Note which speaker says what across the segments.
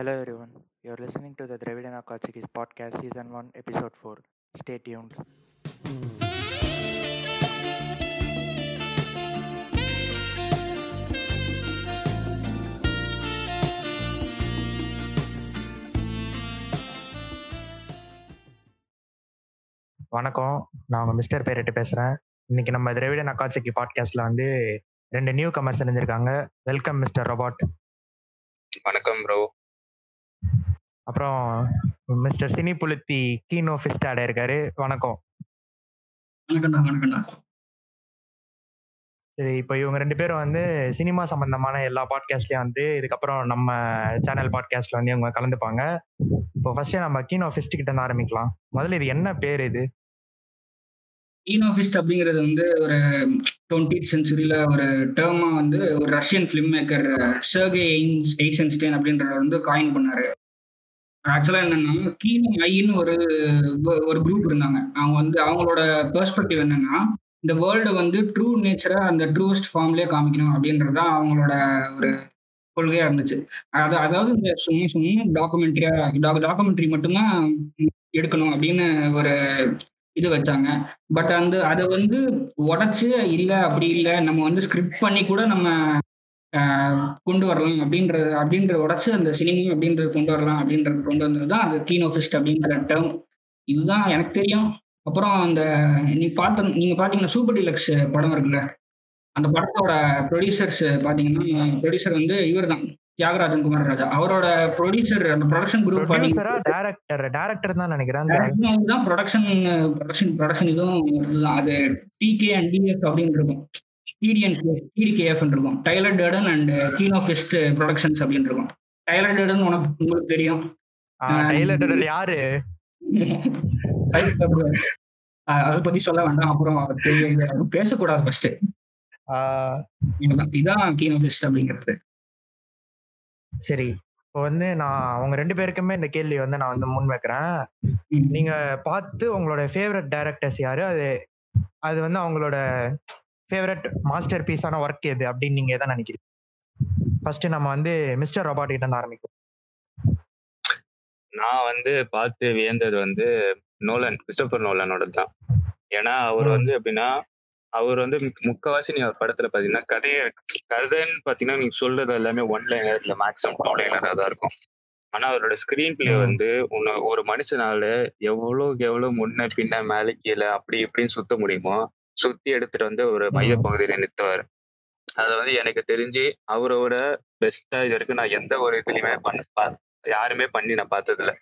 Speaker 1: Hello everyone, you're listening to the Dravidana Kachikis podcast season 1 episode 4. Stay tuned.
Speaker 2: வணக்கம். நான் உங்கள் mister பேரட்டு பேசுகிறேன் இன்னைக்கு நம்ம திராவிட நக்காட்சிக்கு பாட்காஸ்ட்டில் வந்து ரெண்டு நியூ கமர்ஸ் இருந்திருக்காங்க. வெல்கம் மிஸ்டர் ரொபாட்
Speaker 3: வணக்கம் ப்ரோ
Speaker 2: அப்புறம் மிஸ்டர் சினி புலுத்தி கீனோ ஃபிஸ்டாட இருக்காரு. வணக்கம். சரி இப்போ இவங்க ரெண்டு பேரும் வந்து சினிமா சம்பந்தமான எல்லா பாட்காஸ்ட்லேயும் வந்து இதுக்கப்புறம் நம்ம சேனல் பாட்காஸ்ட்ல வந்து இவங்க கலந்துப்பாங்க. இப்போ ஃபர்ஸ்ட் நம்ம கீனோ ஃபிஸ்ட் கிட்ட இருந்து ஆரம்பிக்கலாம். முதல்ல இது என்ன பேர் இது?
Speaker 4: ஈனோஃபிஸ்ட் அப்படிங்கிறது வந்து ஒரு டுவெண்ட்டி சென்ச்சுரியில் ஒரு டேர்மா வந்து ஒரு Russian film maker Sergei Eisenstein அப்படின்றவர் வந்து காயின் பண்ணாரு. ஆக்சுவலாக என்னன்னா கீனோ ஐன்னு ஒரு ஒரு குரூப் இருந்தாங்க. அவங்க வந்து அவங்களோட பெர்ஸ்பெக்டிவ் என்னன்னா இந்த வேர்ல்டை வந்து ட்ரூ நேச்சரை அந்த ட்ரூவஸ்ட் ஃபார்ம்லேயே காமிக்கணும் அப்படின்றது தான் அவங்களோட ஒரு கொள்கையாக இருந்துச்சு. அது அதாவது இந்த சும்மா சும்மா டாக்குமெண்ட்ரியா டாக்குமெண்ட்ரி மட்டும்தான் எடுக்கணும் அப்படின்னு ஒரு இது வச்சாங்க. பட் அந்த அதை வந்து உடச்சு இல்லை அப்படி இல்லை நம்ம வந்து ஸ்கிரிப்ட் பண்ணி கூட நம்ம கொண்டு வரலாம் அப்படின்ற அப்படின்ற உடச்சு அந்த சினிமா அப்படின்றது கொண்டு வரலாம் அப்படின்றது கொண்டு வந்தது தான் அது கீனோஃபிஸ்ட் அப்படின்ற டேர்ம் இதுதான் எனக்கு தெரியும். அப்புறம் அந்த நீ பார்த்த நீங்க பாத்தீங்கன்னா சூப்பர் டிலக்ஸ் படம் இருக்குல்ல? அந்த படத்தோட ப்ரொடியூசர்ஸ் பாத்தீங்கன்னா ப்ரொடியூசர் வந்து இவர் தான் தியாகராஜன் குமார் ராஜா. அவரோட ப்ரொடியூசர் அந்த ப்ரொடக்ஷன் குரூப்
Speaker 2: டேரக்டர் டேரக்டர் தான் நினைக்கிறேன்.
Speaker 4: தான் ப்ரொடக்ஷன் ப்ரொடக்ஷன் ப்ரொடக்ஷன் இதுவும் அது டிகே அண்ட் டிஎஃப் அப்படின்னு இருக்கும் டிடிஎன் டிடிகேஎஃப் இருக்கும் Tyler Dayton and Kino Fest productions அப்படின்னு இருக்கும் டைலர் டேடன் உனக்கு உங்களுக்கு தெரியும்.
Speaker 2: டைலர் டேடன் யாரு?
Speaker 4: அதை பத்தி சொல்ல வேண்டாம். அப்புறம் பேசக்கூடாது ஃபர்ஸ்ட் இதான் கீனோ ஃபெஸ்ட் அப்படிங்கிறது.
Speaker 2: சரி. இப்போ வந்து நான் அவங்க ரெண்டு பேருக்குமே இந்த கேள்வி வந்து நான் வந்து முன் வைக்கிறேன். நீங்க பார்த்து உங்களோட ஃபேவரட் டைரக்டர்ஸ் யாரு? அது அது வந்து அவங்களோட ஃபேவரட் மாஸ்டர் பீஸான ஒர்க் எது அப்படின்னு நீங்க எதை நினைக்கிறீங்க? ஃபர்ஸ்ட் நம்ம வந்து மிஸ்டர் ரொபாட் கிட்ட இருந்து ஆரம்பிக்கும்
Speaker 3: நான் வந்து பார்த்து வியந்தது வந்து நோலன் கிறிஸ்டோபர் நோலனோட தான். ஏன்னா அவர் வந்து எப்படின்னா அவர் வந்து முக்கவாசி நீங்க படத்துல பாத்தீங்கன்னா கதையை கதைன்னு பாத்தீங்கன்னா நீங்க சொல்றது எல்லாமே ஒன் லைனர் இல்ல மேக்ஸிமம் டூ லைனரா தான் இருக்கும். ஆனா அவரோட ஸ்கிரீன் பிளே வந்து உன்னை ஒரு மனுஷனால எவ்வளவுக்கு எவ்வளவு முன்ன பின்ன மேலே கீழே அப்படி இப்படின்னு சுத்த முடியுமோ சுத்தி எடுத்துட்டு வந்து ஒரு மைய பகுதியில நிறுத்துவார். அது வந்து எனக்கு தெரிஞ்சு அவரோட பெஸ்டா இது வரைக்கும் நான் எந்த ஒரு இதுலயுமே பண்ண யாருமே பண்ணி நான் பார்த்தது இல்லை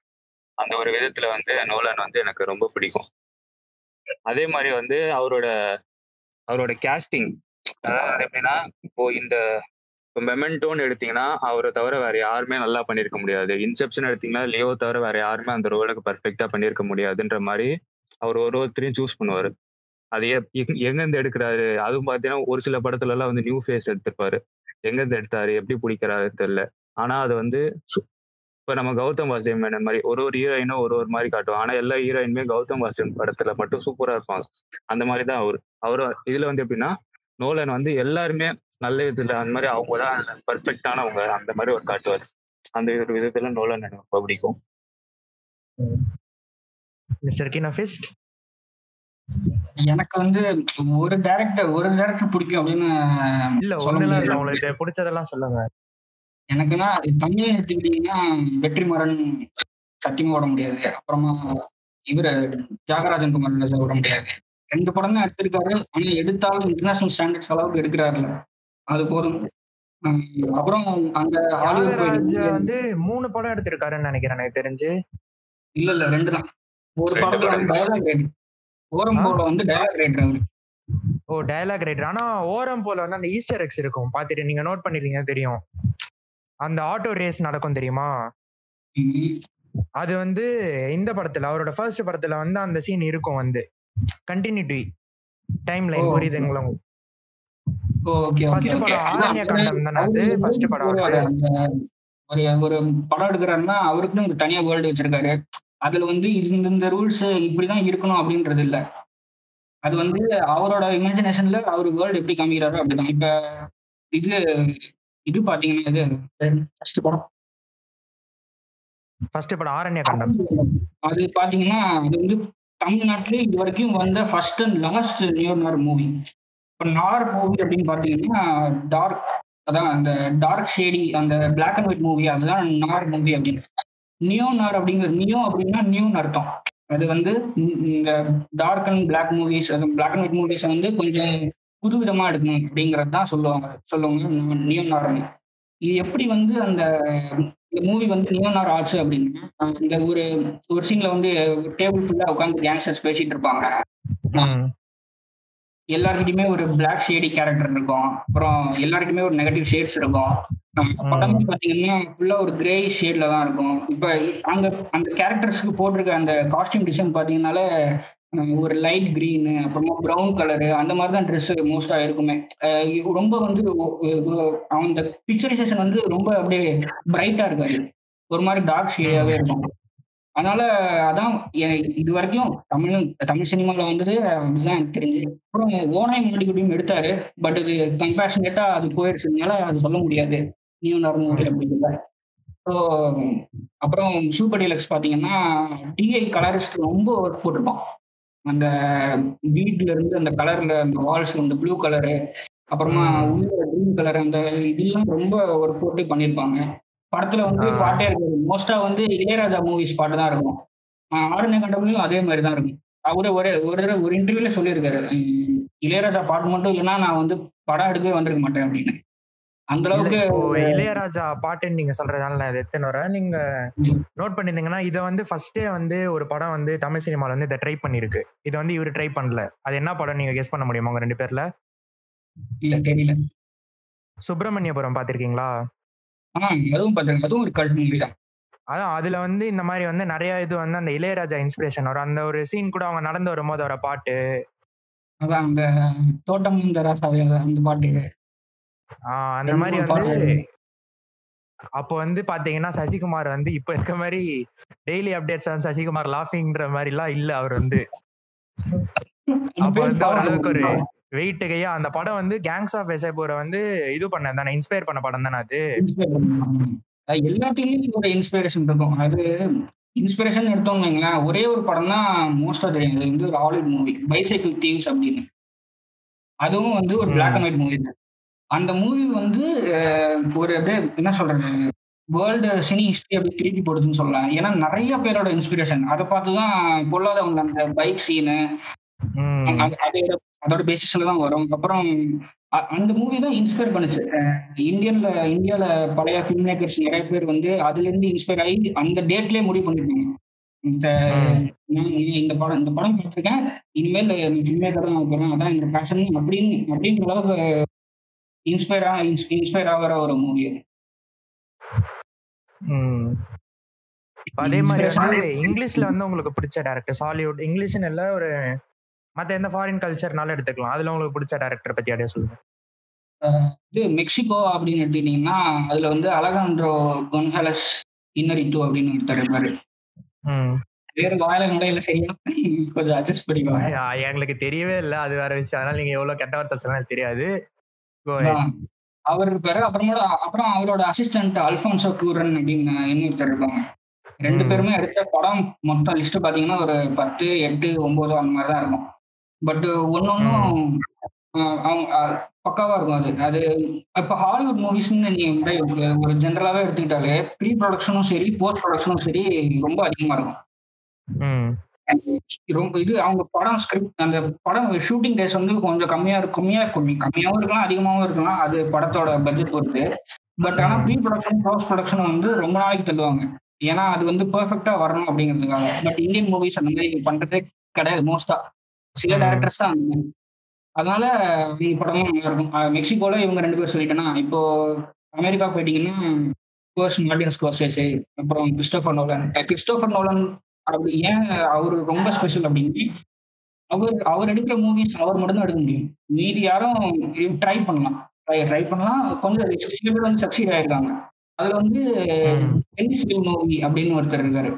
Speaker 3: அந்த ஒரு விதத்துல வந்து நோலன் வந்து எனக்கு ரொம்ப பிடிக்கும். அதே மாதிரி வந்து அவரோட அவரோட கேஸ்டிங் அதாவது எப்படின்னா இப்போ இந்த இப்போ மெமெண்டோன்னு எடுத்தீங்கன்னா அவரை தவிர வேற யாருமே நல்லா பண்ணியிருக்க முடியாது. இன்செப்ஷன் எடுத்தீங்கன்னா லியோ தவிர வேற யாருமே அந்த ரோலுக்கு பர்ஃபெக்டா பண்ணியிருக்க முடியாதுன்ற மாதிரி அவர் ஒரு ஒருத்தரையும் சூஸ் பண்ணுவாரு. அது எங்கேருந்து எடுக்கிறாரு? அதுவும் பார்த்தீங்கன்னா ஒரு சில படத்துல எல்லாம் வந்து நியூ ஃபேஸ் எடுத்திருப்பாரு. எங்கேருந்து எடுத்தாரு? எப்படி பிடிக்கிறாரு? தெரியல. ஆனா அது வந்து இப்போ நம்ம கௌதம் வாசியம் மேனன் மாதிரி ஒரு ஒரு ஹீரோயினும் ஒரு ஒரு மாதிரி காட்டுவோம் ஆனா எல்லா ஹீரோயினுமே கௌதம் வாசியம் படத்துல மட்டும் சூப்பரா இருப்பாங்க. அந்த மாதிரி தான் அவர். அவர் இதுல வந்து எப்படின்னா நோலன் வந்து எல்லாருமே நல்ல விதத்துல அந்த மாதிரி அவங்க தான் பர்ஃபெக்டானவங்க அந்த மாதிரி ஒரு காட்டுவார். அந்த ஒரு விதத்துல நோலன் எனக்கு ரொம்ப பிடிக்கும்.
Speaker 2: மிஸ்டர் கினோஃபிஸ்ட்
Speaker 4: எனக்கு வந்து ஒரு டேரக்டர் ஒரு டேரக்டர் பிடிக்கும் அப்படின்னு
Speaker 2: இல்ல ஒண்ணுல இல்ல உங்களுக்கு பிடிச்சதெல்லாம் சொல்லுங்க.
Speaker 4: எனக்குன்னா தமிழ் எடுத்துக்கிட்டீங்கன்னா வெற்றிமாறன் சத்தியமா விட முடியாது. அப்புறமா இவரு தியாகராஜன் குமார் விட முடியாது. ரெண்டு படம் தான் எடுத்திருக்காரு. ஆனா எடுத்தாலும் இன்டர்நேஷனல் ஸ்டாண்டர்ட்ஸ் அளவுக்கு எடுக்கிறாருல அது போதும். அப்புறம் அந்த
Speaker 2: ஹாலிவுட் வந்து மூணு படம் எடுத்திருக்காருன்னு நினைக்கிறேன் எனக்கு தெரிஞ்சு.
Speaker 4: இல்ல இல்ல ரெண்டு தான். ஒரு படத்துல ரைட் ஓரம் போல வந்து டயலாக் ரைட்டர் அவரு.
Speaker 2: ஓ டயலாக் ரைட்டர் ஆனா ஓரம் போல வந்து அந்த ஈஸ்டர் எக்ஸ் இருக்கும். பாத்துட்டு நீங்க நோட் பண்ணிருக்கீங்க தெரியும். அந்த ஆட்டோ ரேஸ் நடக்கும் தெரியுமா? அது வந்து இந்த படத்துல அவரோட ஃபர்ஸ்ட் படத்துல வந்து அந்த சீன் இருக்கும் வந்து. கண்டினியூட்டி டைம் லைன் புரியுதுங்களா? ஃபர்ஸ்ட் படம் ஆரண்ய காண்டம் தானே அது? ஃபர்ஸ்ட் படம்
Speaker 4: ஒரு ஒரு படம் எடுக்கிறாருன்னா அவருக்குன்னு தனியா வேர்ல்டு வச்சிருக்காரு. அதுல வந்து இந்த இந்த ரூல்ஸ் இப்படிதான் இருக்கணும் அப்படின்றது இல்ல. அது வந்து அவரோட இமேஜினேஷன்ல அவர் வேர்ல்டு எப்படி காமிக்கிறாரோ அப்படிதான். இப்ப இது இது பாத்தீங்கன்னா இது ஃபர்ஸ்ட் படம்.
Speaker 2: ஃபர்ஸ்ட் படம் ஆரண்ய கண்டம்.
Speaker 4: அது பாத்தீங்கன்னா அது வந்து தமிழ்நாட்டிலே இது வரைக்கும் வந்த first and last neo noir movie இப்போ நார் மூவி அப்படின்னு பாத்தீங்கன்னா டார்க் அதான் அந்த டார்க் ஷேடி அந்த பிளாக் அண்ட் ஒயிட் மூவி அதுதான் நார் மூவி அப்படின்னு. நியோ நார் அப்படிங்கிறது நியோ அப்படின்னா நியூன்னு அர்த்தம். அது வந்து இந்த- dark and black movies black and white movies வந்து கொஞ்சம் புதுவிதமா எடுக்கணும் அப்படிங்கறது தான் சொல்லுவாங்க. சொல்லுவாங்க நியோ நார் இது எப்படி வந்து அந்த இந்த மூவி வந்து நியோனார் ஆச்சு அப்படின்னா இந்த ஒரு ஒரு சீன்ல வந்து டேபிள் ஃபுல்லா உட்காந்து கேங்ஸ்டர்ஸ் பேசிட்டு இருப்பாங்க.
Speaker 2: ம்
Speaker 4: எல்லாருக்கிட்டையுமே ஒரு பிளாக் ஷேடி கேரக்டர் இருக்கும். அப்புறம் எல்லாருக்குமே ஒரு நெகட்டிவ் ஷேட்ஸ் இருக்கும். படமே பாத்தீங்கன்னா ஃபுல்லா ஒரு கிரே ஷேட்ல தான் இருக்கும். இப்ப அங்க அந்த கேரக்டர்ஸ்க்கு போட்டிருக்க அந்த காஸ்டியூம் டிசைன் பாத்தீங்கன்னாலே ஒரு லைட் green அப்புறமா ப்ரௌன் கலரு அந்த மாதிரி தான் ட்ரெஸ் மோஸ்டா இருக்குமே. ரொம்ப வந்து அந்த பிக்சரைசேஷன் வந்து ரொம்ப அப்படியே பிரைட்டா இருக்காது. ஒரு மாதிரி டார்க் ஷேடாவே இருக்கும். அதனால அதான் இது வரைக்கும் தமிழ் தமிழ் சினிமால வந்தது அதுதான் எனக்கு தெரிஞ்சு அப்புறம் ஓனாய் மாடிக்குடியும் எடுத்தாரு பட் இது கம்பேஷனேட்டா அது போயிடுச்சுனால அது சொல்ல முடியாது. நியூ நார்மல் அப்படிங்கிறத ஸோ அப்புறம் சூப்பர் டீலக்ஸ் பார்த்தீங்கன்னா டிஐ கலரிஸ்ட் ரொம்ப ஒர்க் போட்டிருப்பான். அந்த வீட்ல இருந்து அந்த கலர்ல அந்த வால்ஸ் அந்த ப்ளூ கலரு அப்புறமா உள்ள க்ரீன் கலர் அந்த இதெல்லாம் ரொம்ப ஒர்க் போட்டு பண்ணியிருப்பாங்க படத்துல வந்து. பாட்டே இருக்காது மோஸ்டா வந்து இளையராஜா மூவிஸ் பாட்டு தான் இருக்கும். ஆரண்ய கண்டம்லயும் அதே மாதிரி தான் இருக்கும். அவரு ஒரு ஒரு தடவை ஒரு இன்டர்வியூல சொல்லியிருக்காரு. இளையராஜா பாட்டு மட்டும் இல்லைன்னா நான் வந்து படம் எடுக்கவே வந்திருக்க மாட்டேன் அப்படின்னு. அந்த அளவுக்கு
Speaker 2: இளையராஜா பாட்டுன்னு நீங்க சொல்றதுனால நான் எத்தனை வரேன். நீங்க நோட் பண்ணிருந்தீங்கன்னா இதை வந்து ஃபர்ஸ்டே வந்து ஒரு படம் வந்து தமிழ் சினிமால வந்து இதை ட்ரை பண்ணிருக்கு. இதை வந்து இவர் ட்ரை பண்ணல. அது என்ன படம் நீங்க கெஸ் பண்ண முடியுமா உங்க ரெண்டு பேர்ல?
Speaker 4: இல்ல தெரியல.
Speaker 2: சுப்பிரமணியபுரம் பாத்திருக்கீங்களா?
Speaker 4: ஆனா அதுவும் பாத்துருங்க அதுவும் ஒரு கல்ட் மூவி தான்.
Speaker 2: அதான் அதுல வந்து இந்த மாதிரி வந்து நிறைய இது வந்து அந்த இளையராஜா இன்ஸ்பிரேஷன் வரும். அந்த ஒரு சீன் கூட அவங்க நடந்து வரும்போது வர பாட்டு.
Speaker 4: அதான் அந்த தோட்டம் இந்த ராசாவே அந்த பாட்டு.
Speaker 2: ஆஹ் அந்த
Speaker 4: ரெண்டு
Speaker 2: மாதிரி
Speaker 4: மூணு
Speaker 2: வந்து
Speaker 4: பாட்டு
Speaker 2: அப்போ வந்து பாத்தீங்கன்னா சசிகுமார் வந்து இப்ப இருக்க மாதிரி டெய்லி அப்டேட்ஸ் வந்து சசிகுமார் லாஃபிங்ன்ற மாதிரி எல்லாம் இல்ல அவர் வந்து. அப்ப வந்து ஓரளவுக்கு ஒரு கையா அந்த படம் வந்து கேங்ஸ் ஆஃப் வெசைபூரை வந்து இது பண்ண தானே இன்ஸ்பயர் பண்ண படம் தானே. அது
Speaker 4: எல்லாத்துலயும் ஒரு இன்ஸ்பிரேஷன் இருக்கும். அது இன்ஸ்பிரேஷன் எடுத்தோம்னு ஒரே ஒரு படம் தான் மோஸ்டா தெரியும். அது வந்து ஒரு ஹாலிவுட் மூவி பைசைக்கிள் தீவ்ஸ் அப்படின்னு. அதுவும் வந்து ஒரு பிளாக் அண்ட் ஒயிட் மூவி தான். அந்த மூவி வந்து ஒரு அப்படியே என்ன சொல்றது வேர்ல்டு சினி ஹிஸ்டரி அப்படி திருப்பி போடுதுன்னு சொல்லலாம். ஏன்னா நிறைய பேரோட இன்ஸ்பிரேஷன் அதை பார்த்து தான் பொல்லாதவங்க அந்த பைக் சீனு அது- அதோட பேசிஸ்ல தான் வரும். அப்புறம் அந்த மூவி தான் இன்ஸ்பயர் பண்ணுச்சு. இந்தியன்ல இந்தியால பழைய ஃபில்ம் மேக்கர்ஸ் நிறைய பேர் வந்து அதுல இருந்து இன்ஸ்பயர் ஆகி அந்த டேட்லயே முடிவு பண்ணிருக்காங்க. இந்த இந்த படம் இந்த படம் பார்த்துருக்கேன். இனிமேல் ஃபில்ம் மேக்கர் தான் போறேன். அதான் இந்த பேஷன் அப்படின்னு அப்படின்ற அளவுக்கு இன்ஸ்பயர் இன்ஸ்பயர் ஆகிற ஒரு மூவி அது.
Speaker 2: அதே மாதிரி இங்கிலீஷ்ல வந்து உங்களுக்கு பிடிச்ச டேரக்டர் ஹாலிவுட் இங்கிலீஷ்னு இல்ல ஒரு மத்த எந்த ஃபாரின் கல்ச்சர்னாலும் எடுத்துக்கலாம். அதுல உங்களுக்கு பிடிச்ச டேரக்டர் பத்தி அப்படியே சொல்லுங்க.
Speaker 4: இது மெக்சிகோ அப்படின்னு எடுத்துக்கிட்டீங்கன்னா அதுல வந்து அலகாண்ட்ரோ கொன்ஹாலஸ் இன்னரிட்டு அப்படின்னு ஒருத்தர் இருப்பாரு. வேற வாயில நடையில சரியா கொஞ்சம் அட்ஜஸ்ட் பண்ணிக்கோங்க.
Speaker 2: ஆ, எங்களுக்கு தெரியவே இல்ல. அது வேற விஷயம். அதனால நீங்க எவ்வளவு கெட்ட வார்த்தை சொன்னாலும் தெரியாது.
Speaker 4: அவர் இருப்பாரு. அப்புறமோட அப்புறம் அவரோட அசிஸ்டன்ட் அல்ஃபான்சோ கூரன் அப்படின்னு இன்னொருத்தர் இருப்பாங்க. ரெண்டு. பேருமே எடுத்த படம் மொத்தம் லிஸ்ட் பாத்தீங்கன்னா ஒரு பத்து எட்டு ஒன்பது அந்த மாதிரி தான் இருக்கும். பட் ஒன்னொன்னும் அவங்க பக்காவா இருக்கும் அது. அது இப்ப ஹாலிவுட் மூவிஸ்ன்னு நீங்க ஒரு- ஜென்ரலாவே எடுத்துக்கிட்டாலே ப்ரீ ப்ரொடக்ஷனும் சரி போஸ்ட் ப்ரொடக்ஷனும் சரி ரொம்ப அதிகமா இருக்கும். ரொம்ப இது அவங்க படம் ஸ்கிரிப்ட் அந்த படம் ஷூட்டிங் டேஸ் வந்து கொஞ்சம் கம்மியா இருக்கும் கம்மியா கம்மி கம்மியாவும் இருக்கலாம் அதிகமாவும் இருக்கலாம் அது படத்தோட பட்ஜெட் பொறுத்து. பட் ஆனா. ப்ரீ ப்ரொடக்ஷன் போஸ்ட் ப்ரொடக்ஷன் வந்து ரொம்ப நாளைக்கு தள்ளுவாங்க. ஏன்னா அது வந்து பெர்ஃபெக்டா வரணும் அப்படிங்கிறதுக்காக. பட் இந்தியன் மூவிஸ் அந்த மாதிரி பண்றதே கிடையாது மோஸ்டா சில. டேரக்டர்ஸ் தான் அந்த மாதிரி. அதனால இந்த படமும் நல்லா இருக்கும் மெக்சிகோல இவங்க ரெண்டு பேரும் சொல்லிட்டேன்னா இப்போ அமெரிக்கா போயிட்டீங்கன்னா மார்டின் ஸ்கோர்சேஸே அப்புறம் Christopher Nolan ah Christopher Nolan அப்படி ஏன் அவர் ரொம்ப ஸ்பெஷல் அப்படின்னு அவர் அவர் எடுக்கிற மூவிஸ் அவர் மட்டும் தான் எடுக்க முடியும். மீதி யாரும் ட்ரை பண்ணலாம். ட்ரை பண்ணலாம். கொஞ்சம் சில பேர் வந்து சக்சீட் ஆயிருக்காங்க. அதுல வந்து. பென்சில் மூவி அப்படின்னு ஒருத்தர் இருக்காரு.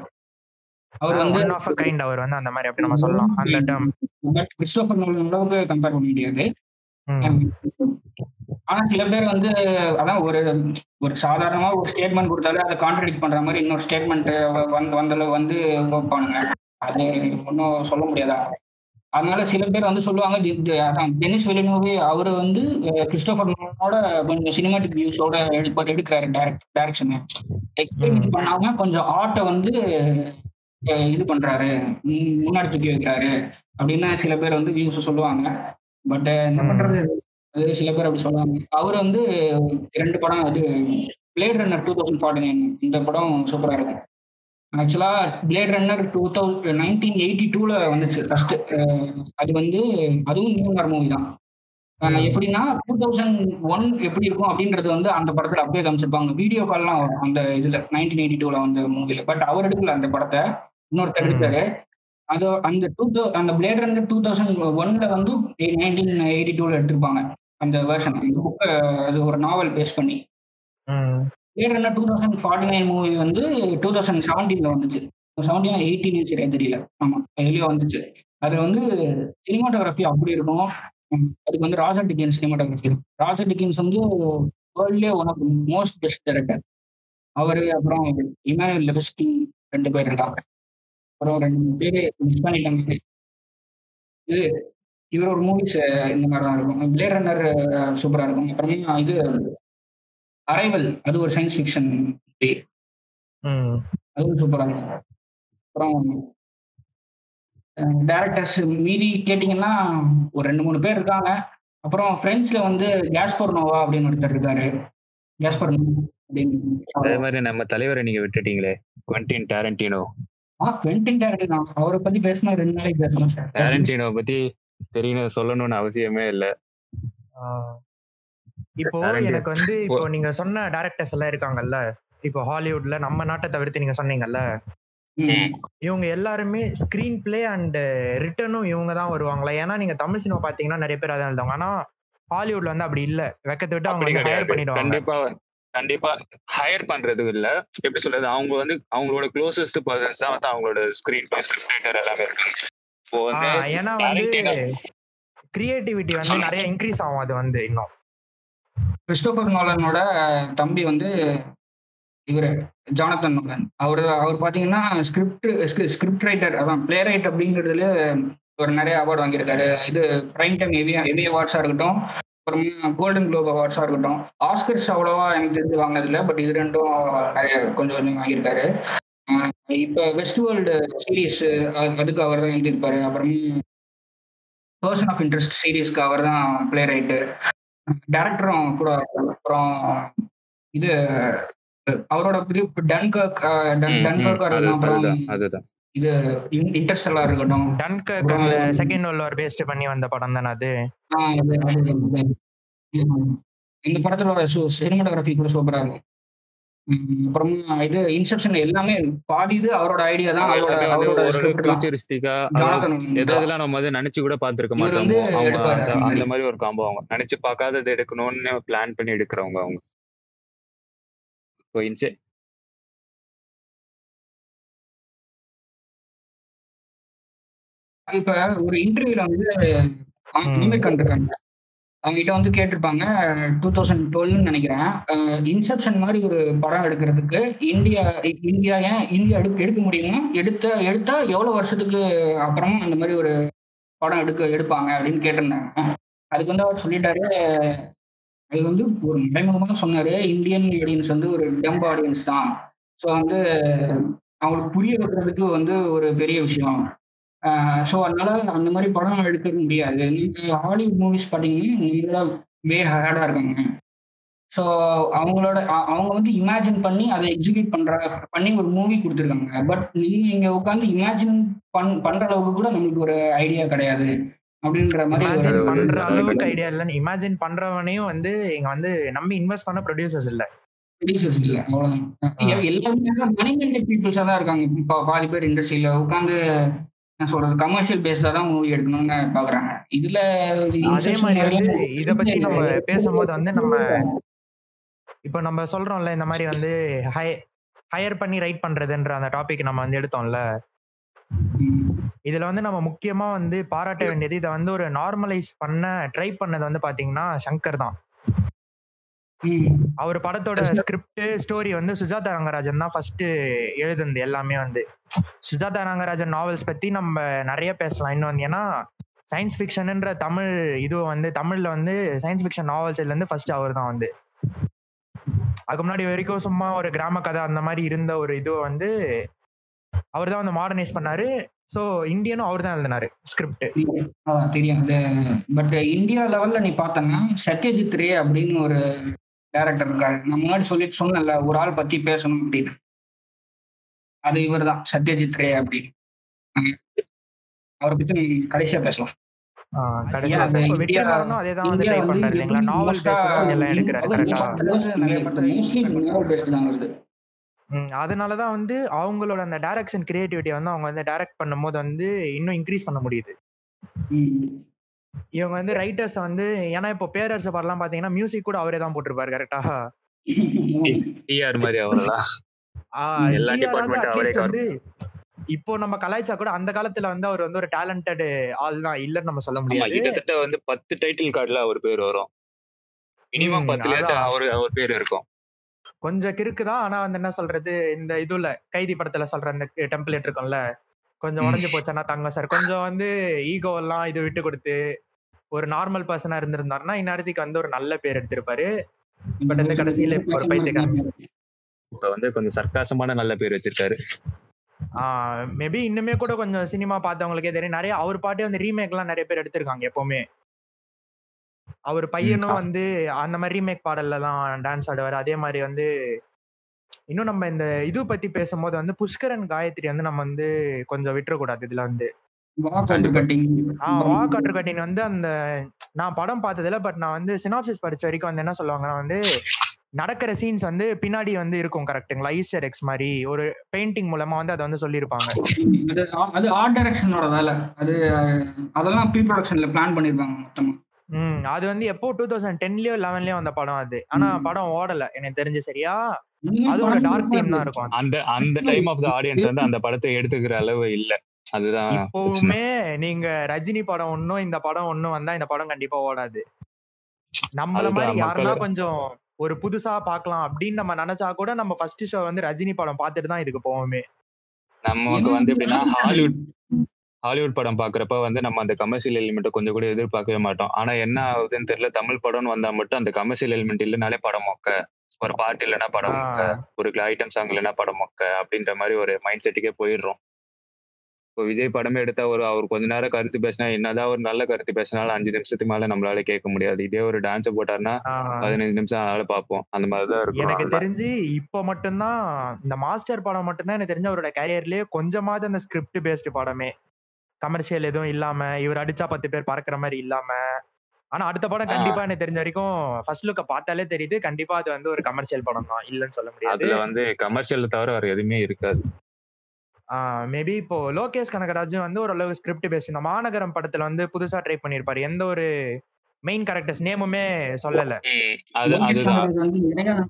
Speaker 4: அவர் வந்து
Speaker 2: ஒன் ஆஃப் கைண்ட் அவர் வந்து அந்த மாதிரி அப்படி நம்ம சொல்லலாம். அந்த டேர்ம்
Speaker 4: பட் கிறிஸ்டோபர் நோலன் அளவுக்கு கம்பேர் பண்ண முடியாது. ஆனா சில பேர் வந்து அதான் ஒரு ஒரு சாதாரணமா ஒரு ஸ்டேட்மெண்ட் கொடுத்தாலே அதை கான்ட்ரடிக்ட் பண்ற மாதிரி இன்னொரு ஸ்டேட்மெண்ட் வந்து வந்தல வந்து வைப்பானுங்க. அது ஒன்றும் சொல்ல முடியாதா? அதனால சில பேர் வந்து சொல்லுவாங்க டெனிஸ் வெலினோவே அவரு வந்து கிறிஸ்டோபர் நோலனோட கொஞ்சம் சினிமாட்டிக் வியூஸோட எடுப்ப எடுக்கிறாரு டைரக்ட் டைரக்ஷன் எக்ஸ்பெரிமெண்ட் பண்ணாம கொஞ்சம் ஆர்ட்டை வந்து இது பண்றாரு முன்- முன்னாடி தூக்கி வைக்கிறாரு அப்படின்னு சில பேர் வந்து வியூஸ் சொல்லுவாங்க. பட் என்ன
Speaker 2: ம்.
Speaker 4: பண்றது அது சில பேர் அப்படி சொல்லுவாங்க. அவர் வந்து ரெண்டு படம் அது Blade Runner two thousand forty nine இந்த படம் சூப்பரா இருக்கு. ஆக்சுவலா Blade Runner two thousand nineteen eighty டூல வந்துச்சு ஃபர்ஸ்ட் அது வந்து அதுவும் நியூமார் மூவி தான். எப்படின்னா டூ தௌசண்ட் ஒன் எப்படி இருக்கும் அப்படின்றது வந்து அந்த படத்துல அப்படியே காமிச்சிருப்பாங்க. வீடியோ கால்லாம் வரும் அந்த இதுல நைன்டீன் எயிட்டி டூல வந்த மூவில பட் அவர் எடுக்கல அந்த படத்தை. இன்னொருத்தர்
Speaker 2: ம்.
Speaker 4: எடுத்தாரு அது அந்த டூ அந்த பிளேட் ரன்னர் டூ தௌசண்ட் ஒன்ல வந்து நைன்டீன் எயிட்டி டூல எடுத்திருப்பாங்க. அந்த வெர்ஷன் அந்த புக்கை அது ஒரு நாவல் பேஸ் பண்ணி. Blade Runner two thousand forty nine movie வந்து டூ தௌசண்ட் செவன்டீன்ல வந்துச்சு. செவன்டீன் எயிட்டீன் சரியா தெரியல. ஆமா எதுலயோ வந்துச்சு. அது வந்து சினிமாட்டோகிராஃபி அப்படி இருக்கும். அதுக்கு வந்து ராஜர் டிகின்ஸ் சினிமாட்டோகிராஃபி ராஜர் டிகின்ஸ் வந்து வேர்ல்ட்லேயே one of most best director அவரு அப்புறம் இமானுவல் லெபஸ்கி ரெண்டு பேர் இருக்காங்க. அப்புறம் ரெண்டு மூணு பேர் மிஸ் பண்ணிட்டாங்க. இது இவரோட மூவிஸ் இந்த மாதிரி தான் இருக்கும் பிளேட் ரன்னர் சூப்பரா இருக்கும். அப்புறமா இது அரைவல் அது ஒரு சயின்ஸ் ஃபிக்ஷன்
Speaker 2: ம்.
Speaker 4: அதுவும் சூப்பரா இருக்கும். அப்புறம் டேரக்டர்ஸ் மீதி கேட்டிங்கன்னா ஒரு ரெண்டு மூணு பேர் இருக்காங்க. அப்புறம் ஃப்ரெண்ட்ஸ்ல வந்து கேஸ்பர் நோவா அப்படின்னு ஒருத்தர் இருக்காரு. கேஸ்பர் நோவா அப்படின்னு.
Speaker 3: அதே மாதிரி நம்ம தலைவரை நீங்க விட்டுட்டீங்களே குவென்டின் டாரண்டினோ
Speaker 4: ஆ குவென்டின் அவரை பத்தி பேசினா ரெண்டு நாளைக்கு பேசலாம் சார்
Speaker 3: டாரண்டினோ பத்தி தெரியணும் சொல்லணும்னு அவசியமே இல்ல.
Speaker 2: இப்போ. எனக்கு வந்து இப்போ நீங்க சொன்ன டேரக்டர்ஸ் எல்லாம் இருக்காங்கல்ல இப்போ ஹாலிவுட்ல நம்ம நாட்டை தவிர்த்து நீங்க சொன்னீங்கல்ல. இவங்க எல்லாருமே ஸ்கிரீன் பிளே அண்ட் ரிட்டர்னும் இவங்க தான் வருவாங்களா? ஏன்னா நீங்க தமிழ் சினிமா பாத்தீங்கன்னா நிறைய பேர் அதான் எழுதுவாங்க. ஆனா ஹாலிவுட்ல வந்து அப்படி இல்ல. வெக்கத்தை விட்டு அவங்க ஹையர் பண்ணிடுவாங்க.
Speaker 3: கண்டிப்பா ஹையர் பண்றது இல்ல. எப்படி சொல்றது? அவங்க வந்து அவங்களோட க்ளோசஸ்ட் பர்சன்ஸ் தான் வந்து அவங்களோட ஸ்கிரீன் பிளே ஸ்கிரிப்ட் எல்லாமே வந்து
Speaker 2: ஏன்னா வந்து கிரியேட்டிவிட்டி வந்து நிறைய இன்க்ரீஸ் ஆகும். அது வந்து இன்னும்.
Speaker 4: கிறிஸ்டோபர் நோலனோட தம்பி வந்து இவரு ஜானத்தன் நோலன் அவர் அவர் பாத்தீங்கன்னா ஸ்கிரிப்ட் ஸ்கிரிப்ட் ரைட்டர் அதான் பிளே ரைட் அப்படிங்கிறதுல ஒரு நிறைய அவார்டு வாங்கியிருக்காரு. இது பிரைம் டைம் எவி எவி அவார்ட்ஸா இருக்கட்டும் அப்புறமா கோல்டன் குளோப் அவார்ட்ஸா இருக்கட்டும். ஆஸ்கர்ஸ் அவ்வளவா எனக்கு தெரிஞ்சு வாங்கினதில்ல. பட் இது ரெண்டும் கொஞ்சம் கொஞ்சம் வாங்கியிருக்காரு. இப்ப வெஸ்ட் வேர்ல்டு சீரீஸ் அதுக்கு அவர் தான் எழுதியிருப்பாரு. அப்புறமா பர்சன் ஆஃப் இன்ட்ரெஸ்ட் சீரீஸ்க்கு அவர் தான் பிளே ரைட்டு டேரக்டரும் கூட அப்புறம் இது அவரோட டன்கர்க் டன்கர்க்
Speaker 3: அதுதான்.
Speaker 4: இது இன்ட்ரெஸ்டெல்லாம் இருக்கட்டும்.
Speaker 2: டன்கர்க் அந்த செகண்ட் வேர்ல்ட் வார் பேஸ்ட் பண்ணி வந்த படம் தானே அது?
Speaker 4: இந்த படத்தோட சினிமாட்டோகிராஃபி கூட சூப்பரா இருக்கும். அப்புறமா இது இன்செப்ஷன் எல்லாமே பாதி இது அவரோட ஐடியா தான். அவரோட.
Speaker 3: ஃபியூச்சரிஸ்டிக்கா எதெல்லாம் நம்ம வந்து நினைச்சு கூட பார்த்திருக்க மாட்டோமோ அந்த
Speaker 4: மாதிரி.
Speaker 3: அந்த மாதிரி ஒரு காம்போ அவங்க. நினைச்சு பார்க்காதது எடுக்கணும்னு பிளான் பண்ணி எடுக்கிறவங்க அவங்க.
Speaker 4: இப்ப ஒரு இன்டர்வியூல வந்து
Speaker 2: ம்.
Speaker 4: அனிமேக்கன் இருக்காங்க அவங்க கிட்ட வந்து கேட்டிருப்பாங்க டூ தௌசண்ட் டுவெல்னு நினைக்கிறேன். இன்செப்ஷன் மாதிரி ஒரு படம் எடுக்கிறதுக்கு இந்தியா இந்தியா ஏன் இந்தியா எடுக்க எடுக்க முடியுமா? எடுத்த எடுத்தா எவ்வளவு வருஷத்துக்கு அப்புறமா அந்த மாதிரி ஒரு படம் எடுக்க எடுப்பாங்க அப்படின்னு கேட்டிருந்தாங்க. அதுக்கு வந்து அவர் சொல்லிட்டாரு அது வந்து ஒரு மறைமுகமாக சொன்னாரு இந்தியன் ஆடியன்ஸ் வந்து ஒரு டம்ப் ஆடியன்ஸ் தான். ஸோ வந்து அவங்களுக்கு புரிய வைக்கிறதுக்கு வந்து ஒரு பெரிய விஷயம். ஸோ அதனால அந்த மாதிரி படம் எடுக்க முடியாது. நீங்க ஹாலிவுட் மூவிஸ் பார்த்தீங்கன்னா நம்மளோட வே ஹேடாக இருக்காங்க. ஸோ அவங்களோட அவங்க வந்து இமேஜின் பண்ணி அதை எக்ஸிக்யூட் பண்ற பண்ணி ஒரு மூவி கொடுத்துருக்காங்க. பட் நீங்க இங்க உட்காந்து இமேஜின் பண் பண்ற அளவுக்கு கூட நம்மளுக்கு ஒரு ஐடியா கிடையாது. அப்படின்ற மாதிரி
Speaker 2: பண்ற அளவுக்கு ஐடியா இல்ல இமேஜின் பண்றவனையும் வந்து இங்க வந்து நம்பி இன்வெஸ்ட் பண்ண ப்ரொடியூசர்ஸ் இல்ல.
Speaker 4: ப்ரொடியூசர்ஸ் இல்ல அவ்வளவுதான். எ- எல்லாருமே மணி மைண்டட் பீப்புள்ஸா தான் இருக்காங்க. இப்போ பாதி பேர் இண்டஸ்ட்ரியில உட்காந்து என்ன சொல்றது கமர்ஷியல் பேஸ்ல தான் மூவி எடுக்கணும்னு பாக்குறாங்க. இதுல
Speaker 2: அதே மாதிரி வந்து இத பத்தி நம்ம பேசும்போது வந்து நம்ம இப்போ நம்ம சொல்றோம்ல இந்த மாதிரி வந்து ஹை ஹையர் பண்ணி ரைட் பண்றதுன்ற அந்த டாபிக் நம்ம வந்து எடுத்தோம்ல. இதுல வந்து நம்ம முக்கியமா வந்து பாராட்ட வேண்டியது இதை வந்து ஒரு நார்மலைஸ் பண்ண ட்ரை பண்ணது வந்து பாத்தீங்கன்னா சங்கர் தான். அவர் படத்தோட ஸ்கிரிப்ட் ஸ்டோரி வந்து சுஜாதா ரங்கராஜன் தான் ஃபர்ஸ்ட் எழுதுனது எல்லாமே வந்து. சுஜாதா நாகராஜன் நாவல்ஸ் பத்தி நம்ம நிறைய பேசலாம். இன்னும் வந்து ஏன்னா சயின்ஸ் ஃபிக்ஷன்ன்ற தமிழ் இது வந்து தமிழ்ல வந்து சயின்ஸ் ஃபிக்ஷன் நாவல்ஸ் இருந்து ஃபர்ஸ்ட் அவர் தான் வந்து. அதுக்கு முன்னாடி வரைக்கும் சும்மா ஒரு கிராம கதை அந்த மாதிரி இருந்த ஒரு இது வந்து அவர் தான் வந்து மாடர்னைஸ் பண்ணாரு. ஸோ இந்தியனும் அவர் தான் எழுதினாரு ஸ்கிரிப்ட்
Speaker 4: தெரியும். அது பட் இந்தியா லெவல்ல நீ பார்த்தனா சத்யஜித் ரே அப்படின்னு ஒரு டேரக்டர் இருக்காரு. நான் முன்னாடி சொல்லிட்டு சொன்னல ஒரு ஆள் பத்தி பேசணும் அப்படின்னு. அது இவர் தான் சத்யஜித் ரே அப்படின்னு ம். அவரை பத்தி கடைசியா பேசலாம்.
Speaker 2: அதனாலதான் வந்து அவங்களோட அந்த டைரக்ஷன் கிரியேட்டிவிட்டி வந்து அவங்க வந்து டைரக்ட் பண்ணும்போது வந்து இன்னும் இன்க்ரீஸ் பண்ண முடியுது. இவங்க வந்து ரைட்டர்ஸ் வந்து ஏன்னா இப்போ பேரரசு பாடலாம் பாத்தீங்கன்னா மியூசிக் கூட அவரே தான் போட்டிருப்பாரு கரெக்டா
Speaker 3: டிஆர் மாதிரி அவரெல்லாம்
Speaker 2: இப்போ நம்ம கலாய்ச்சா கூட அந்த காலத்துல வந்து அவர் வந்து ஒரு டேலண்டட் ஆள் தான். இல்லன்னு நம்ம சொல்ல முடியாது.
Speaker 3: கிட்டத்தட்ட வந்து பத்து டைட்டில் கார்டுல அவர் பேர் வரும். மினிமம் பத்துலயாச்சும். அவர் அவர் பேர் இருக்கும்.
Speaker 2: கொஞ்சம் கிறுக்கு தான். ஆனா வந்து என்ன சொல்றது? இந்த இதுல கைதி படத்துல சொல்ற அந்த டெம்ப்ளேட் இருக்கும்ல. கொஞ்சம். உடஞ்சு போச்சுன்னா தங்க சார் கொஞ்சம் வந்து ஈகோ எல்லாம் இது விட்டு கொடுத்து ஒரு நார்மல் பர்சனா இருந்திருந்தாருன்னா இந்நேரத்துக்கு வந்து ஒரு நல்ல பேர் எடுத்திருப்பாரு. பட் வந்து கடைசியில இப்ப ஒரு பைத்தியக்காரன்.
Speaker 3: இப்ப வந்து கொஞ்சம் சர்க்காசமான நல்ல பேர் வச்சிருக்காரு.
Speaker 2: மேபி இன்னுமே கூட கொஞ்சம் சினிமா பார்த்தவங்களுக்கே தெரியும். நிறைய அவர் பாட்டே வந்து ரீமேக் எல்லாம் நிறைய பேர் எடுத்திருக்காங்க எப்பவுமே. அவர் பையனும் வந்து அந்த மாதிரி ரீமேக் பாடல்ல தான் டான்ஸ் ஆடுவார். அதே மாதிரி வந்து இன்னும் நம்ம இந்த இது பத்தி பேசும்போது வந்து புஷ்கரன் காயத்ரி வந்து நம்ம வந்து கொஞ்சம் விட்டுறக்கூடாது இதுல வந்து.
Speaker 4: கட்டிங்.
Speaker 2: ஆஹ் வா காற்று கட்டின் வந்து அந்த நான் படம் பார்த்ததில்ல பட் நான் வந்து சினாப்சிஸ் படிச்ச வரைக்கும் வந்து என்ன சொல்லுவாங்கன்னா வந்து நடக்கிற சீன்ஸ் வந்து பின்னாடி வந்து இருக்கும் கரெக்ட்டுங்களா ஈஸ்டர் எக்ஸ் மாதிரி ஒரு பெயிண்டிங் மூலமா வந்து அதை வந்து சொல்லியிருப்பாங்க.
Speaker 4: அது அது ஆர்ட் டைரக்ஷனோட வேலை அது அதெல்லாம் ப்ரீ ப்ரொடக்ஷன்ல பிளான் பண்ணிருப்பாங்க மொத்தமா.
Speaker 2: ம் அது வந்து எப்போ டூ தௌசண்ட் டென்லயோ லெவன்லயோ வந்த படம் அது. ஆனா. படம் ஓடல. எனக்கு தெரிஞ்சு சரியா? அது ஒரு டார்க் தீம் தான். இருக்கும்.
Speaker 3: அந்த அந்த டைம் ஆஃப் த ஆடியன்ஸ் வந்து அந்த படத்தை எடுத்துக்கிற அளவு இல்ல. அதுதான்.
Speaker 2: இப்பவுமே நீங்க ரஜினி படம் ஒன்னும் இந்த படம் ஒன்னும் வந்தா இந்த படம் கண்டிப்பா ஓடாது. நம்மள மாதிரி யாருன்னா கொஞ்சம் ஒரு புதுசா பார்க்கலாம் அப்படின்னு நம்ம நினைச்சா கூட நம்ம ஃபர்ஸ்ட் ஷோ வந்து ரஜினி படம் பார்த்துட்டு தான் இதுக்கு போவோமே.
Speaker 3: நமக்கு வந்து எப்படின்னா ஹாலிவுட் ஹாலிவுட் படம் பாக்குறப்ப வந்து நம்ம அந்த கமர்ஷியல் எலிமெண்ட்டை கொஞ்சம் கூட எதிர்பார்க்கவே மாட்டோம். ஆனா என்ன ஆகுதுன்னு தெரியல. தமிழ் படம்னு வந்தா மட்டும் அந்த கமர்ஷியல் எலிமெண்ட் இல்லைனாலே படம் மொக்க. ஒரு பாட்டு இல்லைன்னா படம் மொக்க. ஒரு ஐட்டம் சாங் இல்லைன்னா படம் மொக்க. அப்படின்ற மாதிரி ஒரு மைண்ட் செட்டுக்கே போயிடுறோம். இப்போ விஜய் படமே எடுத்தா ஒரு அவர் கொஞ்ச நேரம் கருத்து பேசினா என்னதான் ஒரு நல்ல கருத்து பேசினாலும் அஞ்சு நிமிஷத்துக்கு மேல நம்மளால கேட்க முடியாது. இதே ஒரு டான்ஸ் போட்டாருன்னா பதினஞ்சு நிமிஷம் அதனால பார்ப்போம். அந்த மாதிரிதான் இருக்கும்.
Speaker 2: எனக்கு. தெரிஞ்சு இப்போ மட்டும்தான் இந்த மாஸ்டர் படம் மட்டும்தான் எனக்கு தெரிஞ்ச அவரோட கேரியர்லயே கொஞ்சமாவது அந்த ஸ்கிரிப்ட் பேஸ்டு படமே. கமர்ஷியல் எதுவும் இல்லாம இவர் அடிச்சா பத்து பேர் பறக்கிற மாதிரி இல்லாம. ஆனா அடுத்த படம். கண்டிப்பா எனக்கு தெரிஞ்ச வரைக்கும் ஃபர்ஸ்ட் லுக்க பார்த்தாலே தெரியுது. கண்டிப்பா அது வந்து ஒரு கமர்ஷியல் படம் தான் இல்லைன்னு சொல்ல முடியாது.
Speaker 3: அதுல வந்து கமர்ஷியல் தவிர வேற எதுவுமே இருக்காது.
Speaker 2: மேபி இப்போ லோகேஷ் கனகராஜும் வந்து ஓரளவு ஸ்கிரிப்ட் பேஸ்ட் இந்த மாநகரம் படத்துல வந்து புதுசா ட்ரை பண்ணியிருப்பாரு எந்த ஒரு மெயின் கேரக்டர்ஸ் நேமுமே சொல்லல.
Speaker 3: அது அதுதான்.
Speaker 4: கனகராஜ் வந்து நிறைய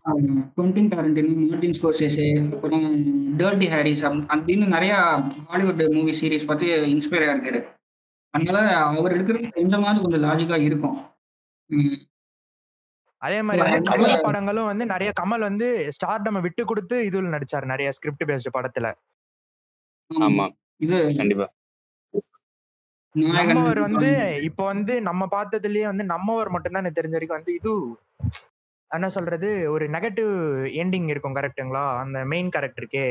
Speaker 4: குவென்டின் டாரண்டினோ மார்டின் ஸ்கோர்சேஸே அப்புறம் டர்ட்டி ஹாரிஸ் அப்~ அப்படின்னு நிறைய ஹாலிவுட் மூவி சீரிஸ் பார்த்து இன்ஸ்பயர் ஆயிருக்காரு. அதனால அவர் எடுக்கிறது கொஞ்சமாவது கொஞ்சம் லாஜிக்கா இருக்கும்.
Speaker 2: அதே மாதிரி வந்து கமல் படங்களும் வந்து நிறைய கமல் வந்து ஸ்டார்டம் விட்டு கொடுத்து இதுல நடிச்சாரு. நிறைய ஸ்கிரிப்ட் பேஸ்டு படத்துல.
Speaker 3: ஆமா.
Speaker 4: இது
Speaker 3: கண்டிப்பா.
Speaker 4: நாயகன்
Speaker 2: நம்மவர் வந்து இப்போ வந்து நம்ம பார்த்ததுலயே வந்து நம்மவர் மட்டும்தான் எனக்கு தெரிஞ்ச வரைக்கும் வந்து இது என்ன சொல்றது? ஒரு நெகட்டிவ் எண்டிங் இருக்கும் கரெக்ட்டுங்களா அந்த மெயின் கேரக்டருக்கே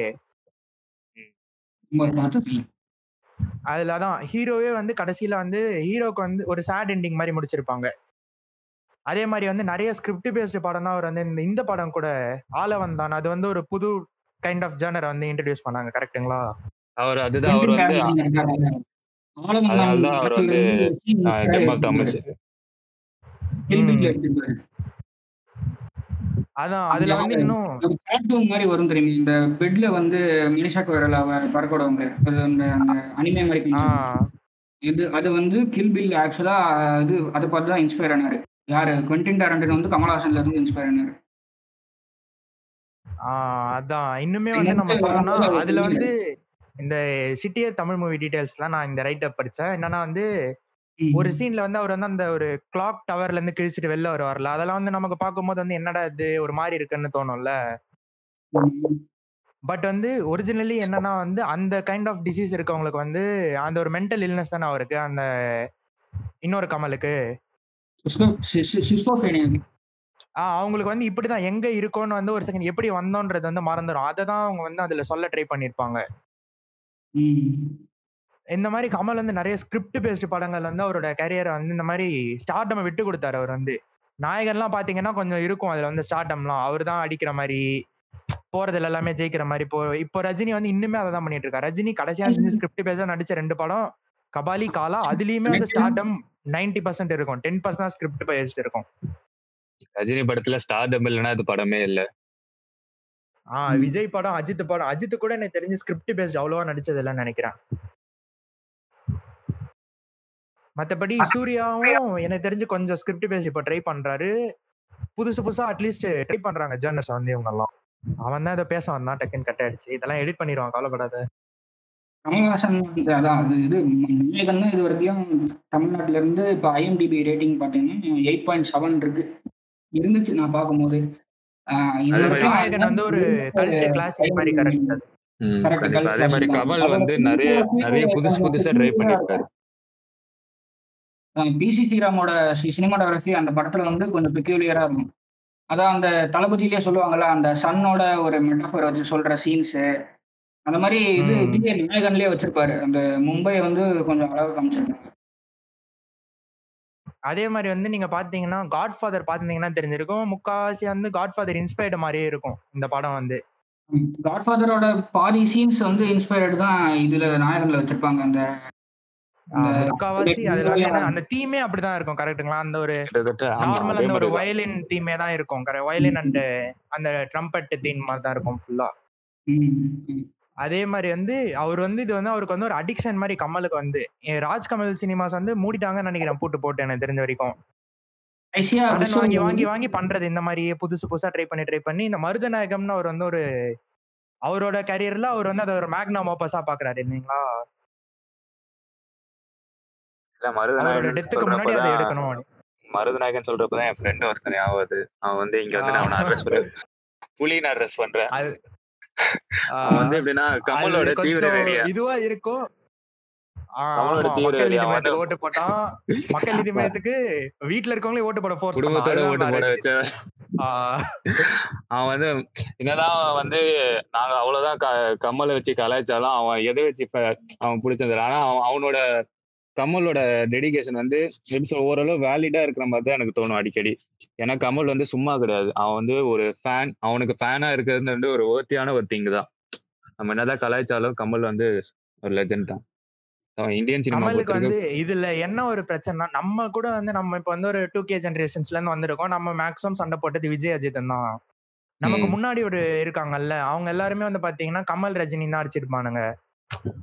Speaker 4: ஒரு பார்த்தது இல்ல.
Speaker 2: அதுல அதான் ஹீரோவே வந்து கடைசியில வந்து ஹீரோக்கு வந்து ஒரு சேட் எண்டிங் மாதிரி முடிச்சிருப்பாங்க. அதே மாதிரி வந்து நிறைய ஸ்கிரிப்ட் பேஸ்டு படம் தான் அவர் வந்து இந்த இந்த படம் கூட ஆள வந்தான் அது வந்து ஒரு புது கைண்ட் ஆஃப் ஜேனர் வந்து இன்ட்ரடியூஸ் பண்ணாங்க கரெக்ட்டுங்களா
Speaker 3: அவர் அதுதான் அவர் வந்து அதனாலதான் அவர் வந்து,
Speaker 4: படத்துல வந்து scene
Speaker 3: ஆஹ், ஜெம் ஆஃப் தாமஸ்.
Speaker 2: அதான் அதுல வந்து இன்னும்
Speaker 4: கார்ட்டூன் மாதிரி வரும் தெரியுமா? இந்த பெட்ல வந்து மினிஷாக்கு வரல பறக்கோடவங்க அது அந்த அந்த அனிமே மாதிரி இது அது வந்து கில் பில் ஆக்சுவலா இது அதை பார்த்து தான் இன்ஸ்பயர் ஆனாரு. யாரு? குவென்டின் டாரண்டினோ வந்து கமல்ஹாசன்ல இருந்து இன்ஸ்பயர் ஆனாரு.
Speaker 2: ஆஹ் அதான். இன்னுமே வந்து நம்ம சொல்லணும்னா
Speaker 4: அவர்
Speaker 2: அதுல வந்து இந்த சிட்டியர் தமிழ் மூவி டீடைல்ஸ்லாம் நான் இந்த ரைட் அப் படிச்சேன் என்னன்னா வந்து. ஒரு சீன்ல வந்து அவர் வந்து அந்த ஒரு கிளாக் டவர்ல இருந்து கிழிச்சிட்டு வெளில வருவார்ல அதெல்லாம் வந்து நமக்கு பார்க்கும்போது வந்து என்னடா இது ஒரு மாதிரி இருக்குன்னு தோணும்ல. பட் வந்து ஒரிஜினலி என்னன்னா வந்து அந்த கைண்ட் ஆஃப் டிசீஸ் இருக்கவங்களுக்கு வந்து அந்த ஒரு மென்டல் இல்னஸ் தானே அவருக்கு அந்த இன்னொரு கமலுக்கு. ஆஹ் அவங்களுக்கு வந்து இப்படிதான் எங்க இருக்கோன்னு வந்து ஒரு செகண்ட் எப்படி வந்தோன்றது வந்து மறந்துடும் அதை தான் அவங்க வந்து அதுல சொல்ல ட்ரை பண்ணியிருப்பாங்க
Speaker 4: ம்.
Speaker 2: இந்த மாதிரி கமல் வந்து நிறைய ஸ்கிரிப்ட் பேஸ்டு படங்கள் வந்து அவரோட கேரியரை வந்து இந்த மாதிரி ஸ்டார்டம் விட்டு கொடுத்தாரு அவர் வந்து. நாயகன்லாம் பாத்தீங்கன்னா கொஞ்சம் இருக்கும் அதுல வந்து ஸ்டார்டம்லாம் அவர் தான் அடிக்கிற மாதிரி போறதுல எல்லாமே ஜெயிக்கிற மாதிரி இப்போ இப்போ ரஜினி வந்து இன்னுமே அதை தான் பண்ணிட்டு இருக்காரு. ரஜினி கடைசியா இருந்து ஸ்கிரிப்ட் பேஸா நடிச்ச ரெண்டு படம் கபாலி காலா அதுலயுமே வந்து ஸ்டார்டம் நைன்டி பர்சன்ட் இருக்கும். டென் பர்சன்ட் தான் ஸ்கிரிப்ட் பேஸ்ட் இருக்கும்.
Speaker 3: ரஜினி படத்துல ஸ்டார் டபுள் இல்லைன்னா அது படமே இல்ல.
Speaker 2: ஆஹ். விஜய் படம் அஜித் படம் அஜித் கூட எனக்கு தெரிஞ்சு ஸ்கிரிப்ட் பேஸ்ட் அவ்வளவா நடிச்சது இல்லைன்னு நினைக்கிறேன். மத்தபடி சூர்யாவும் எனக்கு தெரிஞ்சு கொஞ்சம் ஸ்கிரிப்ட் பேஸ்ட் இப்போ ட்ரை பண்றாரு. புதுசு புதுசா அட்லீஸ்ட் ட்ரை பண்றாங்க ஜேர்னல்ஸ் வந்து இவங்க எல்லாம் அவன் தான் இதை பேச வந்தான் டக்குன்னு கட் ஆயிடுச்சு. இதெல்லாம் எடிட் பண்ணிடுவான் கவலைப்படாத.
Speaker 4: கமல்ஹாசன் அதான் அது இது தான் இது வரைக்கும் தமிழ்நாட்டுல இருந்து இப்போ ஐஎம்டிபி ரேட்டிங் பார்த்தீங்கன்னா எயிட் பாயிண்ட் செவன் இருக்கு. இருந்துச்சு நான் பார்க்கும்போது.
Speaker 2: வந்து ஒரு கல்ட் கிளாசிக் மாதிரி கரெக்ட்
Speaker 3: அதே மாதிரி. கமல் வந்து நிறைய நிறைய புதுசு புதுசா ட்ரை பண்ணிருக்காரு.
Speaker 4: பிசி ஸ்ரீராமோட சினிமாட்டோகிராஃபி அந்த படத்துல வந்து கொஞ்சம் பெக்யூலியரா இருக்கும். அதான் அந்த தளபதியிலே சொல்லுவாங்கல்ல அந்த சன்னோட ஒரு மெட்டாஃபர் வச்சு சொல்ற சீன்ஸ் அந்த மாதிரி இது. இதுலயே நாயகன்லயே வச்சிருப்பாரு. அந்த மும்பை வந்து கொஞ்சம் அழகு காமிச்சிருக்காங்க
Speaker 2: அதே மாதிரி வந்து நீங்க பாத்தீங்கன்னா காட் ஃபாதர் பாத்தீங்கன்னா தெரிஞ்சிருக்கும். முக்காவாசி வந்து காட் ஃபாதர் இன்ஸ்பயர்டு மாதிரியே இருக்கும் இந்த படம் வந்து.
Speaker 4: காட்ஃபாதரோட பாதி சீன்ஸ் வந்து இன்ஸ்பயர்டு தான் இதுல நாயகன்ல வச்சிருப்பாங்க அந்த
Speaker 2: முக்காவாசி அதுல அந்த தீமே அப்படிதான் இருக்கும் கரெக்ட்டுங்களா அந்த ஒரு நார்மல் அந்த ஒரு. வயலின் தீமே தான் இருக்கும் வயலின் அண்ட் அந்த ட்ரம்பட் தீம் மாதிரி தான் இருக்கும் ஃபுல்லா. அதே மாதிரி வந்து அவர் வந்து இது வந்து அவருக்கு வந்து ஒரு அடிக்ஷன் மாதிரி கமலுக்கு வந்து. என் ராஜ் கமல் சினிமாஸ் வந்து மூடிட்டாங்கன்னு நினைக்கிறேன் பூட்டு போட்டு எனக்கு தெரிஞ்ச வரைக்கும். வாங்கி வாங்கி வாங்கி பண்றது இந்த மாதிரி புதுசு புதுசா ட்ரை பண்ணி ட்ரை பண்ணி இந்த மருதநாயகம்னு அவர் வந்து ஒரு அவரோட கரியர்ல அவர் வந்து அதை ஒரு மேக்னம் ஆப்பஸா பாக்குறாரு இல்லைங்களா? டெத்துக்கு முன்னாடி அதை எடுக்கணும்
Speaker 3: மருதநாயகன் சொல்றப்பதான் என் ஃப்ரெண்ட் ஒருத்தன் ஞாபகம் வருது. அவன் வந்து இங்க வந்து நான் அட்ரஸ் புலின்னு அட்ரஸ் பண்றேன். வந்து எப்படின்னா கமலோட தீவிர
Speaker 2: இதுவா இருக்கும். மக்கள் நீதி மையத்துக்கு ஓட்டு போட்டான் மக்கள் நீதி மையத்துக்கு வீட்டுல இருக்கவங்களே ஓட்டு போட ஃபோர்ஸ்
Speaker 3: ஓட்டு அவன் வந்து என்னதான் வந்து நாங்க அவ்வளவுதான் க- கமலை வச்சு கலாய்ச்சாலும் அவன் எதை வச்சு அவன் பிடிச்சது ஆனா அவன் அவனோட கமலோட டெடிகேஷன் வந்து எப்படி சொல்ல ஓரளவு வேலிடா இருக்கிற மாதிரி தான் எனக்கு தோணும் அடிக்கடி. ஏன்னா கமல் வந்து சும்மா கிடையாது. அவன் வந்து ஒரு ஃபேன் அவனுக்கு ஃபேனா இருக்கிறது வந்து ஒரு ஓர்த்தியான ஒரு திங் தான். நம்ம என்னதான் கலாய்ச்சாலும் கமல் வந்து ஒரு லெஜெண்ட் தான். இந்தியன் சினிமா
Speaker 2: கமலுக்கு வந்து இதுல என்ன ஒரு பிரச்சனைனா நம்ம கூட வந்து நம்ம இப்ப வந்து ஒரு டூ கே ஜெனரேஷன்ஸ்ல இருந்து வந்திருக்கோம். நம்ம மேக்ஸிமம் சண்டை போட்டது விஜய் அஜித் தான் நமக்கு. முன்னாடி ஒரு இருக்காங்கல்ல அவங்க எல்லாருமே வந்து பாத்தீங்கன்னா கமல் ரஜினி தான் அடிச்சிருப்பானுங்க.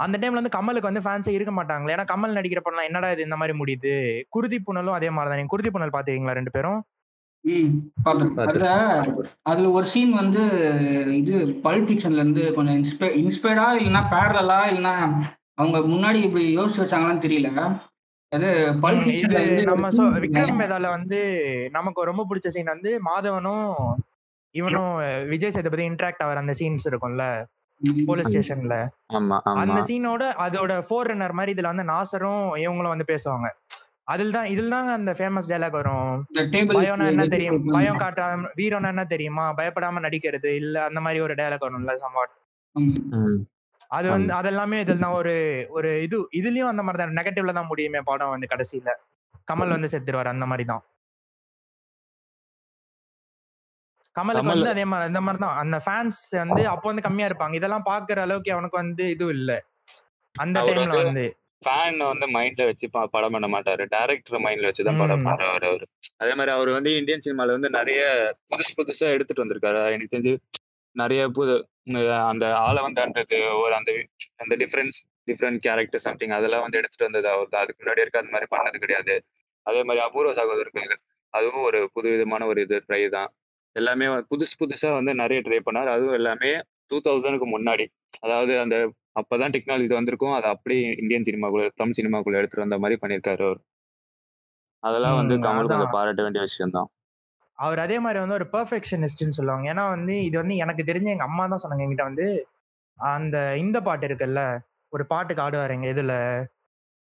Speaker 2: அந்த டைம்ல வந்து கமலுக்கு வந்து ஃபேன்ஸே இருக்க மாட்டாங்களே. ஏன்னா கமல் நடிக்கிற படம் என்னடா இது? இந்த மாதிரி முடியுது. குருதி புனலும் அதே மாதிரி தான். நீங்க குருதி புனல் பாத்தீங்களா ரெண்டு பேரும்.
Speaker 4: அதுல அதுல ஒரு சீன் வந்து இது பல்ப் ஃபிக்ஷன்ல இருந்து கொஞ்சம் இன்ஸ்பை இன்ஸ்பயர்டா இல்லைன்னா பேரலா இல்லைன்னா அவங்க முன்னாடி இப்படி யோசிச்சு வச்சாங்களான்னு தெரியல. அது
Speaker 2: இது நம்ம சொ விக்ரம் வேதால வந்து நமக்கு ரொம்ப பிடிச்ச சீன் வந்து மாதவனும் இவனும் விஜய் சேதுபதி இன்டராக்ட் ஆகிற அந்த சீன்ஸ் இருக்கும்ல. போலீஸ் ஸ்டேஷன்ல.
Speaker 3: ஆமா ஆமா.
Speaker 2: அந்த சீனோட அதோட ஃபோர் ரன்னர் மாதிரி இதுல வந்து நாசரும் இவங்களும் வந்து பேசுவாங்க. அதில் தான் இதில் தாங்க அந்த ஃபேமஸ் டைலாக் வரும். பயம்னா என்ன தெரியும்? பயம் காட்டாம வீரம்னா என்ன தெரியுமா? பயப்படாம நடிக்கிறது இல்ல அந்த மாதிரி ஒரு டைலாக் வரும்ல சம்வாட். அது வந்து அதெல்லாமே இதில் தான் ஒரு ஒரு இது இதுலயும் அந்த மாதிரி தான் நெகட்டிவ்ல தான் முடியுமே படம் வந்து கடைசியில. கமல் வந்து செத்துருவாரு அந்த மாதிரி தான். கமலுக்கு
Speaker 3: கமல்.
Speaker 2: வந்து அதே மாதிரி இந்த மாதிரி தான் அந்த ஃபேன்ஸ் வந்து அப்போ வந்து கம்மியா இருப்பாங்க. இதெல்லாம் பாக்குற அளவுக்கு அவனுக்கு வந்து இது இல்ல. அந்த டைம்ல
Speaker 3: வந்து ஃபேன் வந்து மைண்ட்ல வச்சு படம் பண்ண மாட்டாரு. டேரக்டர் மைண்ட்ல வச்சு தான் படம்
Speaker 2: ம்.
Speaker 3: பண்றவர் அவரு அதே மாதிரி அவர் வந்து இந்தியன் சினிமால வந்து நிறைய புதுசு புதுசா எடுத்துட்டு வந்திருக்காரு. எனக்கு தெரிஞ்சு நிறைய புது அந்த ஆளை வந்தான்றது ஒரு அந்த அந்த டிஃப்ரென்ஸ் டிஃப்ரெண்ட் கேரக்டர் சம்திங் அதெல்லாம் வந்து எடுத்துட்டு வந்தது அவர் அதுக்கு முன்னாடி இருக்க அந்த மாதிரி பண்ணது கிடையாது. அதே மாதிரி அபூர்வ சகோதரர்கள் அதுவும் ஒரு புது விதமான ஒரு இது ட்ரை தான். எல்லாமே புதுசு புதுசா வந்து நிறைய ட்ரை பண்ணார். அதுவும் எல்லாமே டூ தௌசண்ட்க்கு முன்னாடி. அதாவது அந்த அப்பதான் டெக்னாலஜி வந்திருக்கும். அதை அப்படியே இந்தியன் சினிமாக்குள்ள தமிழ் சினிமாக்குள்ள எடுத்துட்டு வந்த மாதிரி பண்ணியிருக்காரு அவர். அதெல்லாம் வந்து கமல் கொஞ்சம். பாராட்ட வேண்டிய விஷயம் தான்
Speaker 2: அவர் அதே மாதிரி வந்து ஒரு பெர்ஃபெக்ஷனிஸ்ட்னு சொல்லுவாங்க. ஏன்னா வந்து இது வந்து எனக்கு தெரிஞ்ச எங்க அம்மா தான் சொன்னாங்க என்கிட்ட வந்து அந்த இந்த பாட்டு இருக்குல்ல ஒரு பாட்டுக்கு ஆடுவார் எங்க இதுல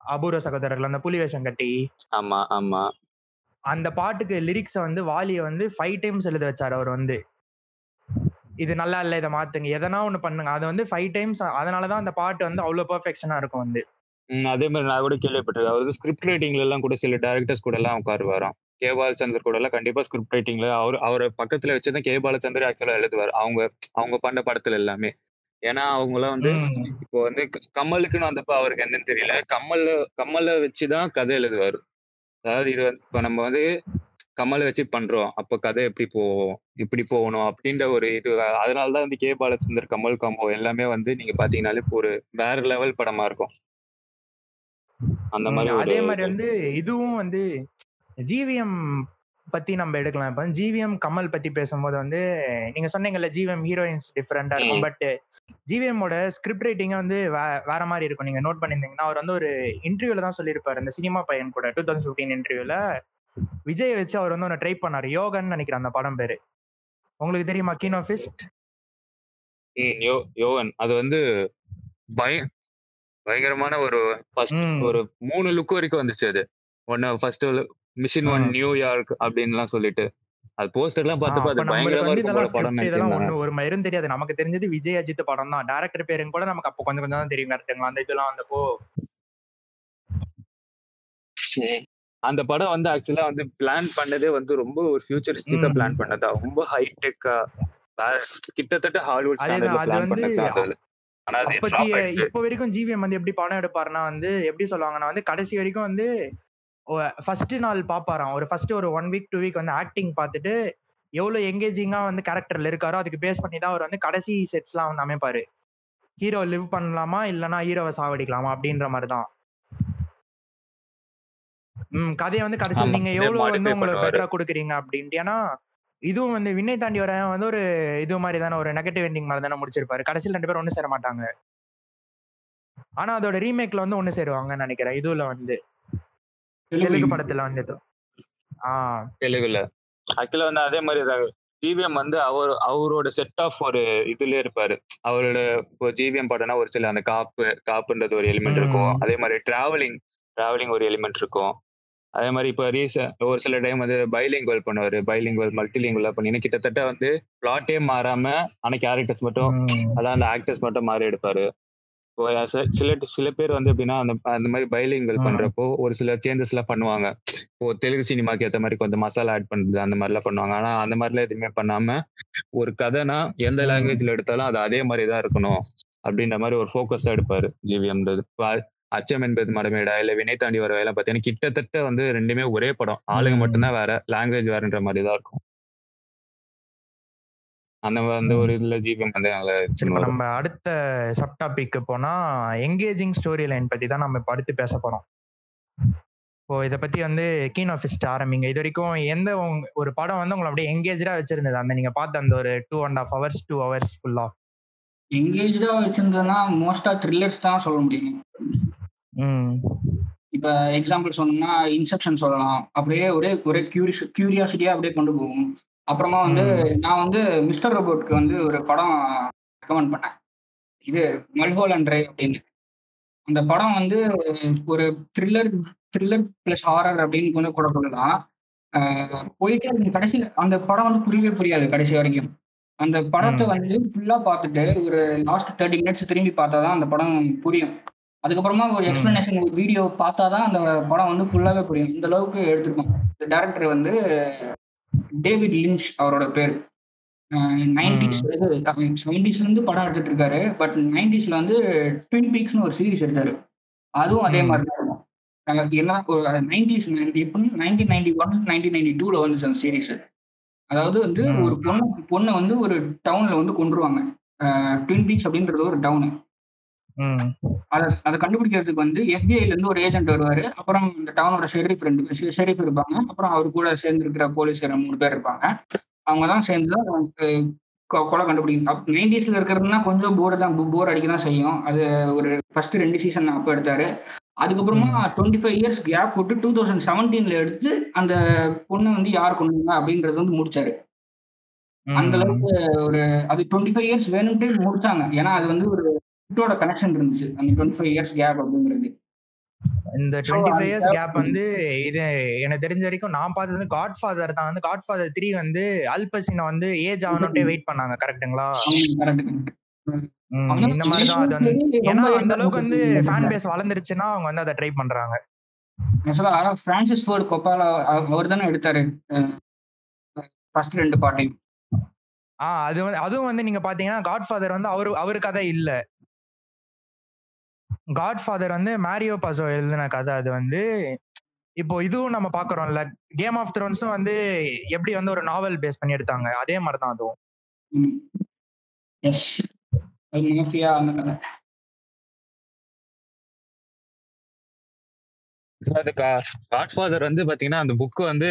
Speaker 2: அபூர்வ சகோதரர்கள் அந்த புலி வேஷம் கட்டி.
Speaker 3: ஆமா ஆமா.
Speaker 2: அந்த பாட்டுக்கு லிரிக்ஸை வந்து வாலியை வந்து ஃபைவ் டைம்ஸ் எழுத வச்சார் அவர் வந்து. இது நல்லா இல்லை இதை மாத்துங்க. எதனா ஒன்று பண்ணுங்க. அதை வந்து ஃபைவ் டைம்ஸ் அதனால தான் அந்த பாட்டு வந்து அவ்வளோ பெர்ஃபெக்ஷனாக இருக்கும் வந்து.
Speaker 3: அதே மாதிரி நான் கூட கேள்விப்பட்டிருக்கேன். அவருக்கு ஸ்கிரிப்ட் ரைட்டிங்ல எல்லாம் கூட சில டேரக்டர்ஸ் கூட எல்லாம் உட்காருவாராம். கே பாலச்சந்தர் கூட எல்லாம் கண்டிப்பா ஸ்கிரிப்ட் ரைட்டிங்ல அவர் அவரை பக்கத்துல வச்சுதான் கே பாலச்சந்தர் ஆக்சுவலா எழுதுவார். அவங்க அவங்க பண்ண படத்துல எல்லாமே. ஏன்னா அவங்க எல்லாம் வந்து இப்போ வந்து கமலுக்குன்னு வந்தப்ப அவருக்கு என்னன்னு தெரியல. கமல்ல கமலை வச்சுதான் கதை எழுதுவாரு. அதாவது இது இப்போ நம்ம வந்து கமலை வச்சு பண்றோம். அப்ப கதை எப்படி போகும் இப்படி போகணும் அப்படின்ற ஒரு இது. அதனாலதான் வந்து கே. பாலச்சந்தர் கமல் காம்போ எல்லாமே வந்து நீங்க பாத்தீங்கன்னாலே ஒரு வேற லெவல் படமா இருக்கும். அந்த மாதிரி
Speaker 2: அதே மாதிரி வந்து இதுவும் வந்து ஜிவிஎம் பத்தி நம்ம எடுக்கலாம். இப்போ ஜிவிஎம் கமல் பத்தி பேசும்போது வந்து நீங்க சொன்னீங்கல்ல ஜிவிஎம் ஹீரோயின்ஸ் டிஃப்ரெண்டா இருக்கும். பட் ஜிவிஎம்மோட ஸ்கிரிப்ட் ரைட்டிங்க வந்து வேற மாதிரி இருக்கும். நீங்க நோட் பண்ணியிருந்தீங்கன்னா அவர் வந்து ஒரு இன்டர்வியூல தான் சொல்லியிருப்பாரு. இந்த சினிமா பையன் கூட டூ தௌசண்ட் ஃபிஃப்டீன் இன்டர்வியூல விஜய் வச்சு அவர் வந்து ஒன்று ட்ரை பண்ணாரு. யோகன்னு நினைக்கிறேன் அந்த படம் பேரு. உங்களுக்கு தெரியுமா? கீனோ ஃபிஸ்ட்
Speaker 3: ம், யோ யோவன் அது வந்து பய பயங்கரமான ஒரு. ஒரு மூணு லுக் வரைக்கும் வந்துச்சு அது. ஒன்னு ஃபர்ஸ்ட் மிஷின் ஒன். நியூயார்க் அப்படின்லாம் சொல்லிட்டு. அது போஸ்டர் எல்லாம் பார்த்தப்ப அது
Speaker 2: அப்ப நம்மளுக்கு
Speaker 3: பயங்கரமா இருக்கும் படம் நினைச்சிருந்தாங்க
Speaker 2: ஒரு மயிரும் தெரியாது. நமக்கு தெரிஞ்சது விஜய் அஜித் படம் தான் டேரக்டர் பேருங்க கூட நமக்கு அப்போ கொஞ்சம் கொஞ்சம் தான் தெரியும். கரெக்டுங்களா அந்த இதெல்லாம் வந்தப்போ.
Speaker 3: அந்த படம் வந்து ஆக்சுவலா வந்து பிளான் பண்ணதே வந்து ரொம்ப ஒரு ஃபியூச்சரிஸ்டிக்கா. பிளான் பண்ணதா? ரொம்ப ஹைடெக்கா கிட்டத்தட்ட ஹாலிவுட் பிளான் பண்ணது
Speaker 2: இப்போ வரைக்கும் ஜிவிஎம் வந்து எப்படி படம் எடுப்பாருன்னா வந்து எப்படி சொல்லுவாங்கன்னா வந்து கடைசி வரைக்கும் வந்து ஃபர்ஸ்ட் நாள் பாப்பாராம். ஒரு ஃபர்ஸ்ட் ஒரு ஒன் வீக் டூ வீக் வந்து ஆக்டிங் பார்த்துட்டு எவ்வளவு எங்கேஜிங்கா வந்து கேரக்டர்ல இருக்காரோ அதுக்கு பேஸ் பண்ணி தான் அவர் வந்து கடைசி செட்ஸ்லாம் வந்து அமைப்பாரு. ஹீரோ லிவ் பண்ணலாமா இல்லைன்னா ஹீரோவை சாவடிக்கலாமா அப்படின்ற மாதிரி தான். ம் கதையை வந்து கடைசியில் நீங்க எவ்வளவு வந்து
Speaker 3: modify
Speaker 2: உங்களை
Speaker 3: பண்ணுவாரு.
Speaker 2: பெட்டரா கொடுக்குறீங்க அப்படின்ட்டு. ஏன்னா இதுவும் வந்து விண்ணை தாண்டி வர வந்து ஒரு இது மாதிரி தானே ஒரு நெகட்டிவ் எண்டிங் மாதிரி தானே முடிச்சிருப்பாரு. கடைசியில் ரெண்டு பேரும் ஒண்ணு சேர மாட்டாங்க. ஆனா அதோட ரீமேக்ல வந்து ஒண்ணு சேருவாங்கன்னு நினைக்கிறேன் இதுல வந்து. தெலுங்கு படத்துல வந்து இது. ஆ.
Speaker 3: தெலுங்குல. ஆக்சுவலா வந்து அதே மாதிரி ஜிவிஎம் வந்து அவர் அவரோட செட் ஆஃப் ஒரு இதுல இருப்பாரு. அவரோட இப்போ ஜிவிஎம் படம்னா ஒரு சில அந்த காப்பு காப்புன்றது ஒரு எலிமெண்ட் இருக்கும். அதே மாதிரி டிராவலிங் டிராவலிங் ஒரு எலிமெண்ட் இருக்கும். அதே மாதிரி இப்போ ரீசன் ஒரு சில டைம் வந்து பைலிங்குவல் பண்ணுவாரு. பைலிங்குவல் மல்டிலிங்குவல் பண்ணி. கிட்டத்தட்ட வந்து பிளாட்டே மாறாம ஆனா கேரக்டர்ஸ் மட்டும். அதான் அந்த ஆக்டர்ஸ் மட்டும் மாறி எடுப்பாரு. சில சில பேர் வந்து எப்படின்னா அந்த அந்த மாதிரி பைலிங்கல்
Speaker 2: ம்.
Speaker 3: பண்றப்போ ஒரு சில சேஞ்சஸ் எல்லாம் பண்ணுவாங்க இப்போ தெலுங்கு சினிமாக்கு ஏத்த மாதிரி கொஞ்சம் மசாலா ஆட் பண்றது அந்த மாதிரி எல்லாம் பண்ணுவாங்க ஆனா அந்த மாதிரிலாம் எதுவுமே பண்ணாம ஒரு கதைனா எந்த. லாங்குவேஜ்ல எடுத்தாலும் அது அதே மாதிரி தான் இருக்கணும் அப்படின்ற மாதிரி ஒரு ஃபோக்கஸா எடுப்பாரு ஜிவிஎம்ன்றது அச்சம் என்பது மடமேடா இல்ல வினை தாண்டி வர வேலை பார்த்தீங்கன்னா கிட்டத்தட்ட வந்து ரெண்டுமே ஒரே படம் ஆளுங்க. மட்டும்தான் வேற லாங்குவேஜ் வேறன்ற மாதிரி தான் இருக்கும் அந்த அந்த ஒரு இதுல ஜிவிஎம் வந்து நல்லா.
Speaker 2: நம்ம அடுத்த சப் டாபிக் போனா எங்கேஜிங் ஸ்டோரி லைன் பத்தி தான் நம்ம இப்போ அடுத்து பேச போறோம். இப்போ இதை பத்தி வந்து கீன் ஆஃபிஸ்ட் ஆரம்பிங்க. இது வரைக்கும் எந்த ஒரு படம் வந்து உங்களை அப்படியே எங்கேஜா வச்சிருந்தது? அந்த நீங்க பார்த்த அந்த ஒரு two and half hours two hours ஃபுல்லா
Speaker 4: எங்கேஜா வச்சிருந்ததுன்னா மோஸ்டா த்ரில்லர்ஸ் தான் சொல்ல முடியும்.
Speaker 2: ம்.
Speaker 4: இப்ப எக்ஸாம்பிள் சொன்னோம்னா இன்செப்ஷன் சொல்லலாம். அப்படியே ஒரே ஒரே கியூரிஸ் கியூரியாசிட்டியா அப்படியே கொண்டு போகும். அப்புறமா வந்து நான் வந்து மிஸ்டர் ரோபோட்க்கு வந்து ஒரு படம் ரெக்கமெண்ட் பண்ணேன். இது மல்ஹோல் அண்ட் ட்ரைவ் அப்படின்னு. அந்த படம் வந்து ஒரு த்ரில்லர் த்ரில்லர் பிளஸ் ஹாரர் அப்படின்னு கொஞ்சம் கூட சொல்லலாம். போயிட்டே இருக்கு. கடைசியில் அந்த படம் வந்து புரியவே புரியாது கடைசி வரைக்கும். அந்த படத்தை. வந்து ஃபுல்லா பார்த்துட்டு ஒரு லாஸ்ட் தேர்ட்டி மினிட்ஸ் திரும்பி பார்த்தா தான் அந்த படம் புரியும். அதுக்கப்புறமா ஒரு. எக்ஸ்பிளனேஷன் வீடியோ பார்த்தா தான் அந்த படம் வந்து ஃபுல்லாவே புரியும். இந்த அளவுக்கு எடுத்திருக்கோம். இந்த டேரக்டர் வந்து டேவிட் லிஞ்ச் அவரோட பேர். நைன்டிஸ் செவன்டிஸ்ல இருந்து படம் எடுத்துட்டு இருக்காரு. பட் நைன்டிஸ்ல வந்து ட்வின் பீக்ஸ்னு ஒரு சீரிஸ் எடுத்தாரு. அதுவும் அதே. மாதிரி தான் இருக்கும். என்ன ஒரு நைன்டிஸ் எப்படின்னு nineteen ninety one nineteen ninety டூல வந்துச்சு அந்த சீரிஸ் அதாவது வந்து. ஒரு பொண்ணு பொண்ணை வந்து ஒரு டவுன்ல வந்து கொண்டுருவாங்க ட்வின் பீக்ஸ் அப்படின்றது ஒரு டவுனு அதை அதை கண்டுபிடிக்கிறதுக்கு வந்து எஃபிஐல இருந்து ஒரு ஏஜென்ட் வருவாரு. அப்புறம் இந்த டவுனோட ஷெரீஃப் ரெண்டு ஷெரீஃப் இருப்பாங்க. அப்புறம் அவர் கூட சேர்ந்து இருக்கிற போலீஸ் மூணு பேர் இருப்பாங்க. அவங்க தான் சேர்ந்து தான் கொலை கண்டுபிடிக்கும் நைன்டிஸ்ல இருக்கிறதுனா கொஞ்சம் போர் தான் போர் அடிக்க தான் செய்யும். அது ஒரு ஃபர்ஸ்ட் ரெண்டு சீசன் அப்போ எடுத்தாரு. அதுக்கப்புறமா டுவெண்ட்டி ஃபைவ் இயர்ஸ் கேப் போட்டு டூ தௌசண்ட் செவன்டீன்ல எடுத்து அந்த பொண்ணு வந்து யார் கொண்டு அப்படின்றது வந்து முடிச்சாரு. அந்த அளவுக்கு ஒரு அது டுவெண்ட்டி ஃபைவ் இயர்ஸ் வேணும்ட்டு முடிச்சாங்க. ஏன்னா அது வந்து ஒரு ஹிட்டோட கனெக்ஷன் இருந்துச்சு. அந்த டுவெண்ட்டி ஃபைவ் இயர்ஸ் கேப் அப்படிங்கிறது.
Speaker 2: இந்த டுவெண்ட்டி ஃபைவ் இயர்ஸ் கேப் வந்து இது எனக்கு தெரிஞ்ச வரைக்கும் நான் பார்த்தது வந்து காட் ஃபாதர் தான். வந்து காட் ஃபாதர் த்ரீ வந்து அல்பசினா வந்து ஏஜ் ஆகணும்ட்டே வெயிட் பண்ணாங்க. கரெக்ட்டுங்களா இந்த மாதிரி தான் அது வந்து ஏன்னா அந்த அளவுக்கு வந்து ஃபேன் பேஸ் வளர்ந்துருச்சுன்னா அவங்க வந்து அதை ட்ரை பண்றாங்க.
Speaker 4: ஆக்சுவலா பிரான்சிஸ் ஃபோர்ட் கொப்பாலா அவர் தானே எடுத்தாரு ஃபர்ஸ்ட் ரெண்டு பாட்டையும்.
Speaker 2: ஆ அது வந்து அதுவும் வந்து நீங்க பாத்தீங்கன்னா காட் ஃபாதர் வந்து அவரு அவரு கதை இல்ல. காட் ஃபாதர் வந்து மேரியோ பசோ எழுதின கதை. அது வந்து இப்போ இதுவும் நம்ம பாக்குறோம்ல கேம் ஆஃப் த்ரோன்ஸும் வந்து எப்படி வந்து ஒரு நாவல் பேஸ் பண்ணி எடுத்தாங்க? அதே மாதிரி தான் அதுவும்
Speaker 4: எஸ் மாஃபியா அந்த கதை.
Speaker 3: அது காட்ஃபாதர் வந்து பாத்தீங்கன்னா அந்த புக்கு வந்து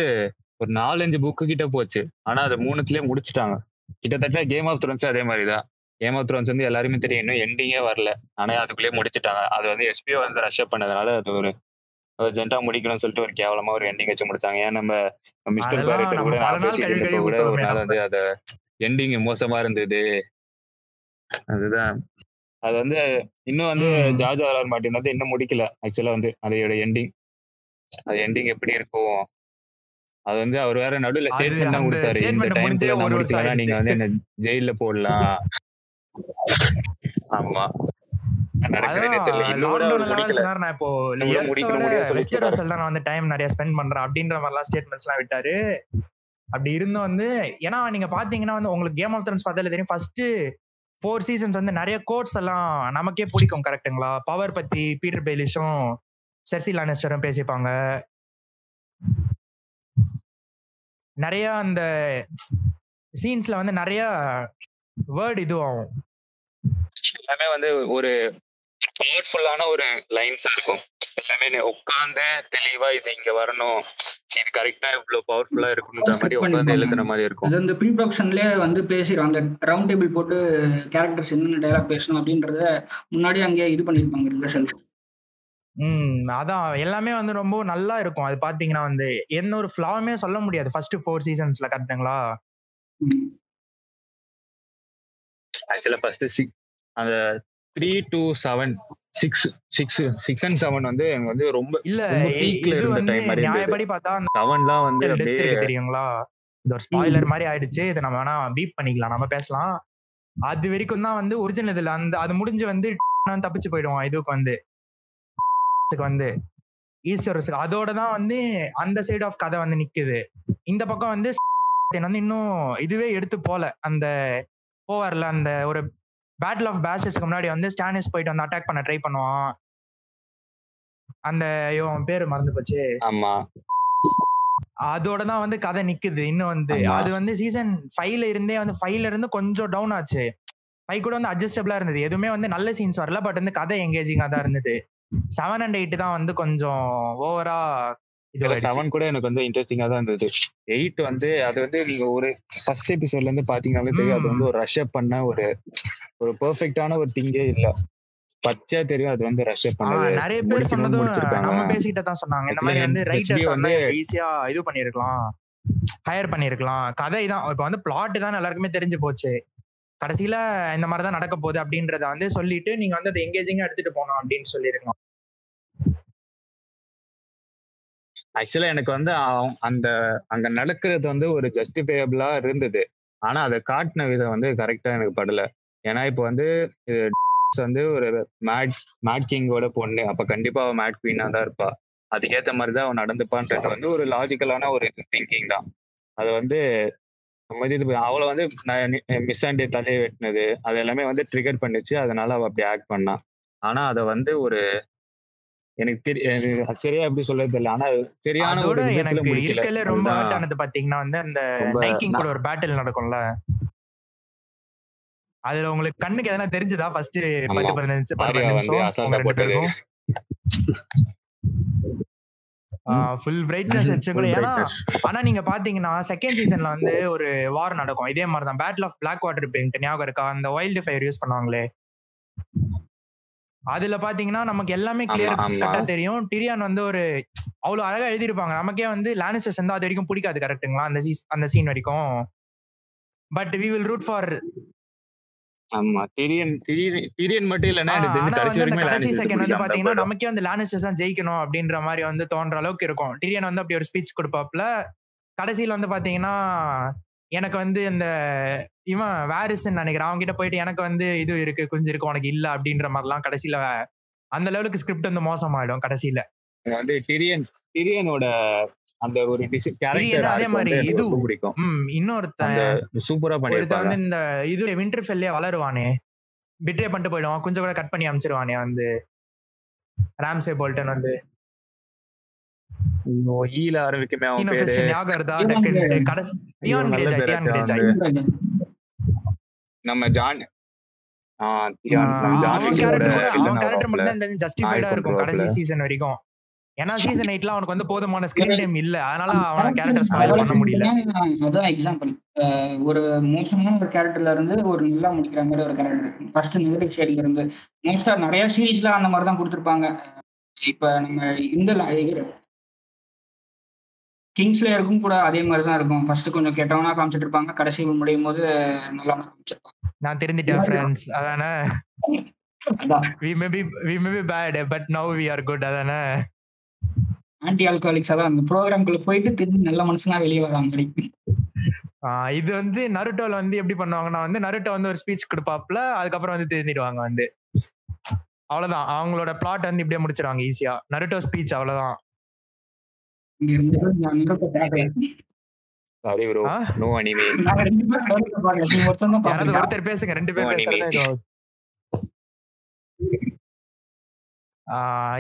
Speaker 3: ஒரு நாலஞ்சு புக்கு கிட்ட போச்சு. ஆனா அது மூணுத்துலயே முடிச்சுட்டாங்க. கிட்டத்தட்ட கேம் ஆஃப் த்ரோன்ஸ் அதே மாதிரிதான். கேம் ஆஃப் த்ரோன்ஸ் வந்து எல்லாருமே தெரியும். இன்னும் எண்டிங்கே வரல. ஆனா அதுக்குள்ளேயே முடிச்சுட்டாங்க. அது வந்து எஸ்பிஓ வந்து ரஷ்அப் பண்ணதுனால அது ஒரு ஜென்டா முடிக்கணும்னு சொல்லிட்டு ஒரு கேவலமா ஒரு எண்டிங் வச்சு முடிச்சாங்க. ஏன் நம்ம மிஸ்டர் பேரட் கூட நான் பேசிட்டு கூட ஒரு நாள் வந்து அத எண்டிங் மோசமா இருந்தது. அதுதான். அது வந்து இன்னும் வந்து ஜார்ஜ் ஆர் மார்டின் வந்து இன்னும் முடிக்கல. ஆக்சுவலா வந்து அதோட எண்டிங் அது எண்டிங் எப்படி இருக்கும்? அது வந்து அவர் வேற நடுவுல ஸ்டேட்மெண்ட் தான் கொடுத்தாரு. இந்த முடிக்கலன்னா நீங்க வந்து என்ன ஜெயில போடலாம். ஆமா.
Speaker 2: டைம் நிறைய ஸ்பெண்ட் பண்றேன் அப்படின்ற மாதிரிலாம் ஸ்டேட்மெண்ட்ஸ் எல்லாம் விட்டாரு. அப்படி இருந்தும் வந்து ஏன்னா நீங்க பாத்தீங்கன்னா வந்து உங்களுக்கு கேம் ஆஃப் த்ரோன்ஸ் பார்த்தாலே தெரியும் ஃபர்ஸ்ட் ஃபோர் சீசன்ஸ் வந்து நிறைய கோட்ஸ் எல்லாம் நமக்கே பிடிக்கும் கரெக்டுங்களா பவர் பத்தி பீட்டர் பெய்லிஷும் செர்சி லானிஸ்டரும் பேசிப்பாங்க. நிறைய அந்த சீன்ஸ்ல வந்து நிறைய வேர்ட் இதுவாகும்.
Speaker 3: எல்லாமே வந்து ஒரு பவர்ஃபுல்லான ஒரு லைன்ஸா இருக்கும். எல்லாமே உட்காந்து தெளிவா இது இங்க வரணும். இது கரெக்டா இவ்வளவு பவர்ஃபுல்லா இருக்குன்ற மாதிரி உட்காந்து எழுதுற மாதிரி இருக்கும்.
Speaker 4: அது வந்து ப்ரீ ப்ரொடக்ஷன்லயே வந்து பேசிடும் அந்த ரவுண்ட் டேபிள் போட்டு கேரக்டர்ஸ் என்னென்ன டைலாக் பேசணும் அப்படின்றத முன்னாடி அங்கேயே இது பண்ணிருப்பாங்க ரிஹர்சல்
Speaker 2: ம் அதான். எல்லாமே வந்து ரொம்ப நல்லா இருக்கும். அது பாத்தீங்கன்னா வந்து எந்த ஒரு ஃபிளாவுமே சொல்ல முடியாது. ஃபர்ஸ்ட் ஃபோர் சீசன்ஸ்ல கரெக்டுங்களா
Speaker 3: ஆக்சுவலா ஃபர்ஸ்ட் சிக்ஸ் அந்த three two seven six six six and seven வந்து எனக்கு வந்து ரொம்ப
Speaker 2: இல்ல
Speaker 3: பீக்ல இருந்த டைம் மாதிரி
Speaker 2: நியாயப்படி பார்த்தா
Speaker 3: செவன்லாம் வந்து அப்படியே
Speaker 2: தெரியுங்களா? இது ஒரு ஸ்பாயிலர் மாதிரி ஆயிடுச்சு. இதை நம்ம வேணா பீப் பண்ணிக்கலாம். நம்ம பேசலாம். அது வரைக்கும் தான் வந்து ஒரிஜினல் இதுல அந்த அது முடிஞ்சு வந்து தப்பிச்சு போயிடுவோம். இதுக்கு வந்து. வந்து. ஈஸ்வரஸுக்கு அதோட தான் வந்து அந்த சைடு ஆஃப் கதை வந்து நிக்குது. இந்த பக்கம் வந்து வந்து இன்னும் இதுவே எடுத்து போல. அந்த போவார்ல அந்த ஒரு பேட்டில் ஆஃப் பேஸ்டர்ஸ்க்கு முன்னாடி வந்து ஸ்டானிஸ் போயிட்டு வந்து அட்டாக் பண்ண ட்ரை பண்ணுவான். அந்த இவன் பேரு மறந்து போச்சு
Speaker 3: ஆமா.
Speaker 2: அதோட தான் வந்து கதை நிக்குது. இன்னும் வந்து அது வந்து சீசன் ஃபைவ்ல இருந்தே வந்து ஃபைவ்ல இருந்து கொஞ்சம் டவுன் ஆச்சு. ஃபைவ் கூட வந்து அட்ஜஸ்டபிளா இருந்தது. எதுவுமே வந்து நல்ல சீன்ஸ் வரல பட் வந்து கதை எங்கேஜிங்கா தான் இருந்தது. செவன் அண்ட் எயிட் தான் வந்து கொஞ்சம் ஓவரா
Speaker 3: செவன் கூட எனக்கு வந்து இன்ட்ரெஸ்டிங்கா தான் இருந்தது. எயிட் வந்து அது வந்து நீங்க ஒரு ஃபர்ஸ்ட் எபிசோட்ல இருந்து பாத்தீங்கன்னாலே தெரியும். அது வந்து ஒரு ரஷ் அப் பண்ண ஒரு ஒரு பெர்ஃபெக்டான ஒரு திங்கே இல்ல. பச்சையா தெரியும் அது வந்து ரஷ் அப் பண்ணது.
Speaker 2: நிறைய பேர் சொன்னதும் நம்ம பேசிக்கிட்ட தான் சொன்னாங்க. இந்த மாதிரி வந்து ரைட்டர்ஸ் வந்து ஈஸியா இது பண்ணிருக்கலாம். ஹையர் பண்ணிருக்கலாம். கதை தான். இப்ப வந்து பிளாட் தான் எல்லாருக்குமே தெரிஞ்சு போச்சு. கடைசியில இந்த மாதிரி தான் நடக்க போகுது அப்படின்றத வந்து சொல்லிட்டு நீங்க வந்து அதை எங்கேஜிங்கா எடுத்துட்டு போனோம் அப்படின்னு சொல்லியிருக்கலாம்.
Speaker 3: ஆக்சுவலா எனக்கு வந்து அந்த அங்க நடக்கிறது வந்து ஒரு ஜஸ்டிஃபையபிளா இருந்தது. ஆனா அதை காட்டின விதம் வந்து கரெக்டா எனக்கு படல. ஏன்னா இப்போ வந்து வந்து ஒரு மேட் மேட் கிங்கோட பொண்ணு. அப்ப கண்டிப்பா அவன் மேட் குவீனா தான் இருப்பா. அதுக்கேத்த மாதிரிதான் அவன் நடந்துப்பான்றது. வந்து ஒரு லாஜிக்கலான ஒரு திங்கிங் தான். அது வந்து அவளை வந்து மிஸ் ஆண்டி தலையை வெட்டினது. அது எல்லாமே வந்து ட்ரிகர் பண்ணிச்சு. அதனால அவ அப்படி ஆக்ட் பண்ணான் ஆனா அதை வந்து ஒரு எனக்கு தெரிய சரியா எப்படி சொல்றது தெரியல. ஆனா சரியான ஒரு
Speaker 2: எனக்கு இருக்கல ரொம்ப ஹார்ட் ஆனது பாத்தீங்கன்னா வந்து அந்த நைக்கிங் கூட ஒரு பேட்டில் நடக்கும்ல. அதுல உங்களுக்கு கண்ணுக்கு எதனா தெரிஞ்சதா? ஃபர்ஸ்ட் பத்து பதினஞ்சு
Speaker 3: போட்டது.
Speaker 2: ஃபுல் பிரைட்னஸ் வச்சு கூட
Speaker 3: Full
Speaker 2: ஏன்னா. ஆனா நீங்க பாத்தீங்கன்னா செகண்ட் சீசன்ல வந்து ஒரு வார் நடக்கும். இதே மாதிரி தான் battle of Blackwater paint ஞாபகம் இருக்கா? அந்த வைல்டு ஃபயர் யூஸ் பண்ணுவாங்களே. அதுல பாத்தீங்கன்னா நமக்கு எல்லாமே கிளியர். கட்டா தெரியும். டிரியான் வந்து ஒரு அவ்வளவு அழகா எழுதியிருப்பாங்க. நமக்கே வந்து லானிஸ்டர்ஸ் வந்து அது வரைக்கும் பிடிக்காது கரெக்ட்டுங்களா அந்த சீஸ் அந்த சீன் வரைக்கும். But we will root for
Speaker 3: ஆமா டிரியன் டிரியன் மட்டும்
Speaker 2: ஆனா
Speaker 3: கடைசி
Speaker 2: செகண்ட் வந்து பாத்தீங்கன்னா. நமக்கே வந்து லானிஸ்டர்ஸ் தான் ஜெயிக்கணும் அப்படின்ற மாதிரி வந்து தோன்ற அளவுக்கு இருக்கும். டிரியன் வந்து அப்படி ஒரு ஸ்பீச் கொடுப்பாப்ல கடைசியில வந்து பாத்தீங்கன்னா எனக்கு வந்து இந்த இவன் வாரிசுன்னு நினைக்கிறேன். அவங்க கிட்ட போயிட்டு எனக்கு வந்து இது இருக்கு கொஞ்சம் இருக்கு உனக்கு இல்ல அப்படின்ற மாதிரிலாம் கடைசியில அந்த லெவலுக்கு ஸ்கிரிப்ட் வந்து மோசமாயிடும் கடைசியில.
Speaker 3: வந்து டிரியன் டிரியனோட அந்த ஒரு
Speaker 2: அதே மாதிரி இது
Speaker 3: பிடிக்கும்.
Speaker 2: இன்னொருத்தன்
Speaker 3: சூப்பரா பண்ணிருப்பாங்க
Speaker 2: வந்து இந்த இது விண்டர் ஃபெல்லே வளருவானே. பிட்ரே பண்ணிட்டு போயிடுவான் கொஞ்சம் கூட கட் பண்ணி அமிச்சிருவானே வந்து. ராம்சே போல்டன் வந்து.
Speaker 3: ஈல ஆரம்பிக்குமே அவன் பேரு.
Speaker 2: டக்குன்னு
Speaker 4: Grey.
Speaker 2: கடைசி டியான்
Speaker 3: பேரு
Speaker 2: டியான்
Speaker 3: அது
Speaker 2: கிரேஜாய்
Speaker 3: நம்ம ஜான்
Speaker 2: கடைசி. சீசன் வரைக்கும். ஏன்னா சீசன் எயிட்ல அவனுக்கு வந்து போதுமான ஸ்கிரீன் டைம் இல்ல. அதனால அவன கேரக்டர் ஸ்பாயில் பண்ண முடியல.
Speaker 4: அதான் எக்ஸாம்பிள் ஒரு மோசமான ஒரு கேரக்டர்ல இருந்து ஒரு நல்லா முடிக்கிற மாதிரி ஒரு கேரக்டர் ஃபர்ஸ்ட் நெகட்டிவ் ஷேடிங் இருந்து. மோஸ்டா நிறைய சீரீஸ்ல அந்த மாதிரி தான் கொடுத்துருப்பாங்க இப்ப நம்ம இந்த கிங்ஸ்லேயருக்கும் கூட அதே மாதிரி தான் இருக்கும். ஃபர்ஸ்ட் கொஞ்சம் கெட்டவனா காமிச்சிட்டு இருப்பாங்க கடைசி முடியும் போது நல்லா காமிச்சிருப்பாங்க.
Speaker 2: நான் தெரிஞ்சிட்டேன் ஃப்ரெண்ட்ஸ் அதானே? We may be we may be bad but now we are good அதானே?
Speaker 4: ஆன்டி ஆல்கஹாலிக்ஸ் அதான். அந்த ப்ரோக்ராம்குள்ள போயிட்டு திரும்பி நல்ல மனுஷனா வெளியே வராங்க
Speaker 2: இது வந்து நருட்டோல வந்து எப்படி பண்ணுவாங்கன்னா வந்து நருட்டோ வந்து ஒரு ஸ்பீச் கொடுப்பாப்ல அதுக்கப்புறம் வந்து தெரிஞ்சிடுவாங்க வந்து. அவ்வளவுதான். அவங்களோட பிளாட் வந்து இப்படியே முடிச்சிருவாங்க ஈஸியா நருட்டோ ஸ்பீச் அவ்வளவுதான்.
Speaker 4: இங்க ரெண்டு பேரும் நான் நெருப்பை பார்க்கல.
Speaker 3: சாரி ப்ரோ
Speaker 2: ஆ?
Speaker 3: நோ அனிமே
Speaker 4: நாங்க ரெண்டு பேரும் நெருப்பை பார்க்கல. நீ ஒருத்தன் தான்
Speaker 2: யாராவது
Speaker 4: பார்த்திருக்க.
Speaker 2: ஒருத்தர் பேசுங்க ரெண்டு பேர் பேசுறது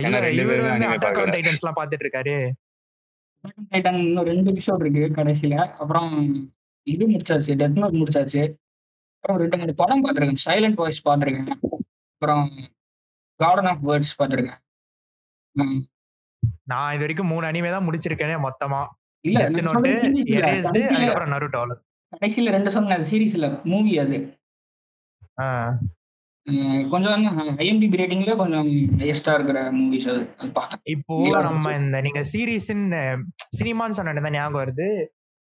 Speaker 2: இல்ல இவர் வந்து அட்டாக் ஆன். டைட்டன்ஸ் எல்லாம் பாத்துட்டு இருக்காரு
Speaker 4: Titan இன்னும் ரெண்டு எபிசோட் இருக்கு கடைசியில அப்புறம் இது முடிச்சாச்சு டெத் நோட் முடிச்சாச்சு அப்புறம் ரெண்டு மூணு படம் பார்த்துருக்கேன் சைலண்ட் வாய்ஸ் பார்த்துருக்கேன் அப்புறம் கார்டன் ஆஃப் வேர்ட்ஸ் பார்த்துருக்கேன் ம்.
Speaker 2: நான் இது வரைக்கும் மூணு அனிமே தான் முடிச்சிருக்கேனே மொத்தமா.
Speaker 4: இல்ல
Speaker 2: டெத் நோட்டு. எரேஸ்டு அதுக்கப்புறம் நருட்டோ
Speaker 4: கடைசியில ரெண்டு சொன்ன சீரீஸ் இல்ல மூவி அது. கொஞ்சம் ஐஎம்டிபி ரேட்டிங்ல கொஞ்சம் ஹையஸ்டா இருக்கிற மூவிஸ் அது
Speaker 2: இப்போ நம்ம இந்த நீங்க சீரீஸ்ன்னு சினிமான்னு சொன்னது தான் ஞாபகம் வருது.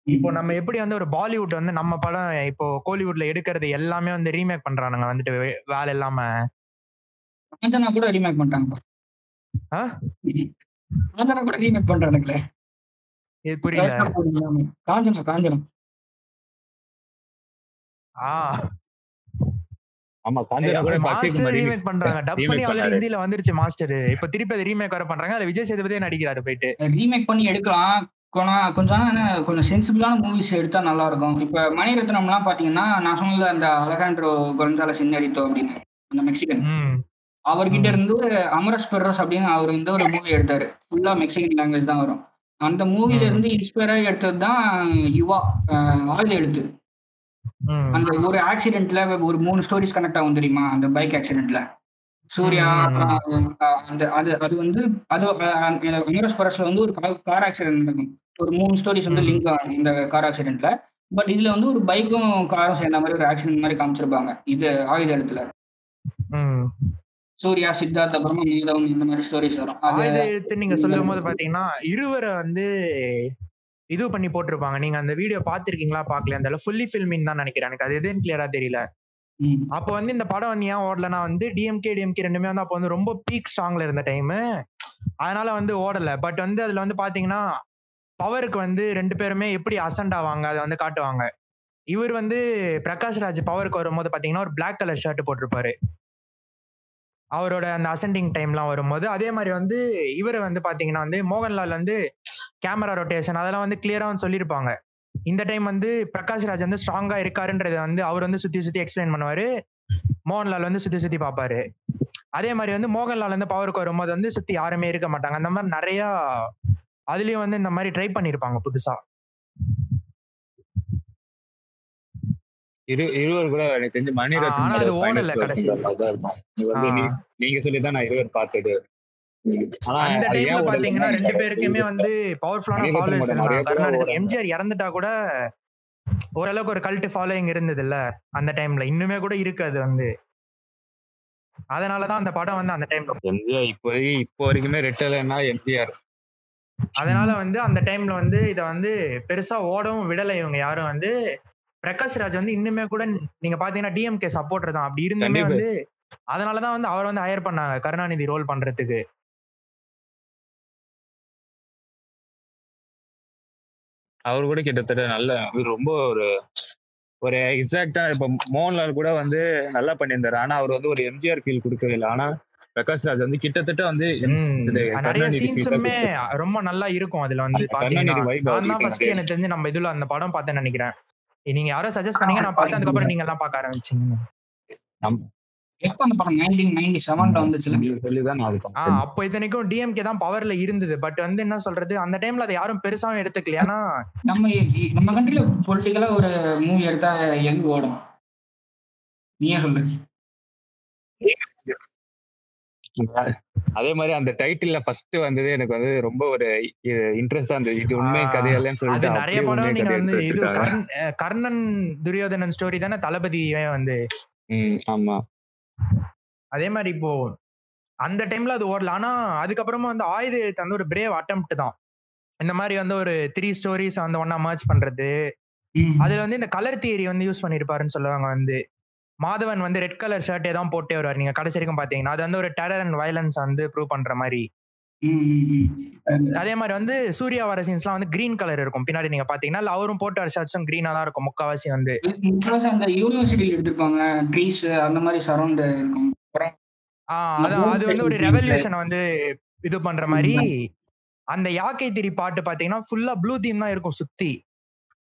Speaker 2: இப்போ நம்ம எப்படி வந்து ஒரு பாலிவுட் வந்து நம்ம படம் இப்போ கோலிவுட்ல எடுக்கிறது எல்லாமே வந்து ரீமேக் பண்றானுங்க வந்துட்டு வேலை இல்லாம.
Speaker 4: கூட ரீமேக் பண்ணிட்டாங்க
Speaker 2: ஆ?
Speaker 4: காஞ்சனா கூட ரீமேக் பண்றானுங்களே.
Speaker 2: இது புரியல.
Speaker 4: காஞ்சனா காஞ்சனா
Speaker 2: ஆ.
Speaker 3: ஆமா
Speaker 2: ரீமேக் பண்றாங்க. டப் பண்ணி ஆல்ரெடி. ஹிந்தில வந்துருச்சு மாஸ்டர் இப்போ திருப்பி அதை ரீமேக் வர பண்றாங்க. அதுல விஜய் சேதுபதியே நடிக்கிறாரு போயிட்டு.
Speaker 4: ரீமேக் பண்ணி எடுக்கலாம். கொஞ்சம் கொஞ்சம் என்ன, கொஞ்சம் சென்சிபிளான மூவிஸ் எடுத்தா நல்லா இருக்கும் இப்ப மணிரத்னம்லாம் பாத்தீங்கன்னா நான் சொன்னது அந்த அலகாண்ட்ரோ கொலந்தால சின்னரித்தோ அப்படின்னு அந்த மெக்சிகன் அவர்கிட்ட. இருந்து அமரஸ் பெர்ரோஸ் அப்படின்னு அவர் வந்து ஒரு மூவி எடுத்தாரு. ஃபுல்லா மெக்சிகன் லாங்குவேஜ் தான் வரும். அந்த மூவில. இருந்து இன்ஸ்பயர் ஆகி எடுத்தது தான் யுவா ஆயுத எழுத்து. அந்த ஒரு ஆக்சிடென்ட்ல ஒரு மூணு ஸ்டோரிஸ் கனெக்ட் ஆகும் தெரியுமா? அந்த பைக் ஆக்சிடென்ட்ல சூர்யா அந்த அது அது வந்து அது அமரஸ் பெர்ரோஸ்ல வந்து ஒரு கார் ஆக்சிடென்ட் நடக்கும். ஒரு மூணு ஸ்டோரிஸ் வந்து. லிங்க் ஆகும் இந்த கார் ஆக்சிடென்ட்ல பட் இதுல வந்து ஒரு பைக்கும் காரும் சேர்ந்த மாதிரி ஒரு ஆக்சிடென்ட் மாதிரி காமிச்சிருப்பாங்க. இது ஆயுத எழுத்துல. சூர்யா சித்தார்த் அப்புறமா மீதம் இந்த மாதிரி ஸ்டோரிஸ் வரும்.
Speaker 2: ஆயுத எழுத்து நீங்க சொல்லும் போது பாத்தீங்கன்னா இருவரை வந்து இது பண்ணி போட்டிருப்பாங்க. நீங்க அந்த வீடியோ பாத்திருக்கீங்களா பாக்கல அந்த ஃபுல்லி ஃபில்மிங் தான் நினைக்கிறேன். எனக்கு அது எதுன்னு கிளியரா தெரியல. அப்போ வந்து இந்த படம் வந்து ஏன் ஓடலனா வந்து டிஎம்கே டிஎம்கே ரெண்டுமே வந்து அப்போ வந்து ரொம்ப பீக் ஸ்ட்ராங்ல இருந்த டைம் அதனால வந்து ஓடல. பட் வந்து அதுல வந்து பாத்தீங்கன்னா பவருக்கு வந்து ரெண்டு பேருமே எப்படி அசண்ட் ஆவாங்க அதை வந்து காட்டுவாங்க. இவர் வந்து பிரகாஷ் ராஜ் பவருக்கு வரும்போது பாத்தீங்கன்னா ஒரு Black கலர் ஷர்ட் போட்டிருப்பாரு. அவரோட அந்த அசெண்டிங் டைம்லாம் வரும்போது அதே மாதிரி வந்து இவர் வந்து பார்த்தீங்கன்னா வந்து மோகன்லால் வந்து கேமரா ரொட்டேஷன் அதெல்லாம் வந்து கிளியராக வந்து சொல்லியிருப்பாங்க. இந்த டைம் வந்து பிரகாஷ் ராஜ் வந்து ஸ்ட்ராங்கா இருக்காருன்றத வந்து அவர் வந்து சுத்தி சுத்தி எக்ஸ்பிளைன் பண்ணுவாரு. மோகன்லால் வந்து சுத்தி சுத்தி பார்ப்பாரு அதே மாதிரி வந்து மோகன்லால் வந்து பவருக்கு வரும்போது வந்து சுத்தி யாருமே இருக்க மாட்டாங்க. அந்த மாதிரி நிறைய அதுலயும் வந்து இந்த மாதிரி ட்ரை பண்ணிருப்பாங்க புதுசா.
Speaker 3: இரு இருவர் கூட எனக்கு தெரிஞ்சு மணிரத்னம் நீங்க சொல்லிதான் நான் இருவர் பார்த்தது.
Speaker 2: அந்த டைம்ல பாத்தீங்கன்னா ரெண்டு பேருக்குமே வந்து பவர்ஃபுல்லான ஃபாலோவர்ஸ். எம்ஜிஆர் இறந்துட்டா கூட ஓரளவுக்கு ஒரு கல்ட்டு ஃபாலோயிங் இருந்தது இல்ல அந்த டைம்ல இன்னுமே கூட இருக்கு அது வந்து. அதனாலதான் அந்த படம் வந்து அந்த டைம்ல
Speaker 3: எம்ஜிஆர் இப்போ இப்போ வரைக்குமே ரெட்டலைன்னா எம்ஜிஆர்.
Speaker 2: அதனால வந்து அந்த டைம்ல வந்து இத வந்து பெருசா ஓடவும் விடலை இவங்க யாரும் வந்து. பிரகாஷ் ராஜ் வந்து இன்னுமே கூட நீங்க பாத்தீங்கன்னா டிஎம்கே சப்போர்ட்டர் தான். அப்படி இருந்துமே. வந்து அதனாலதான் வந்து அவர் வந்து ஹையர் பண்ணாங்க. கருணாநிதி ரோல் பண்றதுக்கு.
Speaker 3: அவர் கூட கிட்டத்தட்ட நல்ல அவர் ரொம்ப ஒரு ஒரு எக்ஸாக்டா இப்ப மோகன்லால் கூட வந்து நல்லா பண்ணியிருந்தாரு. ஆனா அவர் வந்து ஒரு எம்ஜிஆர் ஃபீல் கொடுக்கவே இல்லை. ஆனா பிரகாஷ் ராஜ் வந்து கிட்டத்தட்ட வந்து
Speaker 2: நிறைய சீன்ஸுமே ரொம்ப நல்லா இருக்கும் அதுல வந்து பாத்தீங்கன்னா. எனக்கு தெரிஞ்சு நம்ம இதுல அந்த படம் பார்த்தேன்னு நினைக்கிறேன். நீங்க யாரோ சஜஸ்ட் பண்ணீங்க நான் பார்த்தேன் அதுக்கப்புறம் நீங்க தான் பார்க்க ஆரம்பிச்சீங்க.
Speaker 4: எப்போ அந்த படம் நைன்டீன் நைன்டி செவன்ல
Speaker 3: பார்த்தேன்.
Speaker 2: அப்போ இத்தனைக்கும் டிஎம்கே தான் பவர்ல இருந்தது. பட் வந்து என்ன சொல்றது அந்த டைம்ல அதை யாரும் பெருசாவும் எடுத்துக்கல. ஏன்னா
Speaker 4: நம்ம நம்ம கண்ட்ரில பொலிட்டிக்கலா ஒரு மூவி எடுத்தா எங்க ஓடும்? நீயே சொல்லு.
Speaker 3: அதே மாதிரி அந்த டைட்டில்ல ஃபர்ஸ்ட் வந்தது எனக்கு வந்து ரொம்ப ஒரு இன்ட்ரெஸ்டா இருந்தது. இது உண்மை கதையல்லன்னு சொல்லிட்டு
Speaker 2: நிறைய படம் நீங்க வந்து இது கர்ணன் துரியோதனன் ஸ்டோரி தானே தளபதியே வந்து.
Speaker 3: ம், ஆமா.
Speaker 2: அதே மாதிரி இப்போ அந்த டைம்ல அது ஓடல. ஆனா அதுக்கப்புறமா வந்து ஆயுத எழுத்து வந்து ஒரு பிரேவ் அட்டம்ப்ட் தான். இந்த மாதிரி வந்து ஒரு த்ரீ ஸ்டோரிஸ் வந்து ஒன்னா மர்ஜ் பண்றது. அதுல வந்து இந்த கலர் தியரி வந்து யூஸ் பண்ணிருப்பாருன்னு சொல்லுவாங்க வந்து. மாதவன் வந்து ரெட் கலர் ஷர்ட்டே தான் போட்டே வருவார். நீங்க கடைசி வரைக்கும் பாத்தீங்கன்னா அது வந்து ஒரு டெரர் அண்ட் வயலன்ஸ் வந்து ப்ரூவ் பண்ற மாதிரி. அதே மாதிரி வந்து சூர்யா வர சீன்ஸ்லாம் வந்து கிரீன் கலர் இருக்கும். பின்னாடி நீங்க பாத்தீங்கன்னா அவரும் போட்ட ஷர்ட்ஸும் கிரீனா தான் இருக்கும். முக்காவாசி வந்து.
Speaker 4: அந்த யூனிவர்சிட்டியில் எடுத்திருப்பாங்க. ட்ரீஸ் அந்த மாதிரி சரௌண்ட் இருக்கும்.
Speaker 2: அது வந்து ஒரு ரெவல்யூஷனை வந்து இது பண்ற மாதிரி. அந்த யாக்கை திரி பாட்டு பாத்தீங்கன்னா ஃபுல்லா ப்ளூ தீம் தான் இருக்கும் சுத்தி.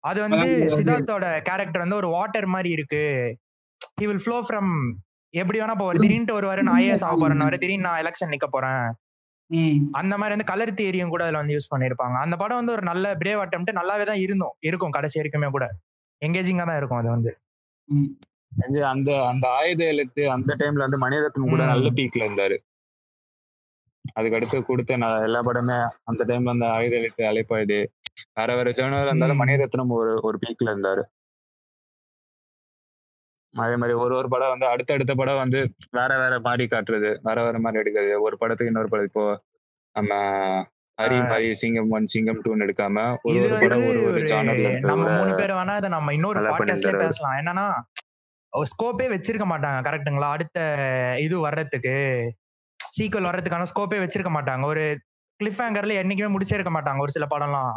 Speaker 2: அது வந்து சித்தார்த்தோட கேரக்டர் வந்து ஒரு வாட்டர் மாதிரி இருக்கு. ஹி வில் ஃப்ளோ ஃப்ரம் எப்படி வேணா போவார். திடீர்னு வருவாரு நான் ஐஏஎஸ் ஆக போறேன் திடீர்னு நான் எலெக்ஷன் நிக்க போறேன். அந்த மாதிரி வந்து கலர் தியரியும் கூட அதுல வந்து யூஸ் பண்ணிருப்பாங்க அந்த படம் வந்து ஒரு நல்ல பிரேவ் அட்டம்ப்ட் நல்லாவே தான் இருந்தோம். இருக்கும் கடைசி வரைக்குமே கூட. எங்கேஜிங்கா தான் இருக்கும் அது வந்து.
Speaker 3: அந்த அந்த ஆயுத எழுத்து அந்த டைம்ல வந்து மணிரத்னம் கூட. நல்ல பீக்ல இருந்தாரு. அதுக்கு அடுத்து கொடுத்த எல்லா படமே அந்த டைம்ல அந்த ஆயுத எழுத்து அலைப்பாயுது வேற வேற ஜேர்னல் இருந்தாலும். மணிரத்னம் ஒரு ஒரு பீக்ல இருந்தாரு. அதே மாதிரி ஒரு ஒரு படம் வந்து அடுத்தடுத்த படம் வந்து வேற வேற மாதிரி காட்டுறது. வேற வேற மாதிரி எடுக்கிறது ஒரு படத்துக்கு இன்னொரு படம். இப்போ நம்ம ஹரி சிங்கம் ஒன் சிங்கம் டூன்னு எடுக்காம ஒரு
Speaker 2: இது
Speaker 3: ஒரு படம்
Speaker 2: வந்து
Speaker 3: ஒரு ஒரு
Speaker 2: ஒரு
Speaker 3: ஜானர்ல
Speaker 2: நம்ம மூணு பேர் வேணா இதை நம்ம இன்னொரு. பேசலாம். என்னன்னா ஸ்கோப்பே வச்சிருக்க மாட்டாங்க கரெக்ட்டுங்களா அடுத்த இது வர்றதுக்கு சீக்வல் வர்றதுக்கான ஸ்கோப்பே வச்சிருக்க மாட்டாங்க. ஒரு கிளிஃப் ஹேங்கர்ல என்னைக்குமே முடிச்சே இருக்க மாட்டாங்க ஒரு சில படம்லாம்.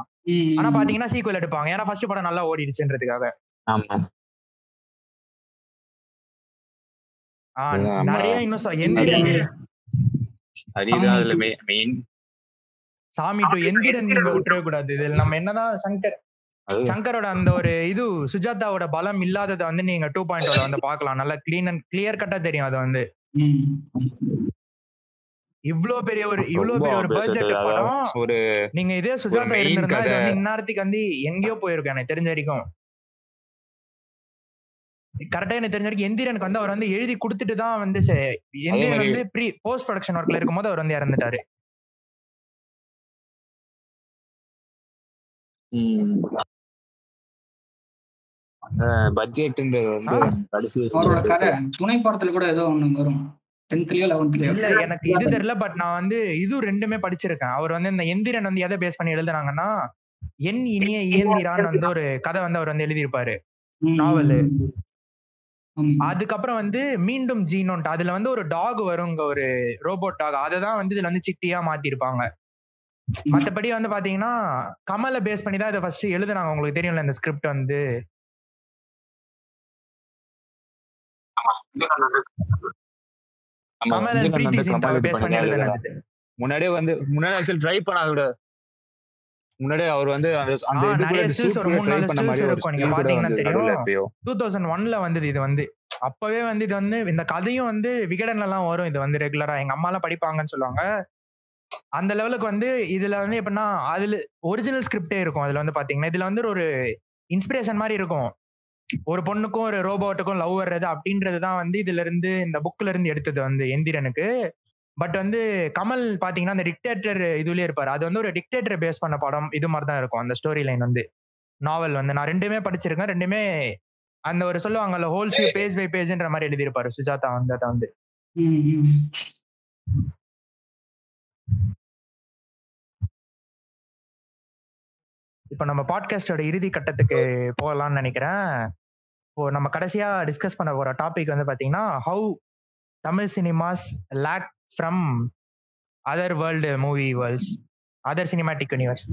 Speaker 2: ஆனா. பாத்தீங்கன்னா சீக்வல் எடுப்பாங்க. ஏன்னா ஃபர்ஸ்ட் படம் நல்லா ஓடிடுச்சுன்றதுக்காக. நிறைய இன்னும் எந்திரன்.
Speaker 3: ஹரிதான் அதுல மெயின்
Speaker 2: சாமி டு எந்திரன் நீங்க விட்டுறவே கூடாது. இதுல நம்ம என்னதான் சங்கர் சங்கரோட அந்த ஒரு இது சுஜாதாவோட பலம் இல்லாததை வந்து நீங்க டூ பாயிண்ட் வந்து பார்க்கலாம். நல்லா கிளீன் அண்ட் கிளியர் கட்டா தெரியும் அது வந்து.
Speaker 4: ம்.
Speaker 2: இவ்ளோ பெரிய ஒரு இவ்ளோ
Speaker 3: ரொம்ப
Speaker 2: பெரிய ஒரு. பட்ஜெட் படம்.
Speaker 3: ஒரு
Speaker 2: நீங்க இதே சுஜாதா இருந்திருந்தா இந்நேரத்துக்கு வந்து எங்கேயோ போயிருக்கும் எனக்கு தெரிஞ்ச வரைக்கும். கரெக்டா எனக்கு தெரிஞ்ச வரைக்கும் எந்திரனுக்கு வந்து அவர் வந்து எழுதி கொடுத்துட்டு தான் வந்து செ- எந்திரன் வந்து ப்ரீ போஸ்ட் ப்ரொடக்ஷன் ஒர்க்ல இருக்கும்போது அவர் வந்து இறந்துட்டாரு.
Speaker 3: பட்ஜெட்ன்றது வந்து. கடைசி
Speaker 4: துணை படத்துல கூட ஏதோ ஒண்ணு வரும். டென்த்லயோ லெவன்த்லயோ
Speaker 2: இல்ல எனக்கு இது தெரியல பட் நான் வந்து இது ரெண்டுமே படிச்சிருக்கேன். அவர் வந்து இந்த எந்திரன் வந்து எதை பேஸ் பண்ணி எழுதுனாங்கன்னா என் இனிய இயந்திரான்னு வந்து ஒரு கதை வந்து அவர் வந்து எழுதியிருப்பாரு. நாவலு. அதுக்கப்புறம் வந்து மீண்டும் ஜீனோன்ட் அதுல வந்து ஒரு டாக் வருங்க ஒரு ரோபோட் டாக். அதை தான் வந்து இதுல வந்து சிட்டியா மாத்திருப்பாங்க. மத்தபடி வந்து பாத்தீங்கன்னா கமலை பேஸ் பண்ணி தான் இதை ஃபர்ஸ்ட் எழுதுனாங்க. உங்களுக்கு தெரியும்ல இந்த ஸ்கிரிப்ட் வந்து. கமல் and பிரீத்தி சிந்தாவை பேஸ் பண்ணி எழுதுனது.
Speaker 3: முன்னாடியே வந்து முன்னாடி ட்ரை பண்ணாத முன்னாடியே அவர் வந்து அந்த
Speaker 2: நிறைய ஒரு மூணு நாலு இருக்கும். நீங்க பாத்தீங்கன்னா தெரியும். டூ தௌசண்ட் ஒன்ல வந்தது இது வந்து. அப்பவே வந்து இது வந்து இந்த கதையும் வந்து விகடன்ல எல்லாம் வரும். இது வந்து ரெகுலரா எங்க அம்மா எல்லாம் படிப்பாங்கன்னு சொல்லுவாங்க. அந்த லெவலுக்கு வந்து இதுல வந்து எப்படின்னா அதுல ஒரிஜினல் ஸ்கிரிப்டே இருக்கும். அதுல வந்து பாத்தீங்கன்னா இதுல வந்து ஒரு இன்ஸ்பிரேஷன் மாதிரி இருக்கும். ஒரு பொண்ணுக்கும் ஒரு ரோபோட்டுக்கும் லவ் வர்றது அப்படின்றது தான் வந்து இதுல இருந்து இந்த புக்ல இருந்து எடுத்தது வந்து எந்திரனுக்கு. பட் வந்து கமல் பாத்தீங்கன்னா அந்த டிக்டேட்டர் இதுலயே இருப்பாரு. அது வந்து ஒரு டிக்டேட்டர் பேஸ் பண்ண படம். இது மாதிரி தான் இருக்கும். அந்த ஸ்டோரி லைன் வந்து. நாவல் வந்து. நான் ரெண்டுமே படிச்சிருக்கேன். ரெண்டுமே அந்த ஒரு சொல்லுவாங்கல்ல ஹோல் வியூ பேஜ் பை பேஜ்ன்ற மாதிரி எழுதியிருப்பாரு. சுஜாதா வந்து அதை வந்து. இப்போ நம்ம பாட்காஸ்டோட இறுதி கட்டத்துக்கு போகலாம்னு நினைக்கிறேன். இப்போ நம்ம கடைசியா டிஸ்கஸ் பண்ண போற டாபிக் வந்து பாத்தீங்கன்னா how Tamil cinemas lag from other world movie worlds other cinematic universe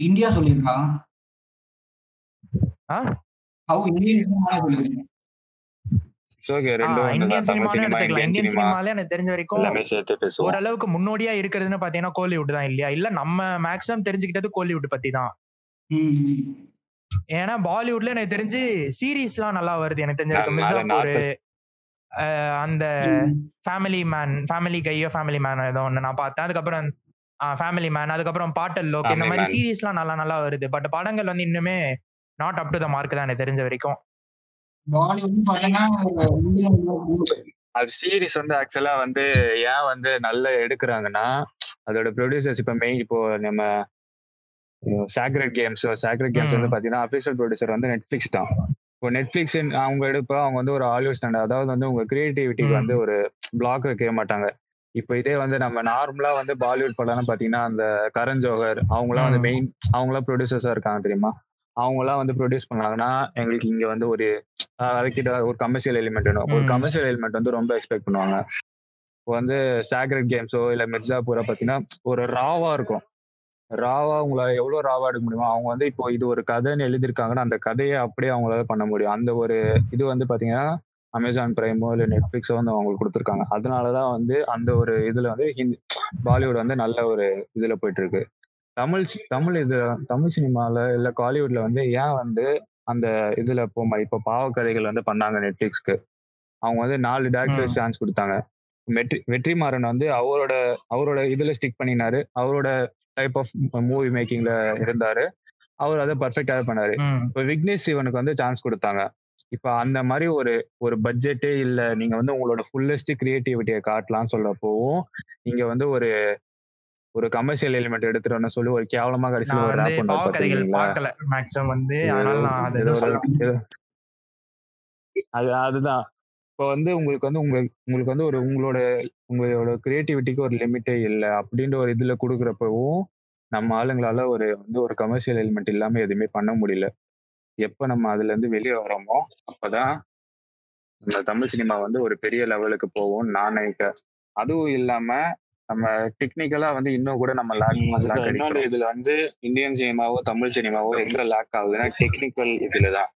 Speaker 4: India சொல்லியிருக்கா?
Speaker 2: ஆ?
Speaker 4: How Indian.
Speaker 2: இந்தியன் எடுத்துக்கலாம்.
Speaker 3: இந்தியன்
Speaker 2: இந்தியன்
Speaker 3: சினிமா
Speaker 2: சினிமாலே எனக்கு தெரிஞ்ச வரைக்கும் ஓரளவுக்கு முன்னோடியா இருக்கிறதுன்னு பாத்தீங்கன்னா கோலிவுட் தான் இல்லையா? இல்ல நம்ம மேக்ஸிமம் தெரிஞ்சுக்கிட்டது கோலிவுட் பத்தி தான். ஏன்னா பாலிவுட்ல எனக்கு தெரிஞ்சு சீரீஸ்லாம் நல்லா வருது. எனக்கு தெரிஞ்ச மிர்சாப்பூர் அந்த. ஃபேமிலி மேன் ஃபேமிலி கையோ ஃபேமிலி மேன் ஏதோ ஒன்று நான் பார்த்தேன் அதுக்கப்புறம் ஃபேமிலி மேன் அதுக்கப்புறம் பாட்டல் லோக் இந்த
Speaker 3: Family
Speaker 2: மாதிரி
Speaker 3: Man.
Speaker 2: சீரீஸ்லாம் நல்லா நல்லா வருது பட் படங்கள் வந்து இன்னுமே not up to the mark தான் எனக்கு தெரிஞ்ச வரைக்கும்
Speaker 3: அது சீரிஸ் வந்து ஆக்சுவலா வந்து ஏன் வந்து நல்லா எடுக்கிறாங்கன்னா அதோட ப்ரொடியூசர்ஸ் இப்ப மெயின் இப்போ நம்ம சாக்ரெட் கேம்ஸ் சாக்ரெட் கேம்ஸ் வந்து. பாத்தீங்கன்னா அபிஷியல் ப்ரொடியூசர் வந்து நெட்ஃபிளிக்ஸ் தான் இப்போ நெட்ஃபிளிக்ஸ் அவங்க எடுப்ப அவங்க வந்து ஒரு ஹாலிவுட் ஸ்டாண்டர்ட் அதாவது வந்து உங்க கிரியேட்டிவிட்டிக்கு
Speaker 2: ம்.
Speaker 3: வந்து ஒரு பிளாக் வைக்க மாட்டாங்க இப்போ இதே வந்து நம்ம நார்மலா வந்து பாலிவுட் படம்லாம் பாத்தீங்கன்னா அந்த கரண் ஜோஹர் அவங்களாம் வந்து. மெயின் அவங்களாம் ப்ரொடியூசர்ஸா இருக்காங்க தெரியுமா அவங்களாம் வந்து ப்ரொடியூஸ் பண்ணாங்கன்னா எங்களுக்கு இங்க வந்து ஒரு அதுக்கிட்ட ஒரு கமர்ஷியல் எலிமெண்ட் வேணும் ஒரு. கமர்ஷியல் எலிமெண்ட் வந்து ரொம்ப எக்ஸ்பெக்ட் பண்ணுவாங்க இப்போ வந்து சாக்ரெட் கேம்ஸோ இல்ல மிர்சாபூரா பாத்தீங்கன்னா ஒரு ராவா இருக்கும் ராவா உங்களால எவ்வளவு ராவா எடுக்க முடியுமோ அவங்க வந்து இப்போ இது ஒரு கதைன்னு எழுதியிருக்காங்கன்னா அந்த கதையை அப்படியே அவங்களால பண்ண முடியும். அந்த ஒரு இது வந்து பாத்தீங்கன்னா அமேசான் பிரைமோ இல்ல நெட்ஃபிளிக்ஸோ வந்து அவங்களுக்கு கொடுத்துருக்காங்க. அதனாலதான் வந்து அந்த ஒரு இதுல வந்து ஹிந்தி பாலிவுட் வந்து நல்ல ஒரு இதுல போயிட்டு இருக்கு தமிழ் தமிழ் இது தமிழ் சினிமால இல்ல காலிவுட்ல வந்து ஏன் வந்து அந்த இதுல போக இப்ப பாவக்கதைகள் வந்து பண்ணாங்க நெட்ஃபிளிக்ஸ்க்கு அவங்க வந்து நாலு டேரக்டர்ஸ். சான்ஸ் கொடுத்தாங்க. வெற்றி வெற்றிமாறன் வந்து அவரோட அவரோட இதுல ஸ்டிக் பண்ணினாரு. அவரோட டைப் ஆஃப் மூவி மேக்கிங்ல இருந்தாரு. அவர் அதை பர்ஃபெக்டாக பண்ணாரு. இப்போ விக்னேஷ் சிவனுக்கு வந்து சான்ஸ் கொடுத்தாங்க. இப்போ அந்த மாதிரி ஒரு ஒரு பட்ஜெட்டே இல்ல. நீங்க வந்து உங்களோட ஃபுல்லஸ்ட் கிரியேட்டிவிட்டியை காட்டலாம்னு சொல்றப்போவும் நீங்க வந்து ஒரு ஒரு கமர்ஷியல் எலிமெண்ட் எடுத்துட்டோம்னு சொல்லி ஒரு கேவலமா கடைசியில் ஒரு ரேப்
Speaker 2: பார்க்கல. மேக்ஸிமம் வந்து அதனால நான் அது
Speaker 3: அதுதான். இப்போ வந்து உங்களுக்கு வந்து உங்க உங்களுக்கு வந்து ஒரு உங்களோட உங்களோட கிரியேட்டிவிட்டிக்கு ஒரு லிமிட்டே இல்லை அப்படின்ற ஒரு இதுல கொடுக்குறப்பவும் நம்ம ஆளுங்களால ஒரு வந்து ஒரு கமர்ஷியல் எலிமெண்ட் இல்லாம எதுவுமே பண்ண முடியல. எப்ப நம்ம அதுல இருந்து வெளியே வரோமோ அப்பதான் இந்த தமிழ் சினிமா வந்து ஒரு பெரிய லெவலுக்கு போகும்னு நான் நினைக்கிறேன். அதுவும் இல்லாம நம்ம டெக்னிக்கலா வந்து இன்னும் கூட நம்ம லேக் இதுல வந்து இந்தியன் சினிமாவோ தமிழ் சினிமாவோ எங்க லேக் ஆகுதுன்னா டெக்னிக்கல் இதுலதான்.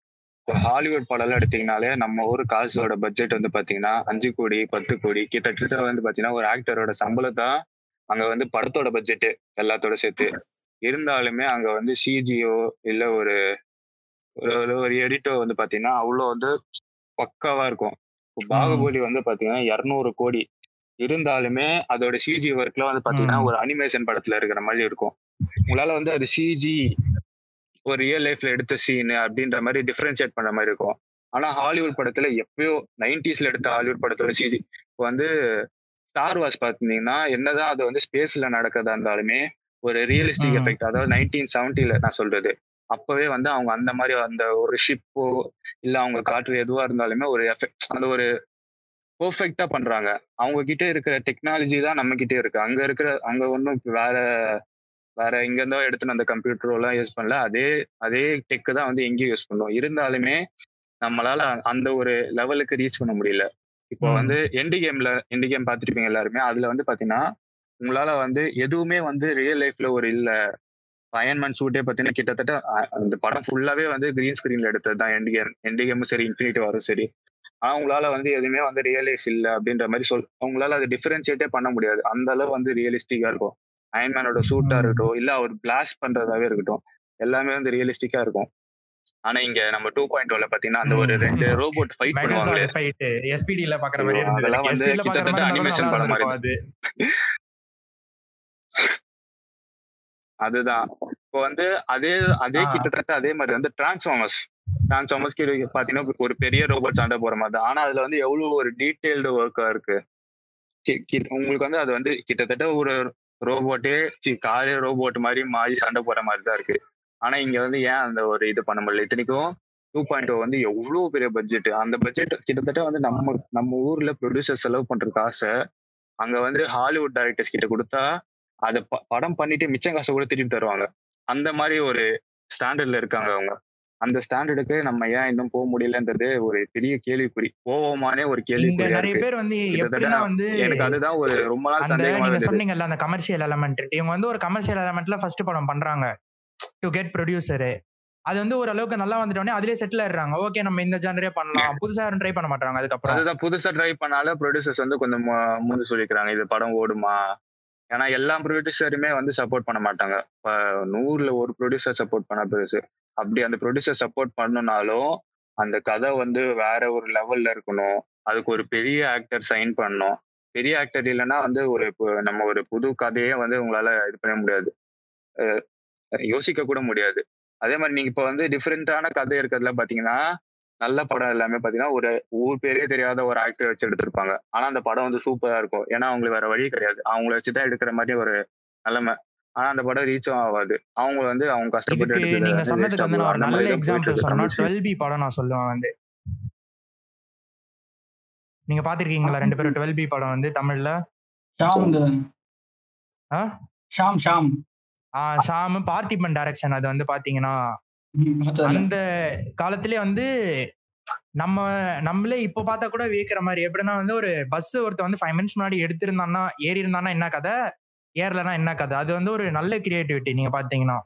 Speaker 3: இப்போ ஹாலிவுட் படம் எடுத்தீங்கனாலே நம்ம ஊர் காசோட பட்ஜெட் வந்து பாத்தீங்கன்னா அஞ்சு கோடி பத்து கோடி கிட்டத்தட்ட வந்து பாத்தீங்கன்னா ஒரு ஆக்டரோட சம்பளத்தான் அங்க வந்து படத்தோட பட்ஜெட் எல்லாத்தோட சேர்த்து. இருந்தாலுமே அங்க வந்து சிஜிஓ இல்ல ஒரு ஒரு- எடிட்டோ வந்து பாத்தீங்கன்னா அவ்வளோ வந்து பக்காவா இருக்கும். இப்போ பாகுபலி வந்து பாத்தீங்கன்னா இருநூறு கோடி. இருந்தாலுமே அதோட சிஜி ஒர்க்ல வந்து பாத்தீங்கன்னா. ஒரு அனிமேஷன் படத்துல இருக்கிற மாதிரி இருக்கும். உங்களால வந்து அது சிஜி ஒரு ரியல் லைஃப்ல எடுத்த சீன் அப்படின்ற மாதிரி டிஃபரன்ஷியேட் பண்ண மாதிரி இருக்கும். ஆனா ஹாலிவுட் படத்துல எப்பயோ நைன்டிஸ்ல எடுத்த ஹாலிவுட் படத்தோட சிஜி வந்து ஸ்டார் வார்ஸ் பாத்தீங்கன்னா என்னதான் அது வந்து ஸ்பேஸ்ல நடக்கிறதா இருந்தாலுமே ஒரு ரியலிஸ்டிக். எஃபெக்ட் அதாவது நைன்டீன் செவன்டில நான் சொல்றது. அப்பவே வந்து அவங்க அந்த மாதிரி அந்த ஒரு ஷிப்போ இல்ல அவங்க காற்று எதுவா இருந்தாலுமே ஒரு எஃபெக்ட் அந்த ஒரு பெர்ஃபெக்டா பண்றாங்க. அவங்க கிட்ட இருக்கிற டெக்னாலஜி தான் நம்ம கிட்ட இருக்கு. அங்க இருக்கிற அங்க ஒன்றும் வேற வேற எங்க இருந்தோ எடுத்துன்னு அந்த கம்ப்யூட்டர் எல்லாம் யூஸ் பண்ணல. அதே அதே டெக் தான் வந்து எங்கேயும் யூஸ் பண்ணுவோம் இருந்தாலுமே நம்மளால அந்த ஒரு லெவலுக்கு ரீச் பண்ண முடியல. இப்போ. வந்து எண்டி கேம்ல எண்டி கேம் பார்த்துருப்பீங்க எல்லாருமே. அதுல வந்து பாத்தீங்கன்னா உங்களால வந்து எதுவுமே வந்து ரியல் லைஃப்ல ஒரு இல்ல. அயன்மேன் சூட்டே பார்த்தீங்கன்னா கிட்டத்தட்ட அந்த படம் ஃபுல்லாவே வந்து கிரீன் ஸ்கிரீன்ல எடுத்தது தான் எண்ட் கேம் எண்ட் கேமும் சரி இன்ஃபினிட்டி வரும் சரி. ஆனா உங்களால வந்து எதுவுமே வந்து ரியல் லைஃப் இல்ல அப்படின்ற மாதிரி சொல் உங்களால அதை டிஃபரன்ஷியேட்டே பண்ண முடியாது. அந்த அளவு வந்து ரியலிஸ்டிக்கா இருக்கும். அயன்மேனோட சூட்டா. இருக்கட்டும் இல்ல அவர் பிளாஸ்ட் பண்றதாவே இருக்கட்டும் எல்லாமே வந்து ரியலிஸ்டிக்கா இருக்கும். ஆனா இங்க நம்ம டூ பாயிண்ட் ஒன்ல பாத்தீங்கன்னா அந்த ஒரு. ரெண்டு ரோபோட் ஃபைட்
Speaker 2: ஃபைட் எஸ்பிடில பாக்குற மாதிரி
Speaker 3: அதெல்லாம் வந்து கிட்டத்தட்ட
Speaker 2: நல்லா
Speaker 3: படம் மாதிரி. அதுதான். இப்போ வந்து அதே அதே. கிட்டத்தட்ட அதே மாதிரி வந்து டிரான்ஸ்ஃபார்மர்ஸ் டிரான்ஸ்ஃபார்மர்ஸ் பாத்தீங்கன்னா ஒரு பெரிய ரோபோட் சண்டை போற மாதிரி ஆனா அதுல வந்து எவ்வளவு ஒரு டீடைல்டு ஒர்க்கா இருக்கு. உங்களுக்கு வந்து அது வந்து கிட்டத்தட்ட ஒரு ரோபோட்டே காரே ரோபோட் மாதிரி மாறி சண்டை போற மாதிரி தான் இருக்கு. ஆனா இங்க வந்து ஏன் அந்த ஒரு இது பண்ண முடியல? இத்தனைக்கும் டூ பாயிண்ட் oh வந்து எவ்வளவு பெரிய பட்ஜெட் அந்த பட்ஜெட் கிட்டத்தட்ட வந்து நம்ம நம்ம ஊர்ல ப்ரொடியூசர் செலவு பண்ற காசை அங்க வந்து ஹாலிவுட் டைரக்டர்ஸ் கிட்ட கொடுத்தா அதை ப- படம் பண்ணிட்டு மிச்சம் காசை கூட திருப்பி தருவாங்க. அந்த மாதிரி ஒரு ஸ்டாண்டர்ட்ல இருக்காங்க அவங்க. அந்த ஸ்டாண்டர்டுக்கு நம்ம ஏன் இன்னும் போக முடியலன்றது ஒரு பெரிய கேள்விக்குறி. போவோமானே ஒரு கேள்விக்குறியா
Speaker 2: நிறைய பேர் வந்து எப்படின்னா வந்து
Speaker 3: எனக்கு அதுதான் ஒரு ரொம்ப நாள் சந்தேகமா
Speaker 2: நீங்க சொன்னீங்கல்ல அந்த கமர்ஷியல் எலமெண்ட் இவங்க வந்து ஒரு கமர்ஷியல் எலமெண்ட்ல ஃபர்ஸ்ட் படம் பண்றாங்க. டு கெட் ப்ரொடியூசர் அது வந்து ஓரளவுக்கு நல்லா வந்துட்டோடனே அதுலயே செட்டில் ஆயிடுறாங்க. ஓகே நம்ம இந்த ஜானரே பண்ணலாம். புதுசா யாரும் ட்ரை பண்ண மாட்டாங்க அதுக்கப்புறம்.
Speaker 3: அதுதான் புதுசா ட்ரை பண்ணாலும் ப்ரொடியூசர்ஸ் வந்து கொஞ்சம் முந்து சொல்லிக்கிறாங்க. இது படம் ஓடுமா? ஏன்னா எல்லா ப்ரொடியூசருமே வந்து சப்போர்ட் பண்ண மாட்டாங்க. இப்ப நூறுல ஒரு ப்ரொடியூசர் சப்போர்ட் பண்ண பெருசு. அப்படி அந்த ப்ரொடியூசர் சப்போர்ட் பண்ணுனாலும் அந்த கதை வந்து வேற ஒரு லெவல்ல இருக்கணும். அதுக்கு ஒரு பெரிய ஆக்டர் சைன் பண்ணணும். பெரிய ஆக்டர் இல்லைன்னா வந்து ஒரு நம்ம ஒரு புது கதையே வந்து உங்களால இது பண்ண முடியாது. யோசிக்க கூட முடியாது. அதே மாதிரி நீங்க இப்ப வந்து டிஃப்ரெண்டான கதை இருக்கிறதுல பாத்தீங்கன்னா நல்ல படம் எல்லாமே பாத்தீங்கன்னா ஒரு ஊர் பேரே தெரியாத ஒரு ஆக்டர் வச்சு எடுத்திருப்பாங்க. ஆனா அந்த படம் வந்து சூப்பரா இருக்கும். ஏன்னா அவங்களுக்கு வேற வழி கிடையாது. அவங்கள வச்சுதான் எடுக்கிற மாதிரி ஒரு நிலைமை. ஆனா அந்த படம் ரீச்சும் ஆகாது. அவங்க வந்து அவங்க கஷ்டப்பட்டு
Speaker 2: நீங்க சொன்னதுக்கு வந்து நான் நல்ல எக்ஸாம்பிள் சொன்னா. டுவெல் பி படம் நான் சொல்லுவேன் வந்து. நீங்க பாத்திருக்கீங்களா ரெண்டு பேரும்? டுவெல் பி படம் வந்து தமிழ்ல?
Speaker 4: ஷாம் இந்த
Speaker 2: ஆ?
Speaker 4: ஷாம் ஷாம்.
Speaker 2: ஆஹ் ஷாம் பார்த்திபன் டைரக்ஷன் அது வந்து பாத்தீங்கன்னா. அந்த காலத்திலே வந்து நம்ம நம்மளே இப்ப பார்த்தா கூட வியக்கிற மாதிரி. எப்படின்னா வந்து ஒரு பஸ் ஒருத்த வந்து ஃபைவ் மினிட்ஸ் முன்னாடி எடுத்திருந்தான்னா ஏறி இருந்தான்னா என்ன கதை? ஏறலனா என்ன கதை? அது வந்து ஒரு நல்ல கிரியேட்டிவிட்டி நீங்க பாத்தீங்கன்னா.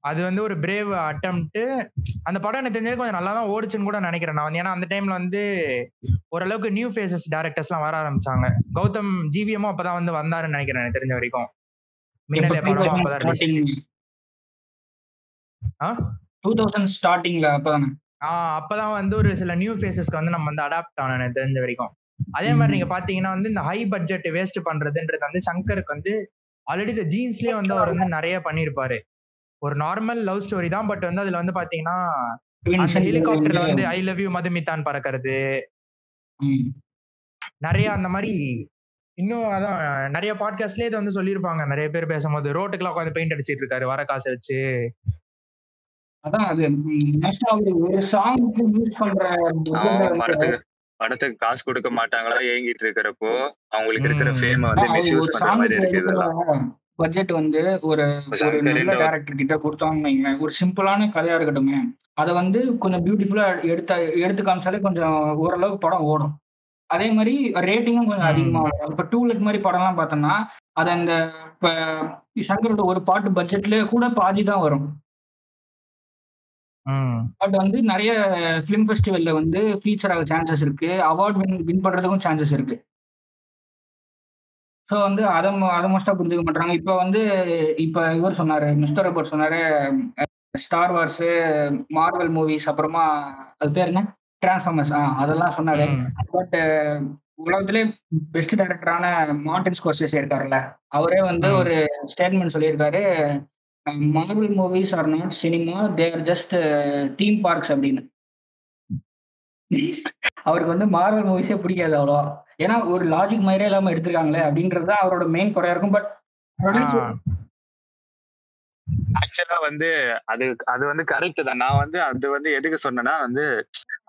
Speaker 2: அது வந்து ஒரு பிரேவ் அட்டம்ப்ட் அந்த படம் எனக்கு தெரிஞ்சது கொஞ்சம் நல்லா தான் ஓடிச்சுன்னு கூட நினைக்கிறேன் நான். வந்து ஏன்னா அந்த டைம்ல வந்து ஓரளவுக்கு நியூ ஃபேஸஸ் டேரக்டர்ஸ்லாம் வர ஆரம்பிச்சாங்க. கௌதம் ஜிவிஎமும் அப்பதான் வந்து வந்தாருன்னு நினைக்கிறேன் எனக்கு தெரிஞ்ச வரைக்கும். மின்னலே படம் அப்பதான் release.
Speaker 4: 2013
Speaker 2: ஆ?
Speaker 4: 2000 ஸ்டார்டிங்ல அப்பதானே?
Speaker 2: ஆஹ் அப்பதான் வந்து ஒரு சில நியூ ஃபேஸஸ்க்கு வந்து நம்ம வந்து அடாப்ட் ஆனோம் எனக்கு தெரிஞ்ச வரைக்கும். அதே மாதிரி. நீங்க பாத்தீங்கன்னா வந்து இந்த ஹை பட்ஜெட் வேஸ்ட் பண்றதுன்றது வந்து சங்கருக்கு வந்து ஆல்ரெடி இந்த ஜீன்ஸ்லயே வந்து அவர் வந்து நிறைய பண்ணியிருப்பாரு ஒரு நார்மல் லவ் ஸ்டோரி தான் பட் வந்து அதுல வந்து பாத்தீங்கன்னா அந்த ஹெலிகாப்டர்ல வந்து ஐ லவ் யூ மதுமிதான் பறக்கிறது. நிறைய அந்த மாதிரி இன்னும் அதான் நிறைய பாட்காஸ்ட்லயே இதை வந்து சொல்லியிருப்பாங்க. நிறைய பேர் பேசும்போது ரோட்டுக்குலாம் உட்காந்து பெயிண்ட் அடிச்சிட்டு இருக்காரு வர காசை வச்சு.
Speaker 4: அதான் அது ஒரு சாங்க்கு யூஸ் பண்ற
Speaker 3: படத்துக்கு காசு கொடுக்க மாட்டாங்களா ஏங்கிட்டு இருக்கிறப்போ அவங்களுக்கு இருக்கிற. ஃபேமை வந்து மிஸ்யூஸ் பண்ற மாதிரி இருக்கு இதெல்லாம்.
Speaker 4: பட்ஜெட் வந்து ஒரு ஒரு நல்ல டேரக்டர் கிட்ட கொடுத்தாங்கன்னு ஒரு சிம்பிளான கதையா இருக்கட்டுமே. அதை வந்து கொஞ்சம் பியூட்டிஃபுல்லா எடுத்த எடுத்து காமிச்சாலே கொஞ்சம் ஓரளவுக்கு படம் ஓடும். அதே மாதிரி ரேட்டிங்கும் கொஞ்சம்
Speaker 2: ம்.
Speaker 4: அதிகமா வரும். இப்ப டூலெட் மாதிரி படம்லாம் பார்த்தோம்னா அது அந்த இப்ப சங்கரோட ஒரு பாட்டு பட்ஜெட்ல கூட பாதி தான் வரும். பட் வந்து நிறைய ஃபிலிம் ஃபெஸ்டிவல்ல வந்து ஃபீச்சர் ஆக சான்சஸ் இருக்கு. அவார்ட் வின் வின் பண்றதுக்கும் சான்சஸ் இருக்கு. ஸோ வந்து அதை அதை மோஸ்டா புரிஞ்சுக்க மாட்டாங்க இப்போ வந்து இப்போ இவர் சொன்னாரு மிஸ்டர் ரோபோட் சொன்னாரு ஸ்டார் வார்ஸ் மார்வல் மூவிஸ் அப்புறமா அது பேர் என்ன? டிரான்ஸ்ஃபார்மர்ஸ் ஆ அதெல்லாம் சொன்னாரு. பட் உலகத்திலே பெஸ்ட் டைரக்டரான மார்டின் ஸ்கோர்சேஸ் இருக்காருல்ல. அவரே வந்து. ஒரு ஸ்டேட்மெண்ட் சொல்லியிருக்காரு. Marvel movies are not cinema they're just theme parks அப்படின்னு. அவருக்கு வந்து மார்வல் மூவிஸே பிடிக்காது அவ்வளோ ஏன்னா ஒரு லாஜிக் மாதிரியே இல்லாம எடுத்திருக்காங்களே அப்படின்றது தான் அவரோட மெயின் குறையா இருக்கும். பட்.
Speaker 3: ஆக்சுவலா வந்து அது அது வந்து கரெக்ட் தான். நான் வந்து அது வந்து எதுக்கு சொன்னேன்னா வந்து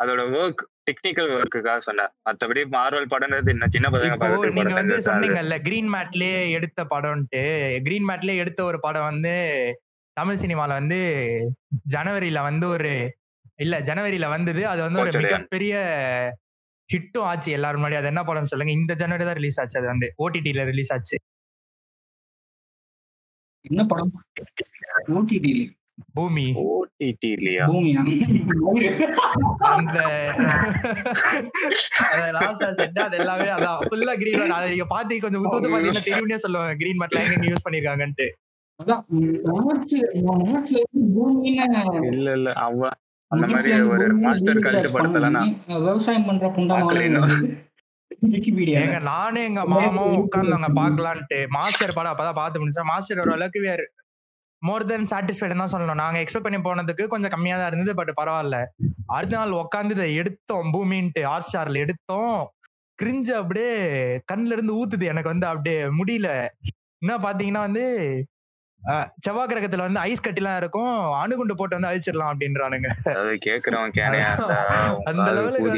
Speaker 3: அதோட ஒர்க் டெக்னிக்கல் ஒர்க்குக்காக சொன்னேன் மத்தபடி மார்வல் படம்ன்றது என்ன சின்ன பசங்க
Speaker 2: நீங்க வந்து
Speaker 3: படம்
Speaker 2: சொன்னீங்கல்ல கிரீன் மேட்லயே எடுத்த படம்ட்டு கிரீன் மேட்லயே எடுத்த ஒரு படம் வந்து தமிழ் சினிமால வந்து ஜனவரியில வந்து ஒரு இல்ல ஜனவரியில வந்தது. அது வந்து ஒரு. மிகப்பெரிய ஹிட்டும் ஆச்சு. எல்லாரும் முன்னாடி அது என்ன படம் சொல்லுங்க. இந்த ஜனவரி தான் ரிலீஸ் ஆச்சு. அது வந்து ஓடிடில ரிலீஸ் ஆச்சு.
Speaker 4: என்ன படம்? ஓடிடி
Speaker 2: பூமி.
Speaker 3: ஓடிடி இல்லையா
Speaker 4: பூமியா
Speaker 2: அந்த செட் அது எல்லாமே அதான். ஃபுல்லா கிரீன் மேட் அதை நீங்க பாத்து கொஞ்சம் உத்து உத்து பாத்தீங்கன்னா தெரியும்னே சொல்லுவாங்க. கிரீன் மேட்ல எங்க யூஸ் பண்ணிருக்காங்கன்ட்டு.
Speaker 3: இல்ல இல்ல. அவ அந்த மாதிரி ஒரு மாஸ்டர்
Speaker 4: release
Speaker 3: கல்ட்டு படத்துல நான்
Speaker 4: பண்ணி, விவசாயம் பண்ற
Speaker 2: எங்க நானும் எங்க மாமாவும் உட்கார்ந்தாங்க பாக்கலான்ட்டு மாஸ்டர் படம் அப்பதான் பார்த்து முடிச்சோம் மாஸ்டர் ஓரளவுக்கு வேறு மோர் தென் சாட்டிஸ்ஃபைடு தான் சொல்லணும். நாங்க எக்ஸ்பெக்ட் பண்ணி போனதுக்கு கொஞ்சம் கம்மியா தான் இருந்தது பட் பரவாயில்ல. அடுத்த நாள் உட்காந்து இதை எடுத்தோம் பூமின்ட்டு ஹாட் ஸ்டார்ல எடுத்தோம். கிரிஞ்சு அப்படியே கண்ணுல இருந்து ஊத்துது. எனக்கு வந்து அப்படியே முடியல. என்ன பாத்தீங்கன்னா வந்து செவ்வாய் கிரகத்துல வந்து ஐஸ் கட்டிலாம் இருக்கும். அணுகுண்டு போட்டு வந்து அழிச்சிடலாம் அப்படின்றானுங்க. அந்த லெவலுக்கு.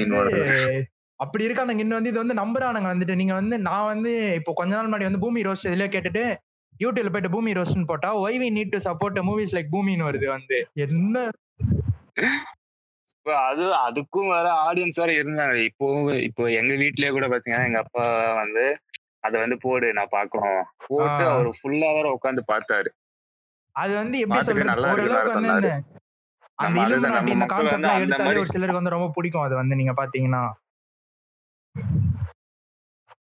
Speaker 2: அப்படி இருக்கானுங்க. இன்னும் வந்து இது வந்து நம்புறானுங்க வந்துட்டு. நீங்க வந்து நான் வந்து இப்போ கொஞ்ச நாள் முன்னாடி வந்து பூமி ரோஸ் இதுல கேட்டுட்டு யூடியூப்ல போயிட்டு பூமி ரோஸ்ட்னு போட்டா why we need to support movies like பூமின்னு வருது வந்து. என்ன?
Speaker 3: அது அதுக்கும் வேற ஆடியன்ஸ் வேற இருந்தாங்க. இப்போ இப்போ எங்க வீட்லயே கூட பாத்தீங்கன்னா எங்க அப்பா வந்து அத வந்து போடு நான் பாக்கணும். போட்டு. அவர் ஃபுல்லா வேற உட்காந்து பார்த்தாரு
Speaker 2: அது வந்து எப்படி சொல்றது? ஓரளவுக்கு வந்து அந்த இலுமினாட்டி இந்த கான்செப்ட்லாம் எடுத்தாலே ஒரு சிலருக்கு வந்து ரொம்ப பிடிக்கும் அது வந்து நீங்க பாத்தீங்கன்னா.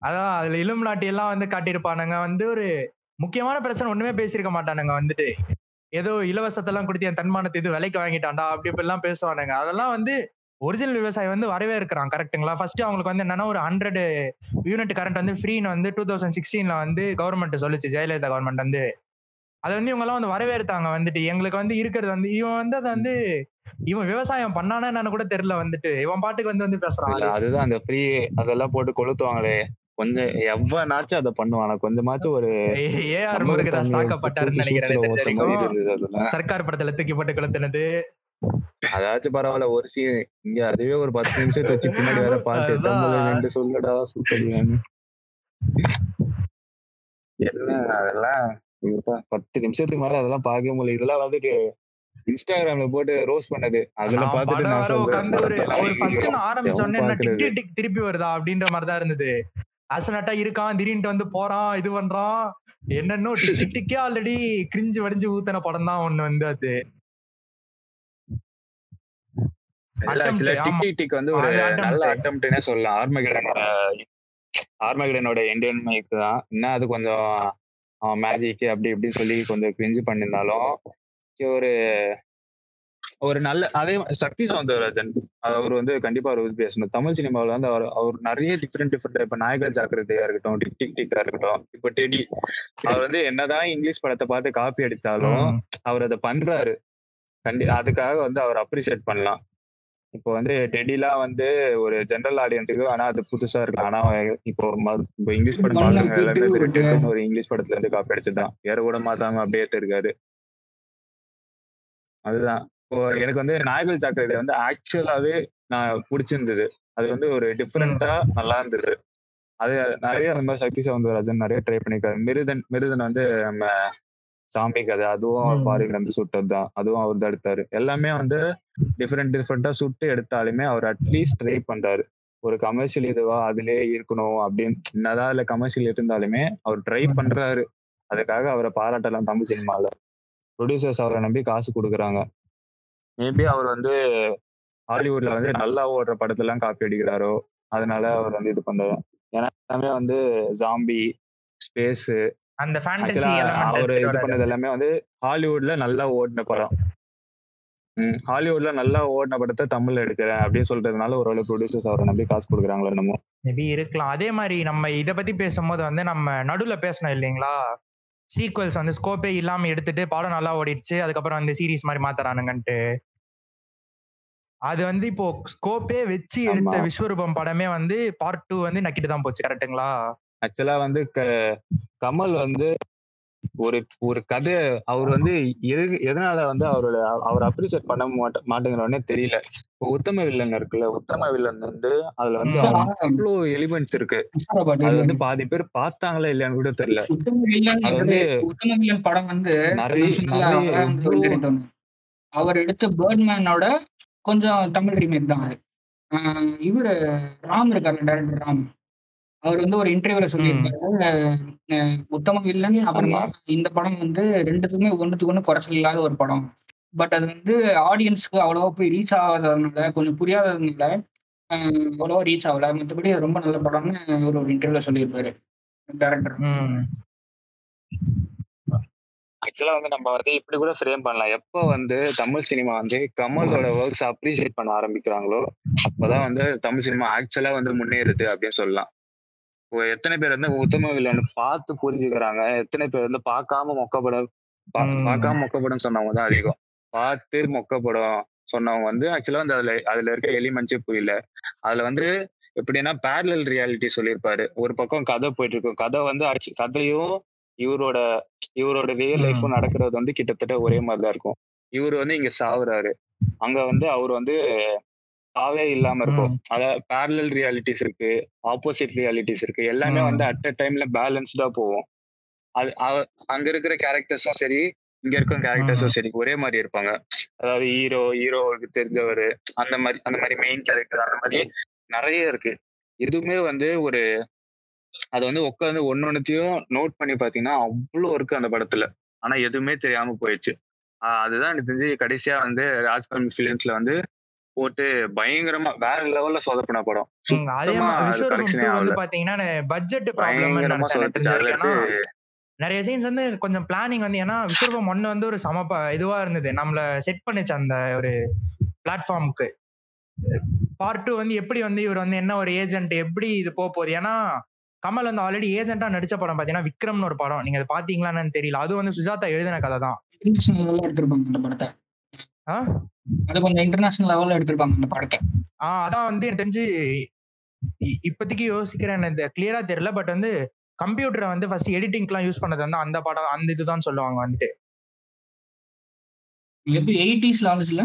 Speaker 2: அதான் அதுல இலுமினாட்டி எல்லாம் வந்து காட்டியிருப்பானுங்க. வந்து ஒரு முக்கியமான பிரச்சனை ஒண்ணுமே பேசியிருக்க மாட்டானுங்க வந்துட்டு. ஏதோ இலவசத்தெல்லாம் கொடுத்து என் தன்மானத்தை இது விலைக்கு வாங்கிட்டான்டா அப்படி இப்படி எல்லாம் பேசுவானுங்க. அதெல்லாம் வந்து ஒரிஜினல் விவசாயி வந்து வரவே இருக்கிறான் கரெக்டுங்களா ஃபர்ஸ்ட் அவங்களுக்கு வந்து என்னன்னா ஒரு ஹண்ட்ரட் யூனிட் கரண்ட் வந்து ஃப்ரீன்னு வந்து டூ தௌசண்ட் சிக்ஸ்டீன்ல வந்து கவர்மெண்ட் சொல்லுச்சு ஜெயலலிதா கவர்மெண்ட் வந்து. அதை வந்து இவங்க எல்லாம் வந்து வரவேற்றாங்க வந்துட்டு. எங்களுக்கு வந்து இருக்கிறது வந்து இவன் வந்து அதை வந்து இவன் விவசாயம் பண்ணானா என்னன்னு கூட தெரியல வந்துட்டு. இவன் பாட்டுக்கு வந்து வந்து பேசுறான்.
Speaker 3: அதுதான் அந்த ஃப்ரீ அதெல்லாம் போட்டு கொளுத்துவாங்களே. கொஞ்சம் எவ்வளனாச்சும் அதை பண்ணுவாங்க கொஞ்சமாச்சும் ஒரு
Speaker 2: ஏஆர் முருகதாஸ் தாக்கப்பட்டாருன்னு
Speaker 3: தூக்கி
Speaker 2: நினைக்கிறேன் சர்க்கார் படத்துல தூக்கி போட்டு கொளுத்துனது.
Speaker 3: அதாச்சும் பரவாயில்ல ஒரு சீன் இங்க அதுவே ஒரு பத்து நிமிஷத்தை வச்சு பின்னாடி வேற பாட்டு சொல்லடா சுத்தடியான்னு என்ன அதெல்லாம் பத்து நிமிஷத்துக்கு மேல அதெல்லாம் பார்க்க முடியல. இதெல்லாம் வந்துட்டு இன்ஸ்டாகிராம்ல போட்டு ரோஸ் பண்ணது. அதுல
Speaker 2: படம்
Speaker 3: நான்
Speaker 2: ஒரு ஃபர்ஸ்ட் நான் ஆரம்பிச்ச உடனே டிக் டிக் திருப்பி வருதா அப்படின்ற மாதிரி தான் இருந்தது. அசனட்டா இருக்கான் திடீர்னு வந்து போறான் இது பண்றான். என்னன்னோ டிக் டிக் டிக்கே ஆல்ரெடி கிரிஞ்சு வடிஞ்சு ஊத்தின படம் தான் ஒண்ணு வந்து அது.
Speaker 3: வந்து ஒரு. நல்ல அட்டம்ப்ட்னே சொல்லலாம். ஆர்மகிடனோட ஆர்மகிடனோட இந்தியன் மைக் தான். என்ன அது கொஞ்சம் மேஜிக் அப்படி இப்படின்னு சொல்லி கொஞ்சம் கிரிஞ்சு பண்ணியிருந்தாலும் ஒரு ஒரு நல்ல அதே சக்தி சௌந்தரராஜன் அவர் வந்து கண்டிப்பா அவர் பேசணும். தமிழ் சினிமாவில் வந்து அவர் அவர் நிறைய டிஃப்ரெண்ட் டிஃப்ரெண்ட் இப்ப நாயகர் ஜாக்கிரதையா இருக்கட்டும் டிக் டிக் டிக்கா இருக்கட்டும் இப்ப டெடி அவர் வந்து என்னதான் இங்கிலீஷ் படத்தை பார்த்து காப்பி அடிச்சாலும்
Speaker 2: ம்.
Speaker 3: அவர் அதை பண்றாரு. கண்டி அதுக்காக வந்து அவர் அப்ரிஷியேட் பண்ணலாம். இப்போ வந்து டெடிலாம் வந்து ஒரு ஜெனரல் ஆடியன்ஸுக்கு ஆனா அது புதுசா இருக்கு. ஆனா இப்போ இங்கிலீஷ் படம் ஒரு இங்கிலீஷ் படத்துல இருந்து காப்பி அடிச்சுதான். வேற கூட மாத்தாம அப்படியே இருக்காரு அதுதான். இப்போ எனக்கு வந்து நாயகல் ஜாக்கிரதை வந்து ஆக்சுவலாவே நான் பிடிச்சிருந்தது. அது வந்து ஒரு டிஃப்ரெண்டா நல்லா இருந்தது. அது நிறைய மாதிரி சக்தி சவுந்தரராஜன் நிறைய ட்ரை பண்ணிருக்காரு மிருதன் மிருதன் வந்து நம்ம சாமி கதை அதுவும்
Speaker 2: ம்.
Speaker 3: பாரில இருந்து சுட்டது தான் அதுவும் அவர் தான் எடுத்தாரு. எல்லாமே வந்து டிஃப்ரெண்ட் டிஃப்ரெண்டா சுட்டு எடுத்தாலுமே அவர் அட்லீஸ்ட் ட்ரை பண்றாரு. ஒரு கமர்ஷியல் இதுவா அதுலயே இருக்கணும் அப்படின்னு என்னதான் அதுல கமர்ஷியல் இருந்தாலுமே அவர் ட்ரை. பண்றாரு. அதுக்காக அவரை பாராட்டலாம் தமிழ் சினிமால. ப்ரொடியூசர்ஸ் அவரை நம்பி காசு கொடுக்குறாங்க. மேபி அவர் வந்து ஹாலிவுட்ல வந்து நல்லா ஓடுற படத்தெல்லாம் காப்பி அடிக்கிறாரோ அதனால அவர் வந்து இது பண்றாரு ஏன்னா எல்லாமே வந்து ஜாம்பி ஸ்பேஸ்
Speaker 2: அந்த ஃபேண்டசி
Speaker 3: அவர் இது பண்ணது எல்லாமே வந்து ஹாலிவுட்ல நல்லா ஓடின படம். ஹாலிவுட்ல நல்லா ஓடின படத்தை தமிழ்ல எடுக்கிறேன் அப்படின்னு சொல்றதுனால ஒரு ப்ரொடியூசர்ஸ் அவரை நம்பி காசு கொடுக்குறாங்களோ என்னமோ.
Speaker 2: மேபி இருக்கலாம். அதே மாதிரி நம்ம இத பத்தி பேசும்போது வந்து நம்ம நடுவுல பேசணும் இல்லைங்களா? சீக்வல்ஸ் வந்து ஸ்கோப்பே இல்லாம எடுத்துட்டு படம் நல்லா ஓடிடுச்சு அதுக்கப்புறம் வந்து சீரிஸ் மாதிரி மாத்துறானுங்கன்ட்டு. அது வந்து இப்போ ஸ்கோப்பே வச்சு எடுத்த. விஸ்வரூபம் படமே வந்து பார்ட் டூ வந்து நக்கிட்டு தான் போச்சு கரெக்ட்டுங்களா
Speaker 3: ஆக்சுவலா வந்து க- கமல் வந்து ஒரு ஒரு கதை அவர் வந்து எது எதனால வந்து அவரோட அவர் அப்ரிசியேட் பண்ண மாட்ட மாட்டேங்கிறோன்னே தெரியல இப்போ உத்தம வில்லன் இருக்குல்ல உத்தம வில்லன் வந்து அதுல வந்து. அவ்வளோ எலிமெண்ட்ஸ் இருக்கு அது வந்து பாதி பேர் பார்த்தாங்களா இல்லையான்னு கூட தெரியல
Speaker 4: உத்தம வில்லன்
Speaker 3: அது வந்து
Speaker 4: உத்தம வில்லன் படம் வந்து
Speaker 3: நிறைய.
Speaker 4: அவர் எடுத்த பேர்ட்மேனோட கொஞ்சம் தமிழ் ரீமேக் தான் அது. இவரு ராம் இருக்காரு டேரக்டர் ராம். அவர் வந்து ஒரு இன்டர்வியூல சொல்லியிருக்காரு. அஹ் உத்தம வில்லன் அப்புறமா இந்த படம் வந்து ரெண்டுத்துக்குமே ஒண்ணுத்துக்கு ஒண்ணு குறைச்சல் இல்லாத ஒரு படம். பட் அது வந்து ஆடியன்ஸ்க்கு அவ்வளவா போய் ரீச் ஆகாததுனால கொஞ்சம் புரியாததுனால அவ்வளவா ரீச் ஆகல. மற்றபடி ரொம்ப நல்ல படம்னு ஒரு ஒரு இன்டர்வியூல சொல்லியிருப்பாரு டேரக்டர்
Speaker 3: ஆக்சுவலா வந்து நம்ம வந்து இப்படி கூட ஃப்ரேம் பண்ணலாம். எப்போ வந்து தமிழ் சினிமா வந்து கமலோட ஒர்க்ஸ் அப்ரிஷியேட் பண்ண ஆரம்பிக்கிறாங்களோ அப்பதான் வந்து தமிழ் சினிமா ஆக்சுவலா வந்து முன்னேறுது அப்படின்னு சொல்லலாம். எத்தனை பேர் வந்து உத்தம வில்லன் பார்த்து புரிஞ்சுக்கிறாங்க. எத்தனை பேர் வந்து பார்க்காம மொக்கப்படம். பார்க்காம மொக்கப்படம் சொன்னவங்க தான் அதிகம். பார்த்து மொக்கப்படம் சொன்னவங்க வந்து ஆக்சுவலா வந்து அதுல அதுல இருக்க எலிமெண்ட்ஸே புரியல. அதுல வந்து எப்படின்னா பேரலல் ரியாலிட்டி சொல்லியிருப்பாரு. ஒரு பக்கம் கதை போயிட்டு இருக்கும். கதை வந்து actu- கதையும் இவரோட இவரோட ரியல். லைஃப்பும் நடக்கிறது வந்து கிட்டத்தட்ட ஒரே மாதிரி தான் இருக்கும் இவர் வந்து இங்க சாவுறாரு அங்க வந்து அவர் வந்து சாவே இல்லாம இருக்கும். அதாவது பேரலல் ரியாலிட்டிஸ் இருக்கு ஆப்போசிட் ரியாலிட்டிஸ் இருக்கு எல்லாமே. வந்து அட் அ டைம்ல பேலன்ஸ்டா போகும் அது அங்க இருக்கிற கேரக்டர்ஸும் சரி இங்க இருக்கிற கேரக்டர்ஸும். சரி ஒரே மாதிரி இருப்பாங்க அதாவது ஹீரோ ஹீரோவுக்கு தெரிஞ்சவர் அந்த மாதிரி அந்த மாதிரி மெயின் கேரக்டர் அந்த மாதிரி நிறைய இருக்கு எதுவுமே வந்து ஒரு அது வந்து உட்காந்து ஒன்னொன்னுத்தையும் நோட் பண்ணி பாத்தீங்கன்னா அவ்வளோ இருக்கு அந்த படத்துல. ஆனா எதுவுமே தெரியாம போயிடுச்சு. அதுதான் எனக்கு தெரிஞ்சு கடைசியா வந்து ராஜ்கமல் ஃபிலிம்ஸ்ல வந்து போட்டு பயங்கரமா வேற லெவல்ல சொதப்பின படம்.
Speaker 2: பாத்தீங்கன்னா பட்ஜெட்
Speaker 3: பயங்கரமா சொதப்பிச்சு
Speaker 2: நிறைய சீன்ஸ் வந்து கொஞ்சம் பிளானிங் வந்து ஏன்னா விஸ்வரூபம் ஒன்னு வந்து ஒரு சம இதுவா இருந்தது. நம்மள செட் பண்ணுச்சு அந்த ஒரு பிளாட்ஃபார்முக்கு பார்ட் டூ வந்து எப்படி வந்து இவர் வந்து என்ன ஒரு ஏஜென்ட் எப்படி இது போக போகுது? ஏன்னா கமல் வந்து ஆல்ரெடி ஏஜென்ட்டா நடிச்ச படம் பாத்தீங்கன்னா விக்ரம்னு ஒரு படம். நீங்க அதை பாத்தீங்களான்னு தெரியல. அது வந்து சுஜாதா எழுதின கதை தான்.
Speaker 4: எடுத்திருப்பாங்க படத்தை.
Speaker 2: ஆ?
Speaker 4: அது கொஞ்சம் இன்டர்நேஷனல் லெவல்ல எடுத்திருப்பாங்க அந்த படத்தை.
Speaker 2: ஆஹ் அதான் வந்து எனக்கு தெரிஞ்சு இப்போதைக்கு யோசிக்கிறேன். கிளியரா தெரியல. பட் வந்து கம்ப்யூட்டரை வந்து ஃபர்ஸ்ட் எடிட்டிங்க்குலாம் யூஸ் பண்ணது வந்து அந்த படம் அந்த இதுதான் சொல்லுவாங்க வந்துட்டு.
Speaker 4: எப்படி எயிட்டிஸ்ல வந்துச்சுல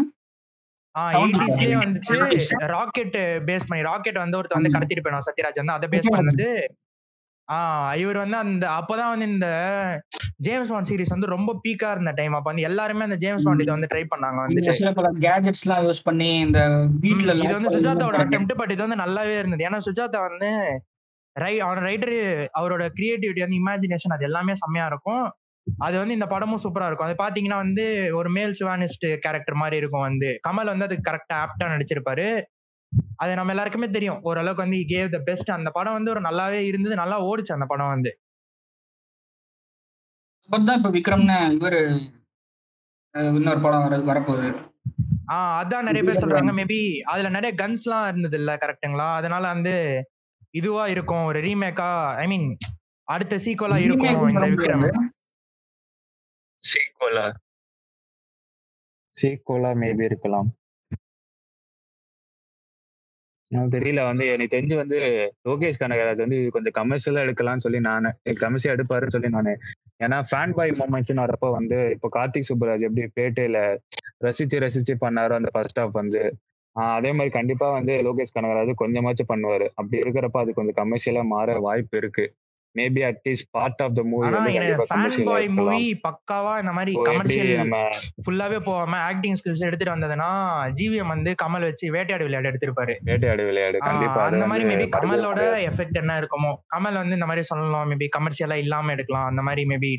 Speaker 2: எயிட்டிஸ்லயே. வந்துச்சு. ராக்கெட் பேஸ் பண்ணி ராக்கெட் வந்து ஒருத்தர் வந்து. கடத்திட்டு போயிடும் சத்யராஜ் வந்து அதை பேஸ். பண்ணது இவர் வந்து அந்த அப்பதான் வந்து இந்த ஜேம்ஸ் பாண்ட் சீரிஸ் வந்து ரொம்ப பீக்கா இருந்த டைம் அப்ப வந்து எல்லாருமே அந்த ஜேம்ஸ் பாண்ட் இதை வந்து ட்ரை பண்ணாங்க
Speaker 4: பல கேஜெட்ஸ் எல்லாம் யூஸ் பண்ணி இந்த வீட்ல
Speaker 2: இது வந்து சுஜாதாவோட. அட்டெம்ட் பட் இது வந்து நல்லாவே இருந்தது. ஏன்னா சுஜாதா வந்து ரை அவன் ரைட்டர் அவரோட கிரியேட்டிவிட்டி வந்து இமேஜினேஷன் அது எல்லாமே செம்மையா இருக்கும். அது வந்து இந்த படமும் சூப்பரா இருக்கும். அது பாத்தீங்கன்னா வந்து ஒரு மேல் சுவானிஸ்ட் கேரக்டர் மாதிரி இருக்கும் வந்து. கமல் வந்து அது கரெக்டா ஆப்டா நடிச்சிருப்பாரு. அது நம்ம எல்லாருக்குமே தெரியும். ஓரளவுக்கு வந்து கேவ் த பெஸ்ட் அந்த படம் வந்து ஒரு நல்லாவே இருந்தது நல்லா ஓடிச்சு அந்த படம் வந்து.
Speaker 4: அப்பதான் இப்ப விக்ரம்னு இவரு இன்னொரு படம் வர வரப்போகுது.
Speaker 2: ஆஹ் அதான் நிறைய பேர் சொல்றாங்க. மேபி அதுல நிறைய கன்ஸ்லாம் இருந்தது இல்ல கரெக்ட்டுங்களா அதனால வந்து இதுவா இருக்கும். ஒரு ரீமேக்கா ஐ மீன் அடுத்த சீக்வலா இருக்கும் இந்த விக்ரம்.
Speaker 4: முடியாது.
Speaker 3: சீக்கோலா சீக்கோலா மேபி இருக்கலாம். தெரியல. வந்து எனக்கு தெரிஞ்சு வந்து லோகேஷ் கனகராஜ் வந்து கொஞ்சம் கமர்ஷியலா எடுக்கலாம்னு சொல்லி நான் கமர்ஷியல் எடுப்பாருன்னு சொல்லி நான். ஏன்னா ஃபேன் பாய் மூமெண்ட்ஸ் வரப்போ வந்து இப்போ கார்த்திக் சுப்புராஜ் எப்படி பேட்டையில ரசிச்சு ரசிச்சு பண்ணாரோ அந்த ஃபர்ஸ்ட் ஹாஃப் வந்து அதே மாதிரி கண்டிப்பா வந்து லோகேஷ் கனகராஜ் கொஞ்சமாச்சும் பண்ணுவாரு. அப்படி இருக்கிறப்ப அது கொஞ்சம் கமர்ஷியலா மாற வாய்ப்பு இருக்கு. Maybe at least part of the movie
Speaker 2: movie பக்காவா இந்த மாதிரி கமர்ஷியல் ஃபுல்லாவே போகாம ஆக்டிங் ஸ்கில்ஸ் எடுத்துட்டு வந்ததுன்னா ஜிவிஎம் வந்து கமல் வச்சு வேட்டையாடு விளையாடு எடுத்திருப்பாரு.
Speaker 3: வேட்டையாடு விளையாடு. கண்டிப்பா
Speaker 2: அந்த மாதிரி மேபி கமலோட. எஃபெக்ட் என்ன இருக்குமோ கமல் வந்து இந்த மாதிரி சொல்லலாம் மேபி கமர்ஷியலா இல்லாம எடுக்கலாம் அந்த மாதிரி மேபி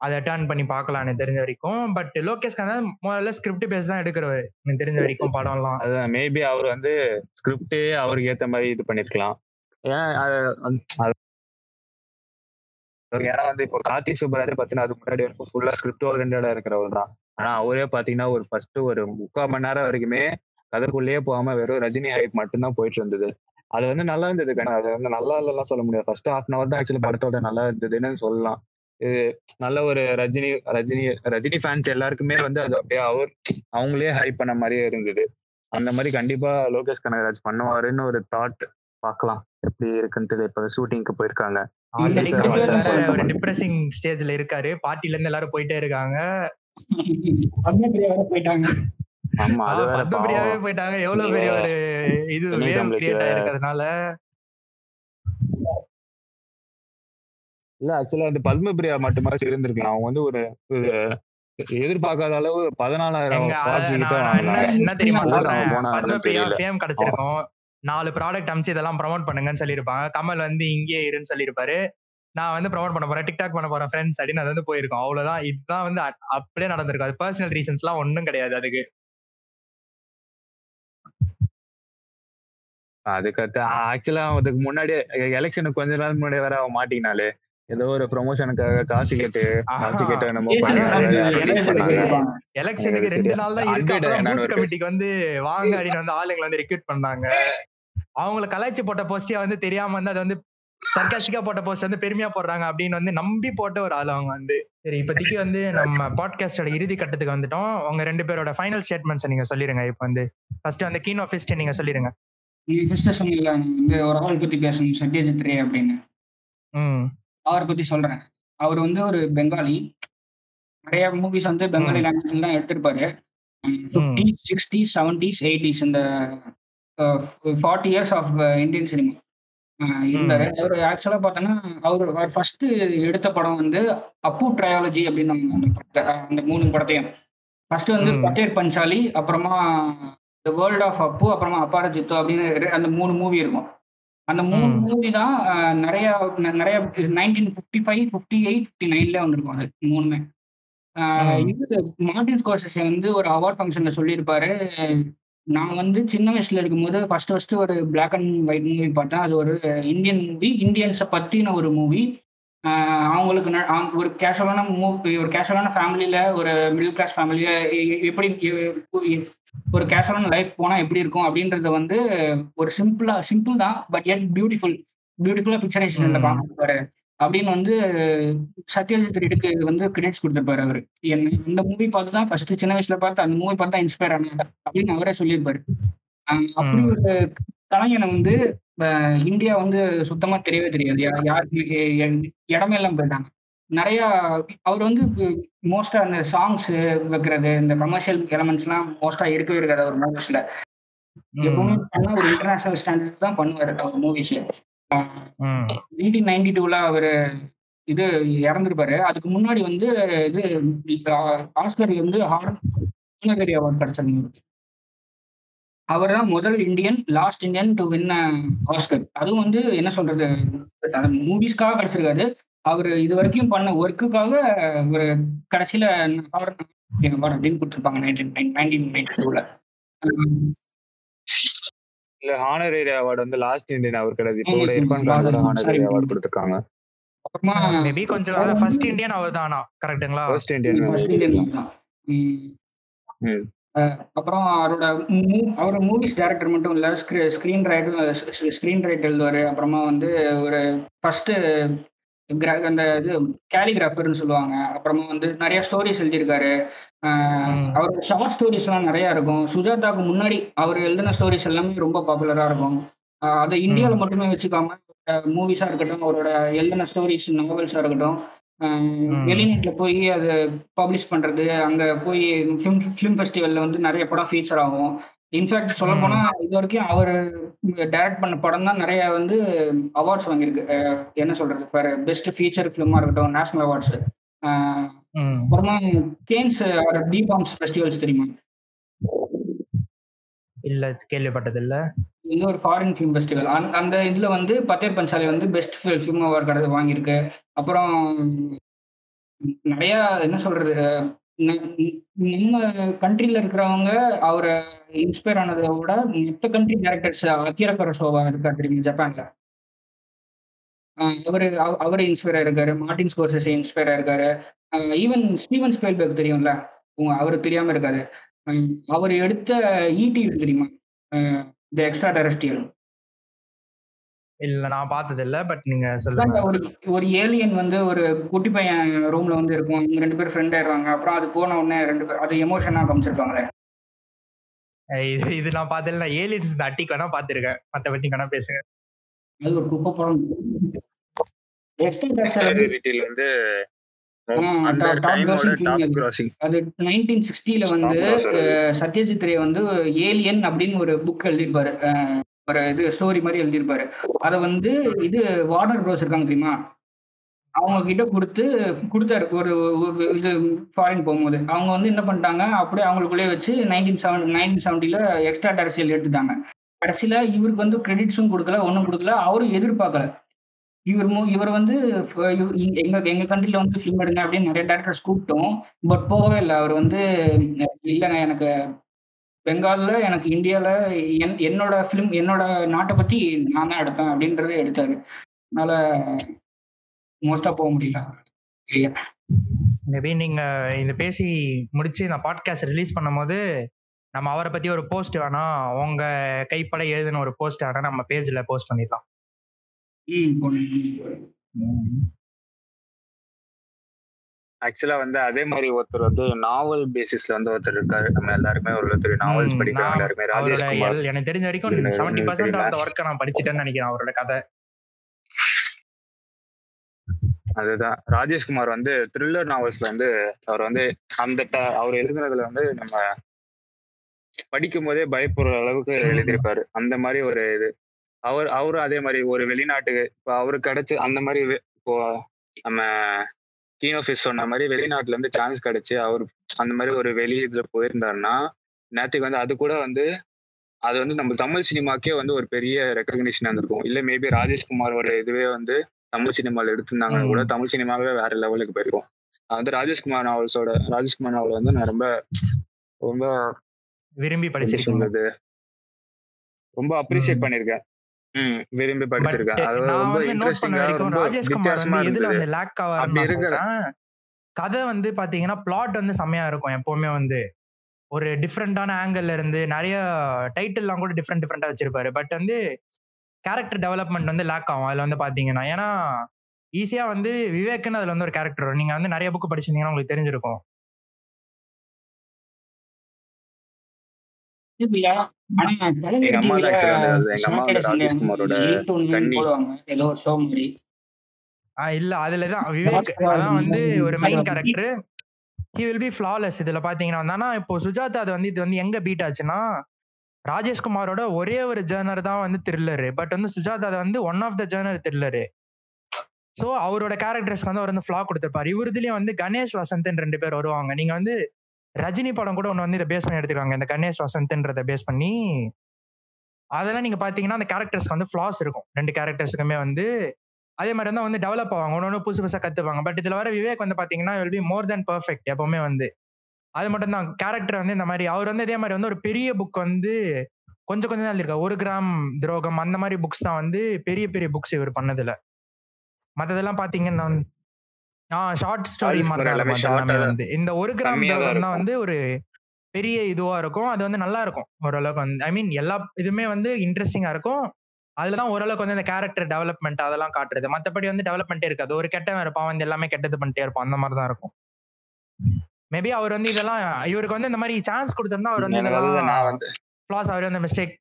Speaker 2: அதை டர்ன் பண்ணி பார்க்கலாம் எனக்கு தெரிஞ்ச வரைக்கும். பட் லோகேஷ் கனல் முதல்ல ஸ்கிரிப்ட் பேஸ் தான் எடுக்கிறவர் எனக்கு தெரிஞ்ச வரைக்கும் படம்லாம்.
Speaker 3: அதான் மேபி அவர் வந்து ஸ்கிரிப்டே அவருக்கு ஏத்த மாதிரி இது பண்ணிருக்கலாம். ஏன் ஏன்னா வந்து இப்போ கார்த்திக் சுப்பராஜ் பாத்தீங்கன்னா அது முன்னாடி வரைக்கும் ஃபுல்லா ஸ்கிரிப்ட் ஓரியன்டா இருக்கிறவர் தான். ஆனா அவரே பாத்தீங்கன்னா ஒரு ஃபர்ஸ்ட் ஒரு முக்கால் மணி நேரம் வரைக்குமே கதைக்குள்ளேயே போகாம வெறும் ரஜினி ஹைப் மட்டும்தான் போயிட்டு இருந்தது அது வந்து நல்லா இருந்தது. கண்ணா அது வந்து நல்லா இல்லைலாம் சொல்ல முடியாது. ஃபர்ஸ்ட் ஹாஃப் அன் அவர் தான் ஆக்சுவலி படத்தோட நல்லா இருந்ததுன்னு சொல்லலாம். இது நல்ல ஒரு ரஜினி ரஜினி ரஜினி ஃபேன்ஸ் எல்லாருக்குமே வந்து அது அப்படியே அவர் அவங்களே ஹைப் பண்ண மாதிரியே இருந்தது. அந்த மாதிரி கண்டிப்பா லோகேஷ் கனகராஜ் பண்ணுவாருன்னு ஒரு தாட் பார்க்கலாம். எப்படி இருக்குன்னு இப்ப ஷூட்டிங்க்கு போயிருக்காங்க.
Speaker 2: ஒரு. டிப்ரெசிங் ஸ்டேஜ்ல இருக்காரு. பார்ட்டில இருந்து எல்லாரும் போயிட்டே இருக்காங்க.
Speaker 4: போயிட்டாங்க.
Speaker 2: பத்மபிரியாவே போயிட்டாங்க. எவ்வளவு பெரிய ஒரு இது வேவ் கிரியேட். ஆயிருக்கிறதுனால.
Speaker 3: இல்ல ஆக்சுவலா அந்த பத்மபிரியா மட்டுமாச்சும் இருந்திருக்கலாம் அவங்க வந்து ஒரு எதிர்பார்க்காத அளவு பதினாலாயிரம்
Speaker 2: என்ன தெரியுமா சொல்றேன்? பத்மபிரியா. ஃபேம் கிடைச்சிருக்கும். நாலு ப்ராடக்ட் அமிச்சு இதெல்லாம் ப்ரோமோட் பண்ணுங்கன்னு சொல்லியிருப்பாங்க. கமல் வந்து இங்கேயே இருன்னு சொல்லியிருப்பாரு. நான் வந்து ப்ரோமோட் பண்ண போறேன் டிக்டாக் பண்ண போறேன் ஃப்ரெண்ட்ஸ் அப்படின்னு அது வந்து போயிருக்கும். அவ்வளவுதான். இதுதான் வந்து அப்படியே நடந்திருக்கும். அது பர்சனல் ரீசன்ஸ்லாம் ஒன்றும் கிடையாது அதுக்கு.
Speaker 3: அதுக்கடுத்து ஆக்சுவலா அதுக்கு முன்னாடி எலெக்ஷனுக்கு கொஞ்ச நாள் முன்னாடி வேற அவன் மாட்டினாலே ஏதோ ஒரு ப்ரொமோஷனுக்காக காசு கேட்டு காசு கேட்டு.
Speaker 2: க்கு- எலெக்ஷனுக்கு ரெண்டு. நாள் தான் இருக்கு. கமிட்டிக்கு வந்து வாங்க அப்படின்னு வந்து ஆளுங்களை வந்து ரெக்ரூட் பண்ணாங்க. அவங்கள கலாய்ச்சி போட்ட போஸ்டியா வந்து தெரியாம வந்து அது வந்து சர்க்காஸ்டிக்கா போட்ட போஸ்ட் வந்து பெருமையா போடுறாங்க அப்படின்னு வந்து நம்பி போட்ட ஒரு ஆள் அவங்க வந்து. சரி இப்போதைக்கு வந்து நம்ம பாட்காஸ்டோட இறுதி கட்டத்துக்கு வந்துட்டோம். உங்க ரெண்டு பேரோட ஃபைனல் ஸ்டேட்மெண்ட்ஸ் நீங்க சொல்லிருங்க. இப்போ வந்து ஃபர்ஸ்ட் வந்து கீன் ஆஃபிஸ்ட் நீங்க சொல்லிருங்க.
Speaker 4: நீங்க ஃபர்ஸ்ட் சொன்னீங்கல்ல நான் வந்து ஒரு ஆள் பத்தி பேசணும். சத்யஜித் ரே அப்படின்னு.
Speaker 2: ம்.
Speaker 4: அவரை பத்தி சொல்றேன். அவர் வந்து ஒரு பெங்காலி. நிறைய மூவிஸ் வந்து பெங்காலி லாங்குவேஜ்ல தான் எடுத்திருப்பாரு. ஃபிஃப்டிஸ் சிக்ஸ்டீஸ் செவன்டீஸ் எயிட்டிஸ் இந்த forty years of Indian cinema இருந்தாரு அவர் ஆக்சுவலா பார்த்தோன்னா அவர் ஃபர்ஸ்ட் எடுத்த படம் வந்து அப்பு ட்ரையாலஜி அப்படின்னு அந்த படத்தை அந்த மூணு படத்தையும் ஃபர்ஸ்ட் வந்து. பட்டேர் பஞ்சாலி அப்புறமா த வேர்ல்ட் ஆஃப் அப்பு அப்புறமா அப்பாரஜித்தோ அப்படின்னு அந்த மூணு மூவி இருக்கும் அந்த மூணு. மூவி தான் நிறைய நிறைய nineteen fifty five fifty eight fifty நைன்ல வந்திருக்கும் அது மூணுமே. இது மார்டின் ஸ்கோர்சஸே வந்து ஒரு அவார்ட் ஃபங்க்ஷன்ல சொல்லியிருப்பாரு நான் வந்து சின்ன வயசுல இருக்கும்போது ஃபர்ஸ்ட் ஃபர்ஸ்ட் ஒரு பிளாக் அண்ட் ஒயிட் மூவி பார்த்தேன். அது ஒரு இந்தியன் மூவி இந்தியன்ஸை பத்தின ஒரு மூவி அவங்களுக்கு ந- ஒரு கேஷுவலான மூவி ஒரு கேஷுவலான ஃபேமிலியில ஒரு மிடில் கிளாஸ் ஃபேமிலியில எப்படி எ- ஒரு கேஷுவலான லைஃப் போனா எப்படி இருக்கும் அப்படின்றத வந்து ஒரு சிம்பிளா சிம்பிள் தான் பட் எட் பியூட்டிஃபுல் பியூட்டிஃபுல்லா பிக்சரைசேஷன்ல
Speaker 2: ம்.
Speaker 4: காமிப்பாரு அப்படின்னு வந்து சத்யஜித் ரெட்டுக்கு வந்து கிரெடிட்ஸ் கொடுத்திருப்பாரு அவரு. என்ன இந்த மூவி பார்த்து தான் ஃபர்ஸ்ட் சின்ன வயசுல பார்த்து அந்த மூவி பார்த்து தான் இன்ஸ்பயர் ஆனாங்க அப்படின்னு அவரே சொல்லியிருப்பாரு. அப்படி. ஒரு கலைஞனை வந்து இந்தியா வந்து சுத்தமா தெரியவே தெரியாது. யா- யாருக்குமே எ- எ- இடமே எல்லாம் போயிட்டாங்க. நிறைய அவர் வந்து மோஸ்டா அந்த சாங்ஸ் வைக்கிறது இந்த கமர்ஷியல் எலமெண்ட்ஸ் எல்லாம் மோஸ்டா இருக்கவே இருக்காது அவர் மூவிஸ்ல எப்பவுமே ஒரு இன்டர்நேஷனல் ஸ்டாண்டர்ட் தான் பண்ணுவாரு அவர் மூவிஸ்ல
Speaker 2: எயிட்டீன்
Speaker 4: நைன்டீன் நைன்டி டூல அவரு இது இறந்துருப்பாரு. அதுக்கு முன்னாடி வந்து இது ஆஸ்கர் வந்து ஹார்னகரி அவார்ட் கிடைச்சிருந்தாரு அவர் தான் முதல் Indian last Indian to win Oscar. அதுவும் வந்து என்ன சொல்றது மூவிஸ்க்காக கிடைச்சிருக்காரு அவர் இது வரைக்கும் பண்ண ஒர்க்குக்காக ஒரு கடைசியில அப்படின்னு கொடுத்துருப்பாங்க நைன்டீன் நைன்டீன் நைன்டி டூல.
Speaker 3: இல்ல ஹானரேரி அவார்டு வந்து லாஸ்ட் இந்தியன் அவர் கிடையாது இப்போ கூட
Speaker 4: ம்,
Speaker 3: இர்ஃபான் கான் கூட
Speaker 4: sorry.
Speaker 3: ஹானரேரி அவார்டு கொடுத்துருக்காங்க
Speaker 4: அப்புறமா
Speaker 2: மேபி கொஞ்சம் ஃபர்ஸ்ட் இந்தியன் அவர் தானா கரெக்ட்டுங்களா
Speaker 3: ஃபர்ஸ்ட் இந்தியன்.
Speaker 4: ம். அஹ் அப்புறம் அவரோட மூ- அவர் மூவிஸ் டைரக்டர் மட்டும் இல்ல ஸ்கிரீன் ரைட்டர் ஸ்கிரீன் ரைட் எழுதுவாரு அப்புறமா வந்து ஒரு ஃபர்ஸ்ட் அந்த இது கேலிகிராஃபர்னு சொல்லுவாங்க அப்புறமா வந்து நிறைய ஸ்டோரிஸ் எழுதியிருக்காரு. அவரோட ஷார்ட் ஸ்டோரிஸ் எல்லாம் நிறைய இருக்கும். சுஜாதாக்கு முன்னாடி அவர் எழுதின ஸ்டோரிஸ் எல்லாமே ரொம்ப பாப்புலரா இருக்கும். அதை இந்தியாவில். மட்டுமே வச்சுக்காம மூவிஸா இருக்கட்டும் அவரோட எழுதின ஸ்டோரிஸ் நாவல்ஸா இருக்கட்டும். வெளிநாட்டுல போய் அதை பப்ளிஷ் பண்றது அங்க போய் ஃபிலிம் ஃபிலிம் ஃபெஸ்டிவல்ல வந்து நிறைய படம் ஃபீச்சர் ஆகும். இன்ஃபேக்ட் சொல்ல போனா இது வரைக்கும் அவர் டைரக்ட் பண்ண படம் தான் நிறைய வந்து அவார்ட்ஸ் வாங்கியிருக்கு. என்ன சொல்றது? ஃபார் பெஸ்ட் ஃபீச்சர் ஃபிலிமா இருக்கட்டும் நேஷனல் அவார்ட்ஸ். அப்புறமா கேன்ஸ் டி பாம்ஸ் ஃபெஸ்டிவல்ஸ் தெரியுமா?
Speaker 2: இல்ல கேள்விப்பட்டது இல்ல
Speaker 4: இது ஒரு ஃபாரின் ஃபிலிம் ஃபெஸ்டிவல் அந்த இதுல வந்து பத்தேர் பஞ்சாலி வந்து பெஸ்ட் ஃபிலிம் அவார்ட் கடை வாங்கியிருக்கு. அப்புறம் நிறைய என்ன சொல்றது நம்ம கண்ட்ரில இருக்கிறவங்க அவரை இன்ஸ்பயர் ஆனதை விட மற்ற கண்ட்ரி டேரக்டர்ஸ் அக்கிரா கரோசோவா இருக்காரு தெரியுமா ஜப்பான்ல? அவரு அவ- அவரு இன்ஸ்பயர் ஆயிருக்காரு மார்டின் ஸ்கோர்சஸ் இன்ஸ்பயர் ஆயிருக்காரு. ஈவன் ஸ்டீவன் ஸ்பெல்பர்க் தெரியும்ல? உங்க அவருக்கு தெரியாம இருக்காது அவர் எடுத்த ஈடி தெரியுமா? த எக்ஸ்ட்ரா டெரஸ்டியல்
Speaker 2: இல்ல நான் பார்த்தது இல்ல பட் நீங்க சொல்லுங்க.
Speaker 4: ஒரு ஒரு ஏலியன் வந்து ஒரு குட்டி பையன் ரூம்ல வந்து இருக்கும். அவங்க ரெண்டு பேரும் ஃப்ரெண்ட் ஆயிடுவாங்க அப்புறம் அது போன உடனே ரெண்டு பேர் அது எமோஷனா காமிச்சிருப்பாங்களே.
Speaker 2: இது இது நான் பார்த்தது நான் ஏலியன்ஸ் இந்த அட்டிக் வேணா பார்த்திருக்கேன். மத்தபடி வேணா பேசுங்க.
Speaker 4: அது ஒரு குப்பை படம்.
Speaker 3: டீட்டெயில் வந்து
Speaker 4: வந்து சத்யஜித் ரே வந்து ஏலியன் அப்படின்னு ஒரு புக் எழுதியிருப்பாரு. ஒரு இது ஸ்டோரி மாதிரி எழுதியிருப்பாரு. அதை வந்து இது வார்னர் ப்ரோஸ் இருக்காங்க தெரியுமா? அவங்க கிட்ட கொடுத்து கொடுத்தாரு. ஒரு இது ஃபாரின் போகும்போது. அவங்க வந்து என்ன பண்ணிட்டாங்க? அப்படியே அவங்களுக்குள்ளே வச்சு நைன்டீன் செவன் நைன்டீன் செவன்ட்டில எக்ஸ்ட்ரா டேரக்ஷியல் எடுத்துட்டாங்க. கடைசியில இவருக்கு வந்து கிரெடிட்ஸும் கொடுக்கல ஒன்றும் கொடுக்கல. அவரும் எதிர்பார்க்கல. இவர் மூ இவர் வந்து எங்க எங்க கண்ட்ரில வந்து ஃபிலிம் எடுங்க அப்படின்னு நிறைய டேரக்டர்ஸ் கூப்பிட்டோம். பட் போகவே இல்லை. அவர் வந்து இல்லைங்க. எனக்கு பெங்கால்ல எனக்கு இந்தியால என் என்னோட ஃபிலிம் என்னோட நாட்டை பத்தி நான் தான் எடுப்பேன் அப்படின்றத எடுத்தாரு. அதனால மோஸ்டா போக முடியல.
Speaker 2: மேபி நீங்க இந்த பேசி முடிச்சு இந்த பாட்காஸ்ட் ரிலீஸ் பண்ணும்போது நம்ம அவரை பத்தி ஒரு போஸ்ட் வேணா உங்க கைப்பட எழுதின ஒரு போஸ்ட் வேணா நம்ம பேஜ்ல போஸ்ட் பண்ணிடலாம்.
Speaker 3: ஆக்சுவலா வந்து அதே மாதிரி ஒருத்தர் வந்து நாவல் பேசிஸ்ல வந்து ஒருத்தர் இருக்காரு. நம்ம எல்லாருமே ஒரு ஒருத்தர் நாவல்ஸ்
Speaker 2: ம்,
Speaker 3: படிக்கிறவங்க
Speaker 2: நான்
Speaker 3: எல்லாருமே.
Speaker 2: எல்- எனக்கு தெரிஞ்ச வரைக்கும் செவன்டி பர்சன்ட் ஆஃப்
Speaker 3: தெரியுமா?
Speaker 2: ஒர்க்கை நான் படிச்சுட்டேன்னு நினைக்கிறேன் அவரோட கதை.
Speaker 3: அதுதான். ராஜேஷ்குமார் வந்து த்ரில்லர் நாவல்ஸ்ல வந்து அவர் வந்து அந்த அவர் எழுதுனதுல வந்து நம்ம படிக்கும் போதே பயப்படுற அளவுக்கு. எழுதியிருப்பாரு. அந்த மாதிரி ஒரு இது. அவர் அவரும் அதே மாதிரி ஒரு வெளிநாட்டுக்கு இப்போ அவருக்கு கிடைச்சு அந்த மாதிரி இப்போ நம்ம கீனோ சொன்ன மாதிரி வெளிநாட்டுல இருந்து சான்ஸ் கிடைச்சு அவர் அந்த மாதிரி ஒரு வெளி இதுல போயிருந்தாருன்னா நேற்றுக்கு வந்து அது கூட வந்து அது வந்து நம்ம தமிழ் சினிமாக்கே வந்து ஒரு பெரிய ரெக்கக்னிஷன் இருந்திருக்கும். இல்ல மேபி ராஜேஷ்குமாரோட இதுவே வந்து தமிழ் சினிமாவில் எடுத்திருந்தாங்கன்னா கூட. தமிழ் சினிமாவே வேற லெவலுக்கு போயிருக்கும். அது வந்து ராஜேஷ்குமார் நாவல்ஸோட ராஜேஷ்குமார் நாவல் வந்து நான் ரொம்ப ரொம்ப
Speaker 2: விரும்பி
Speaker 3: சொல்றது? ரொம்ப அப்ரிஷியேட்
Speaker 2: ம்.
Speaker 3: விரும்பி
Speaker 2: பட்
Speaker 3: படிச்சிருக்கேன். அது
Speaker 2: நான்
Speaker 3: ரொம்ப இன்ட்ரெஸ்டிங்கா ரொம்ப வித்தியாசமா இருந்தது.
Speaker 2: கதை வந்து பாத்தீங்கன்னா பிளாட் வந்து செம்மையா இருக்கும் எப்பவுமே வந்து. ஒரு டிஃப்ரெண்டான ஆங்கிள் இருந்து நிறைய டைட்டில்லாம் கூட டிஃப்ரெண்ட் டிஃப்ரெண்டா வச்சிருப்பாரு. பட் வந்து கேரக்டர் டெவலப்மெண்ட் வந்து லேக் ஆகும். அதுல வந்து பாத்தீங்கன்னா ஏன்னா ஈஸியா வந்து விவேக்னு அதுல வந்து ஒரு கேரக்டர் வரும். நீங்க வந்து நிறைய புக் படிச்சிருந்தீங்கன்னா உங்களுக்கு தெரிஞ்சிருக்கும்.
Speaker 3: எங்க அம்மா எங்க அம்மா
Speaker 4: ஏதோ ஒரு ஷோ மாதிரி.
Speaker 2: இல்ல. அதுலதான் விவேக் அதான் வந்து ஒரு main character he will be flawless இதுல பாத்தீங்கன்னா. ஆனா இப்போ சுஜாதா அது வந்து இது வந்து எங்க பீட் ஆச்சுன்னா ராஜேஷ்குமாரோட ஒரே ஒரு ஜேர்னர் தான் வந்து த்ரில்லரு பட் வந்து சுஜாதா வந்து one of the genre thriller so அவரோட கேரக்டர்ஸ்க்கு வந்து அவர் வந்து ஃபிளா கொடுத்துருப்பாரு. இவருதுலயும் வந்து கணேஷ் வசந்த்னு ரெண்டு பேர் வருவாங்க. நீங்க வந்து ரஜினி படம் கூட ஒன்று வந்து இதை பேஸ் பண்ணி எடுத்துருக்காங்க இந்த கணேஷ் வசந்த்ன்றதை பேஸ் பண்ணி அதெல்லாம் நீங்கள் பார்த்தீங்கன்னா அந்த கேரக்டர்ஸ்க்கு வந்து ஃப்ளாஸ் இருக்கும். ரெண்டு கேரக்டர்ஸுக்குமே வந்து அதே மாதிரி தான் வந்து டெவலப் ஆவாங்க. ஒன்று ஒன்று புதுசு புதுசாக கற்றுப்பாங்க பட் இதில் வர விவேக் வந்து பார்த்தீங்கன்னா will be more than perfect எப்பவுமே வந்து. அது மட்டும் தான். கேரக்டர் வந்து இந்த மாதிரி அவர் வந்து இதே மாதிரி வந்து ஒரு பெரிய புக் வந்து கொஞ்சம் கொஞ்சம் தான் எழுதியிருக்காரு. ஒரு கிராம் துரோகம் அந்த மாதிரி புக்ஸ் தான் வந்து பெரிய பெரிய புக்ஸ் இவர் பண்ணதில்லை. மற்றதெல்லாம் பார்த்தீங்கன்னா ஷார்ட் ஸ்டோரி மாதிரி வந்து. இந்த ஒரு கிராம்
Speaker 3: தான்
Speaker 2: வந்து ஒரு பெரிய இதுவா இருக்கும். அது வந்து நல்லா இருக்கும். ஓரளவுக்கு வந்து ஐ மீன் எல்லா இதுவுமே வந்து இன்ட்ரெஸ்டிங்கா இருக்கும். அதுல தான் ஓரளவுக்கு வந்து இந்த கேரக்டர் டெவலப்மெண்ட் அதெல்லாம் காட்டுறது. மத்தபடி வந்து டெவலப்மெண்ட்டே இருக்காது. ஒரு கெட்டவன் இருப்பான் வந்து எல்லாமே கெட்டது பண்ணிட்டே இருப்பான். அந்த மாதிரி தான் இருக்கும். மேபி அவர் வந்து இதெல்லாம் இவருக்கு வந்து இந்த மாதிரி சான்ஸ் கொடுத்திருந்தா அவர் வந்து ஃபிளாஸ் அவர் வந்து மிஸ்டேக்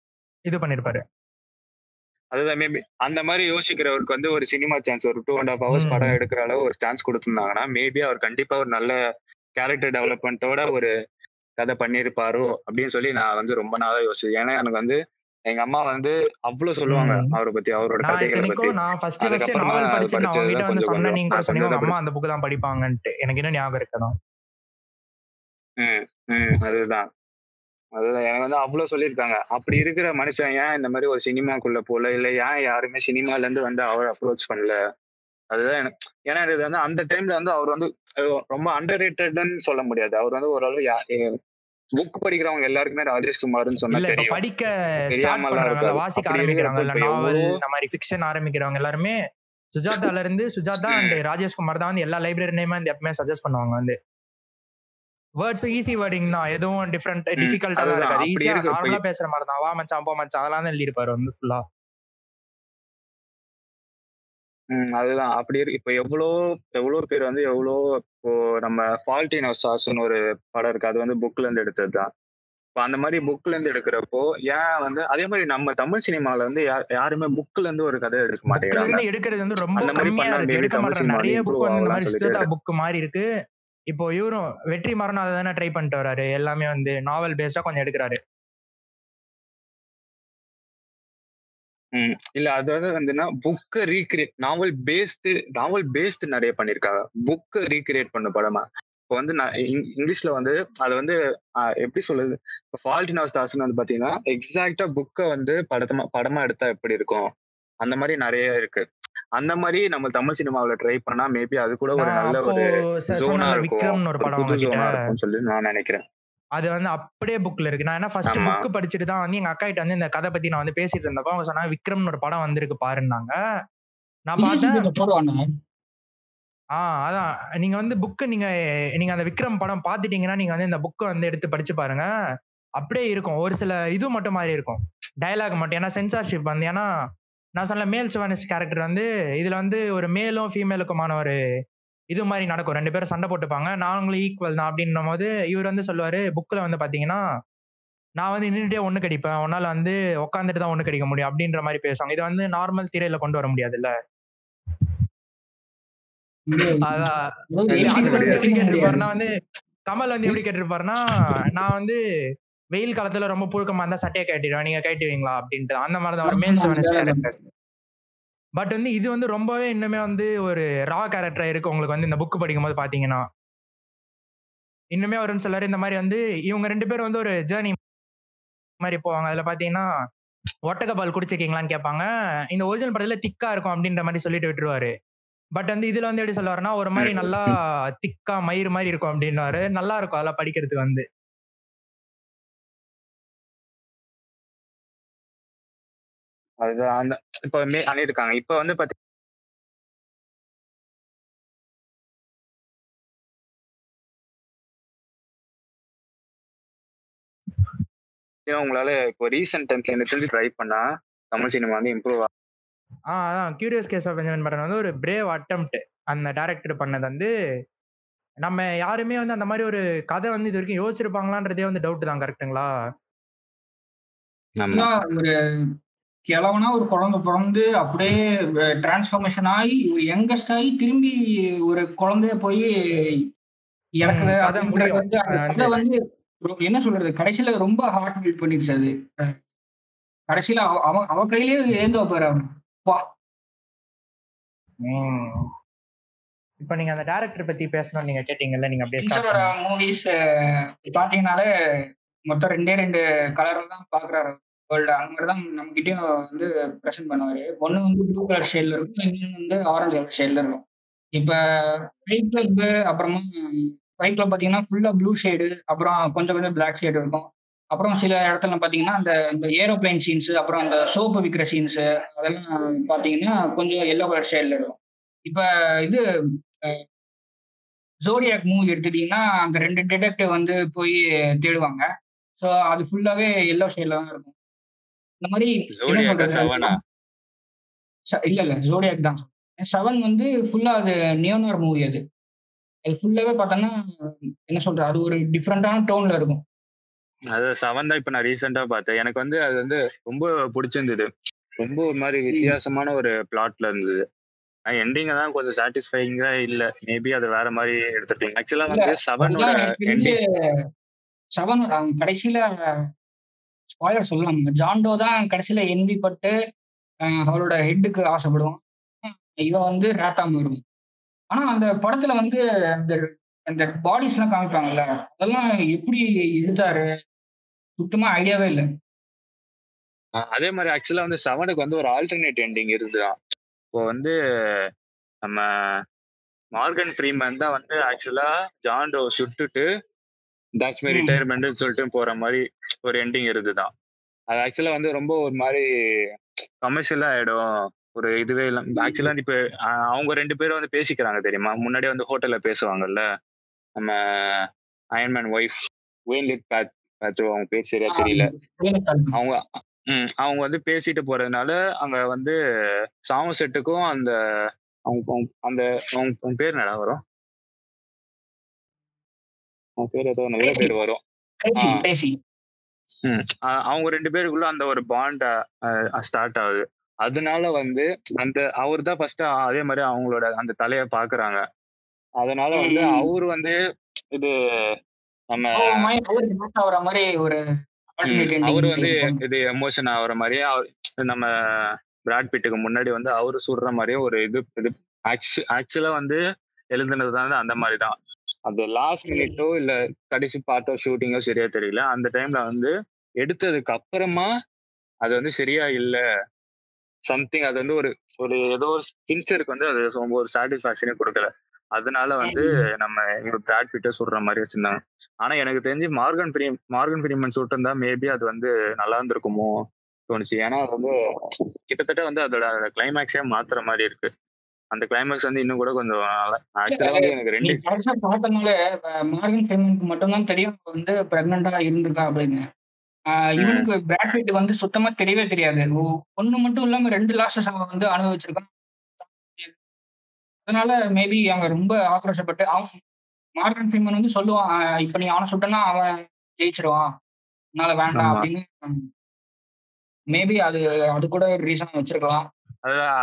Speaker 2: இது பண்ணிருப்பாரு.
Speaker 3: அதுதான் மேபி அந்த மாதிரி யோசிக்கிறவருக்கு வந்து ஒரு சினிமா சான்ஸ் ஒரு டூ அண்ட் ஹாஃப் ஹவர்ஸ். படம் எடுக்கிற அளவு ஒரு சான்ஸ் கொடுத்துருந்தாங்கன்னா மேபி அவர் கண்டிப்பா ஒரு நல்ல கேரக்டர் டெவலப்மெண்ட்டோட ஒரு கதை பண்ணியிருப்பாரோ அப்படின்னு சொல்லி நான் வந்து ரொம்ப நாளா யோசிச்சேன். ஏன்னா எனக்கு வந்து எங்க அம்மா வந்து அவ்வளவு சொல்லுவாங்க. அவரை பத்தி அவரோட கதைகளை பத்தி.
Speaker 2: நான் ஃபர்ஸ்ட் ஃபர்ஸ்ட் நாவல் படிச்சு நான் வந்து சொன்னேன் நீங்க கூட சொன்னீங்க அம்மா அந்த புக் தான் படிப்பாங்கன்ட்டு. எனக்கு இன்னும் ஞாபகம் இருக்கணும்
Speaker 3: அதுதான். அதுதான். எனக்கு வந்து அவ்வளவு சொல்லியிருக்காங்க. அப்படி இருக்கிற மனுஷன் ஏன் இந்த மாதிரி ஒரு சினிமாக்குள்ள போல? இல்ல ஏன் யாருமே சினிமால இருந்து வந்து அவர் அப்ரோச் பண்ணல? அதுதான் எனக்கு ஏன்னா இது வந்து அந்த டைம்ல வந்து அவர் வந்து ரொம்ப அண்டர் ரேட்டட்னு சொல்ல முடியாது. அவர் வந்து ஓரளவு புக் படிக்கிறவங்க எல்லாருக்குமே ராஜேஷ்குமார்னு சொன்னா
Speaker 2: இல்ல இப்ப
Speaker 3: தெரியும்.
Speaker 2: படிக்க வாசிக்க
Speaker 3: இப்ப
Speaker 2: நாவல் இந்த மாதிரி ஃபிக்ஷன் ஆரம்பிக்கிறவங்க எல்லாருமே சுஜாதால இருந்து சுஜாதா அண்ட் ராஜேஷ்குமார் தான் வந்து எல்லா லைப்ரரி நேமா வந்து எப்பவுமே சஜஸ்ட் பண்ணுவாங்க வந்து. வேர்ட்ஸ் ஈஸி வேர்டிங் தான். எதுவும் டிஃப்ரெண்ட் டிஃபிகல்ட்டா இருக்காது. ஈஸியா நார்மலா பேசுற மாதிரி தான். வா மச்சான் போ மச்சான். அதெல்லாம் தான் எழுதியிருப்பாரு வந்து ஃபுல்லா
Speaker 3: ம் அதுதான். அப்படி இருக்கு இப்ப எவ்வளோ எவ்வளோ பேர் வந்து எவ்வளோ இப்போ நம்ம ஃபால்ட்டி நோசாஸ்னு ஒரு படம் இருக்கு. அது வந்து புக்ல இருந்து எடுத்தது தான். இப்போ அந்த மாதிரி புக்ல இருந்து எடுக்கிறப்போ ஏன் வந்து அதே மாதிரி நம்ம தமிழ் சினிமால வந்து யாருமே புக்ல இருந்து ஒரு கதை எடுக்க மாட்டேங்கிறாங்க.
Speaker 2: எடுக்கிறது வந்து ரொம்ப
Speaker 3: அந்த மாதிரி பண்ணா
Speaker 2: மாட்டேன் நிறைய புக் வந்து இந்த மாதிரி புக் மாதிரி இருக்கு. இப்போ இவரும் வெற்றி மரணம் அதை தானே ட்ரை பண்ணிட்டு வராரு? எல்லாமே வந்து நாவல் பேஸ்டா கொஞ்சம் எடுக்கிறாரு.
Speaker 3: ம். இல்ல அதாவது வந்துன்னா புக்கை recreate novel based novel based நிறைய பண்ணிருக்காங்க. புக்கை ரீக்ரியேட் பண்ண படமா. இப்போ வந்து நான் இங்- இங்கிலீஷ்ல வந்து அது வந்து எப்படி சொல்லுது இப்போ ஃபால்ட் ஆஃப் ஸ்டார்ஸ்னு வந்து பாத்தீங்கன்னா எக்ஸாக்டா புக்கை வந்து படத்தமா படமா எடுத்தா எப்படி இருக்கும்? அந்த மாதிரி நிறைய இருக்கு. அந்த மாதிரி நம்ம தமிழ் சினிமாவுல ட்ரை பண்ணா மேபி அது கூட ஒரு நல்ல ஒரு ஜோனா இருக்கும்.
Speaker 2: விக்ரம்னு ஒரு
Speaker 3: புது ஜோனா இருக்கும்னு சொல்லி நான் நினைக்கிறேன்.
Speaker 2: அது வந்து அப்படியே புக்ல இருக்கு. நான் என்ன ஃபர்ஸ்ட் புக் படிச்சுட்டு தான் வந்து எங்க அக்கா கிட்ட வந்து இந்த கதை பத்தி நான் வந்து பேசிட்டு இருந்தப்போ அவங்க சொன்னாங்க விக்ரம்னு ஒரு படம் வந்திருக்கு பாருன்னாங்க. நான் பார்த்தேன். ஆ அதான். நீங்க வந்து புக்கு நீங்க நீங்க அந்த விக்ரம் படம் பாத்துட்டீங்கன்னா நீங்க வந்து இந்த புக்கை வந்து எடுத்து படிச்சு பாருங்க. அப்படியே இருக்கும். ஒரு சில இது மட்டும் மாதிரி இருக்கும். டயலாக் மட்டும். ஏன்னா சென்சார்ஷிப் வந்து ஏன்னா நான் சொன்ன மேல் சுவனிஸ்ட் கேரக்டர் வந்து இதுல வந்து ஒரு மேலும் ஃபீமேலுக்குமான ஒரு இது மாதிரி நடக்கும். ரெண்டு பேரும் சண்டை போட்டுப்பாங்க. நாங்களும் ஈக்குவல் தான் அப்படின்னும் போது இவர் வந்து சொல்லுவாரு புக்கில் வந்து பாத்தீங்கன்னா நான் வந்து நின்றுட்டே ஒண்ணு கடிப்பேன். உன்னால வந்து உட்காந்துட்டு தான் ஒண்ணு கடிக்க முடியும் அப்படின்ற மாதிரி பேசுவாங்க. இது வந்து நார்மல் திரையில கொண்டு வர முடியாதுல்ல? அதான். அது வந்து எப்படி கேட்டிருப்பாருன்னா வந்து கமல் வந்து எப்படி கேட்டிருப்பாருன்னா நான் வந்து வெயில் காலத்துல ரொம்ப புழுக்கமா இருந்தா சட்டையை கட்டிடுவேன் நீங்க கட்டுவீங்களா அப்படின்ட்டு. அந்த மாதிரி தான் ஒரு மேல் சுவனிஸ்ட் கேரக்டர் பட் வந்து இது வந்து ரொம்பவே இன்னுமே வந்து ஒரு ரா கேரக்டரா இருக்கு. உங்களுக்கு வந்து இந்த புக் படிக்கும் போது பாத்தீங்கன்னா. இன்னுமே வரும்னு சொல்லாரு இந்த மாதிரி வந்து இவங்க ரெண்டு பேரும் வந்து ஒரு ஜேர்னி மாதிரி போவாங்க. அதுல பாத்தீங்கன்னா ஒட்டக பால் குடிச்சிருக்கீங்களான்னு கேட்பாங்க. இந்த ஒரிஜினல் படத்துல திக்கா இருக்கும் அப்படின்ற மாதிரி சொல்லிட்டு விட்டுருவாரு. பட் வந்து இதுல வந்து எப்படி சொல்லுவாருன்னா ஒரு மாதிரி நல்லா திக்கா மயிர் மாதிரி இருக்கும் அப்படின்னாரு நல்லா இருக்கும் அதெல்லாம் படிக்கிறதுக்கு வந்து.
Speaker 3: அதுதான் அந்த இப்ப மே பண்ணிருக்காங்க. இப்ப வந்து பாத்தீங்கன்னா உங்களால இப்போ ரீசெண்ட் டைம்ஸ்ல தெரிஞ்சு ட்ரை பண்ணா தமிழ் சினிமா வந்து இம்ப்ரூவ்
Speaker 2: ஆ அதான். Curious case of Benjamin Button வந்து ஒரு பிரேவ் அட்டம்ப்ட் அந்த டேரக்டர் பண்ணது வந்து நம்ம யாருமே வந்து அந்த மாதிரி ஒரு கதை வந்து இது வரைக்கும் யோசிச்சிருப்பாங்களான்றதே வந்து டவுட் தான் கரெக்ட்டுங்களா
Speaker 4: ஒரு கிழவனா ஒரு குழந்தை பிறந்து அப்படியே டிரான்ஸ்ஃபர்மேஷன் ஆகி யங்கஸ்ட் ஆகி திரும்பி ஒரு குழந்தைய போய். வந்து அந்த
Speaker 2: அது
Speaker 4: வந்து என்ன சொல்றது? கடைசியில ரொம்ப ஹார்ட் பீட் பண்ணிருச்சு அது. கடைசியில அவ அவ- கையிலேயே ஏந்து வைப்பாரு வா
Speaker 2: இப்போ நீங்க அந்த டேரக்டர் பத்தி பேசணும்னு நீங்க கேட்டீங்கல்ல நீங்க அப்படியே.
Speaker 4: மூவிஸ் பாத்தீங்கன்னாலே மொத்தம் ரெண்டே ரெண்டு கலர்ல தான் பாக்குறாரு வேர்ல்டு அந்த மாதிரி தான் நம்ம கிட்டயும் வந்து ப்ரெசென்ட் பண்ணுவாரு. ஒன்று வந்து ப்ளூ கலர் ஷேட்ல இருக்கும் இன்னொன்று வந்து ஆரஞ்சு கலர் ஷேட்ல இருக்கும். இப்போ ஃபைட் கிளப் அப்புறமா ஃபைட் கிளப் பார்த்தீங்கன்னா ஃபுல்லாக ப்ளூ ஷேடு அப்புறம் கொஞ்சம் கொஞ்சம் பிளாக் ஷேடு இருக்கும். அப்புறம் சில இடத்துல பார்த்தீங்கன்னா அந்த இந்த ஏரோப்ளைன் சீன்ஸ் அப்புறம் அந்த சோப்பு விற்கிற சீன்ஸ் அதெல்லாம் பார்த்தீங்கன்னா கொஞ்சம் எல்லோ கலர் ஷேட்ல இருக்கும். இப்போ இது ஜோடியாக் மூவி எடுத்துட்டீங்கன்னா அந்த ரெண்டு டிடெக்டிவ் வந்து போய் தேடுவாங்க. ஸோ அது ஃபுல்லாகவே எல்லோ ஷேட்ல தான் இருக்கும். இந்த மாதிரி இல்ல இல்ல ஜோடியாக் தான். செவன் வந்து ஃபுல்லா அது நியோனார் மூவி அது. அது ஃபுல்லாவே பார்த்தோன்னா என்ன சொல்றது? அது ஒரு டிஃப்ரெண்டான டோன்ல இருக்கும்.
Speaker 3: அது செவன் தான் இப்ப நான் ரீசெண்டா பார்த்தேன். எனக்கு வந்து அது வந்து ரொம்ப பிடிச்சிருந்தது. ரொம்ப ஒரு மாதிரி வித்தியாசமான ஒரு பிளாட்ல இருந்தது. எண்டிங்க தான் கொஞ்சம் சாட்டிஸ்ஃபைங்கா இல்ல. மேபி அது வேற மாதிரி எடுத்துட்டீங்க ஆக்சுவலா வந்து செவனோட எண்டிங்
Speaker 4: செவன் கடைசியில ஸ்பாயர் சொல்லலாம். ஜான்டோ தான் கடைசியில என்வி பட்டு அவளோட ஹெட்டுக்கு ஆசைப்படுவான். இவன் வந்து ரேட்டாம வரும் ஆனா அந்த படத்துல வந்து அந்த அந்த பாடிஸ் எல்லாம் காமிப்பாங்கல்ல அதெல்லாம் எப்படி எடுத்தாரு? சுத்தமா ஐடியாவே இல்லை.
Speaker 3: அதே மாதிரி ஆக்சுவலா வந்து செவனுக்கு வந்து ஒரு ஆல்டர்னேட் எண்டிங் இருந்துதான் இப்போ வந்து நம்ம மார்கன் ஃப்ரீமேன் தான் வந்து ஆக்சுவலா ஜான்டோ சுட்டுட்டு தாட்ஸ் மை.
Speaker 4: ம்.
Speaker 3: ரிட்டையர்மெண்ட் சொல்லிட்டு போற மாதிரி ஒரு எண்டிங் இருந்துதான் அது ஆக்சுவலா வந்து ரொம்ப ஒரு மாதிரி கமர்ஷியலா ஆயிடும். ஒரு இதுவே இல்லை. ஆக்சுவலா வந்து இப்ப அவங்க ரெண்டு பேரும் வந்து பேசிக்கிறாங்க தெரியுமா? முன்னாடியே வந்து ஹோட்டல்ல பேசுவாங்கல்ல? நம்ம அயன்மேன் ஒய்ஃப் வேன்லிட் பேத் பேத்ரோ அவங்க பேர் சரியா தெரியல. அவங்க ம், அவங்க வந்து பேசிட்டு போறதுனால அங்க வந்து சாம செட்டுக்கும் அந்த அவங்க அந்த அவங்க பேர் என்னடா வரும்? அவங்க பேர் ஏதோ நல்ல பேர் வரும். அவங்க ரெண்டு பேருக்குள்ள அந்த ஒரு பாண்ட் ஸ்டார்ட் ஆகுது. அதனால வந்து அந்த அவர் தான் ஃபர்ஸ்ட் அதே மாதிரி அவங்களோட அந்த தலைய பாக்குறாங்க. அதனால வந்து. அவர் வந்து இது நம்ம அவர் வந்து. இது எமோஷன் ஆகுற மாதிரியே நம்ம பிராட் பிட்டுக்கு முன்னாடி வந்து அவரு சுடுற மாதிரியே ஒரு இது இது ஆக்சுவலா வந்து எழுதுனது தான் அந்த மாதிரி தான். அந்த லாஸ்ட் மினிட்டோ இல்ல கடைசி பார்ட்டோ ஷூட்டிங்கோ சரியா தெரியல. அந்த டைம்ல வந்து எடுத்ததுக்கு அப்புறமா அது வந்து சரியா இல்ல. சம்திங் அது வந்து ஒரு ஒரு ஏதோ ஒரு பிக்சருக்கு வந்து அது ரொம்ப ஒரு சாட்டிஸ்பாக்சனே கொடுக்கல. அதனால வந்து நம்ம இவர் பிராட் பிட்டை சொல்ற மாதிரி வச்சிருந்தாங்க. ஆனா எனக்கு தெரிஞ்சு மார்கன் ஃப்ரீ மார்கன் ஃப்ரீமன் இருந்தா மேபி அது வந்து நல்லா இருந்திருக்குமோ தோணுச்சு. ஏன்னா அது வந்து கிட்டத்தட்ட வந்து அதோட கிளைமேக்ஸே மாத்துற மாதிரி இருக்கு. அந்த கிளைமேக்ஸ் வந்து இன்னும் கூட கொஞ்சம் எனக்கு ரெண்டு
Speaker 4: பார்த்தனால மார்கன் ஃப்ரீமனுக்கு மட்டும்தான் தெரியும் வந்து பிரெக்னண்டா இருந்திருக்கா அப்படின்னு. இவனுக்கு பிராட்பிட் வந்து சுத்தமா தெரியவே தெரியாது. ஒண்ணு மட்டும் இல்லாம ரெண்டு லாஸ்டஸ் அவன் வந்து அனுபவிச்சிருக்கான் அதனால மேபி அவன் ரொம்ப ஆக்ரோஷப்பட்டு அவன் மார்கன் ஃப்ரீமன் வந்து சொல்லுவான் இப்ப நீ அவனை சுட்டனா அவன் ஜெயிச்சிருவான். அதனால வேண்டாம். அப்படின்னு. மேபி அது அது கூட ரீசன் வச்சிருக்கலாம்.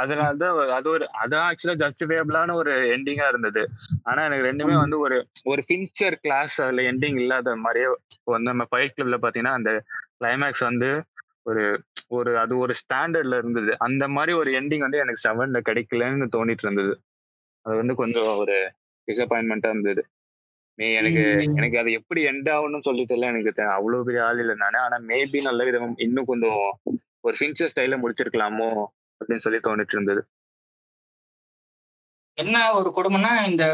Speaker 3: அதனாலதான் அது ஒரு அதான் ஆக்சுவலா ஜஸ்டிஃபைபிளான ஒரு எண்டிங்கா இருந்தது. ஆனா எனக்கு ரெண்டுமே. வந்து ஒரு ஒரு ஃபின்ச்சர் கிளாஸ் அதுல எண்டிங் இல்லாத மாதிரியே வந்து நம்ம ஃபைட் கிளப்ல பாத்தீங்கன்னா அந்த கிளைமேக்ஸ் வந்து ஒரு ஒரு அது ஒரு ஸ்டாண்டர்ட்ல இருந்தது. அந்த மாதிரி ஒரு எண்டிங் வந்து எனக்கு செவன்ல கிடைக்கலன்னு தோணிட்டு இருந்தது அது வந்து கொஞ்சம் ஒரு டிசப்பாயின்மெண்டா இருந்தது. நீ எனக்கு எனக்கு அது எப்படி எண்ட் ஆகும்னு சொல்லிட்டு எல்லாம் எனக்கு அவ்வளவு பெரிய ஆள் இல்லை நானு. ஆனா மேபி நல்ல விதம் இன்னும் கொஞ்சம் ஒரு ஃபின்ச்சர் ஸ்டைல முடிச்சிருக்கலாமோ? அப்படின்னு சொல்லி தோணிட்டு இருந்தது
Speaker 4: என்ன ஒரு கொடுமைன்னா இந்த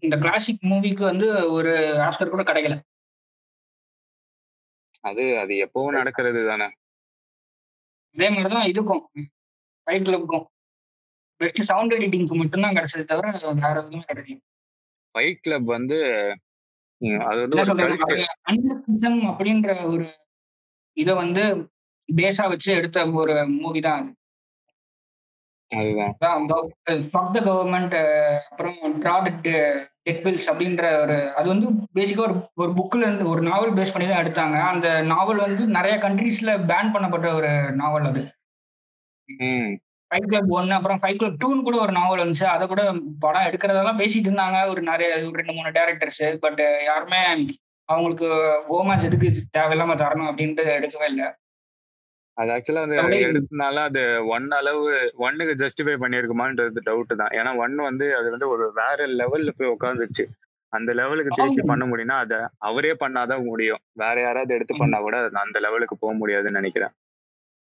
Speaker 4: இந்த கிளாசிக் மூவிக்கு வந்து ஒரு ஆஸ்கர் கூட கிடைக்கல.
Speaker 3: அது அது எப்பவும் நடக்கிறது தானே
Speaker 4: அதே மாதிரிதான் இதுக்கும் ஃபைட் கிளப்புக்கும் பெஸ்ட் சவுண்ட் எடிட்டிங்க்கு மட்டும்தான் கிடைச்சது தவிர வேற எதுவுமே கிடைக்கல.
Speaker 3: ஃபைட் கிளப் வந்து அது வந்து
Speaker 4: அன்லிசம் அப்படின்ற ஒரு இதை வந்து பேஸா வச்சு எடுத்த ஒரு மூவி தான் அது.
Speaker 3: அதுதான்.
Speaker 4: ஃபக் த கவர்மெண்ட் அப்புறம் ட்ரா டெட் பில்ஸ் அப்படின்ற ஒரு அது வந்து பேசிக்கா ஒரு ஒரு புக்ல இருந்து ஒரு நாவல் பேஸ் பண்ணி தான் எடுத்தாங்க. அந்த நாவல் வந்து நிறைய கண்ட்ரீஸ்ல பேன் பண்ணப்பட்ட ஒரு நாவல் அது.
Speaker 3: ம்.
Speaker 4: ஃபைட் கிளப் ஒன்னு அப்புறம் ஃபைட் கிளப் டூன்னு கூட ஒரு நாவல் வந்துச்சு. அதை கூட படம் எடுக்கிறதெல்லாம் பேசிட்டு இருந்தாங்க. ஒரு நிறைய ஒரு ரெண்டு மூணு டேரக்டர்ஸ் பட் யாருமே அவங்களுக்கு ஓமாஜ் எதுக்கு தேவையில்லாம தரணும் அப்படின்ட்டு எடுக்கவே இல்லை.
Speaker 3: அது ஆக்சுவலா
Speaker 4: அப்படியே-
Speaker 3: எடுத்தனால அது ஒன் அளவு ஒன்னுக்கு ஜஸ்டிஃபை பண்ணிருக்குமான்றது டவுட் தான். ஏன்னா ஒன் வந்து அது வந்து ஒரு வேற லெவல்ல போய் உட்காந்துருச்சு அந்த லெவலுக்கு திருப்பி. பண்ண முடியும்னா அதை அவரே பண்ணாதான் முடியும். வேற யாராவது எடுத்து பண்ணா கூட அது அந்த லெவலுக்கு போக முடியாதுன்னு நினைக்கிறேன்.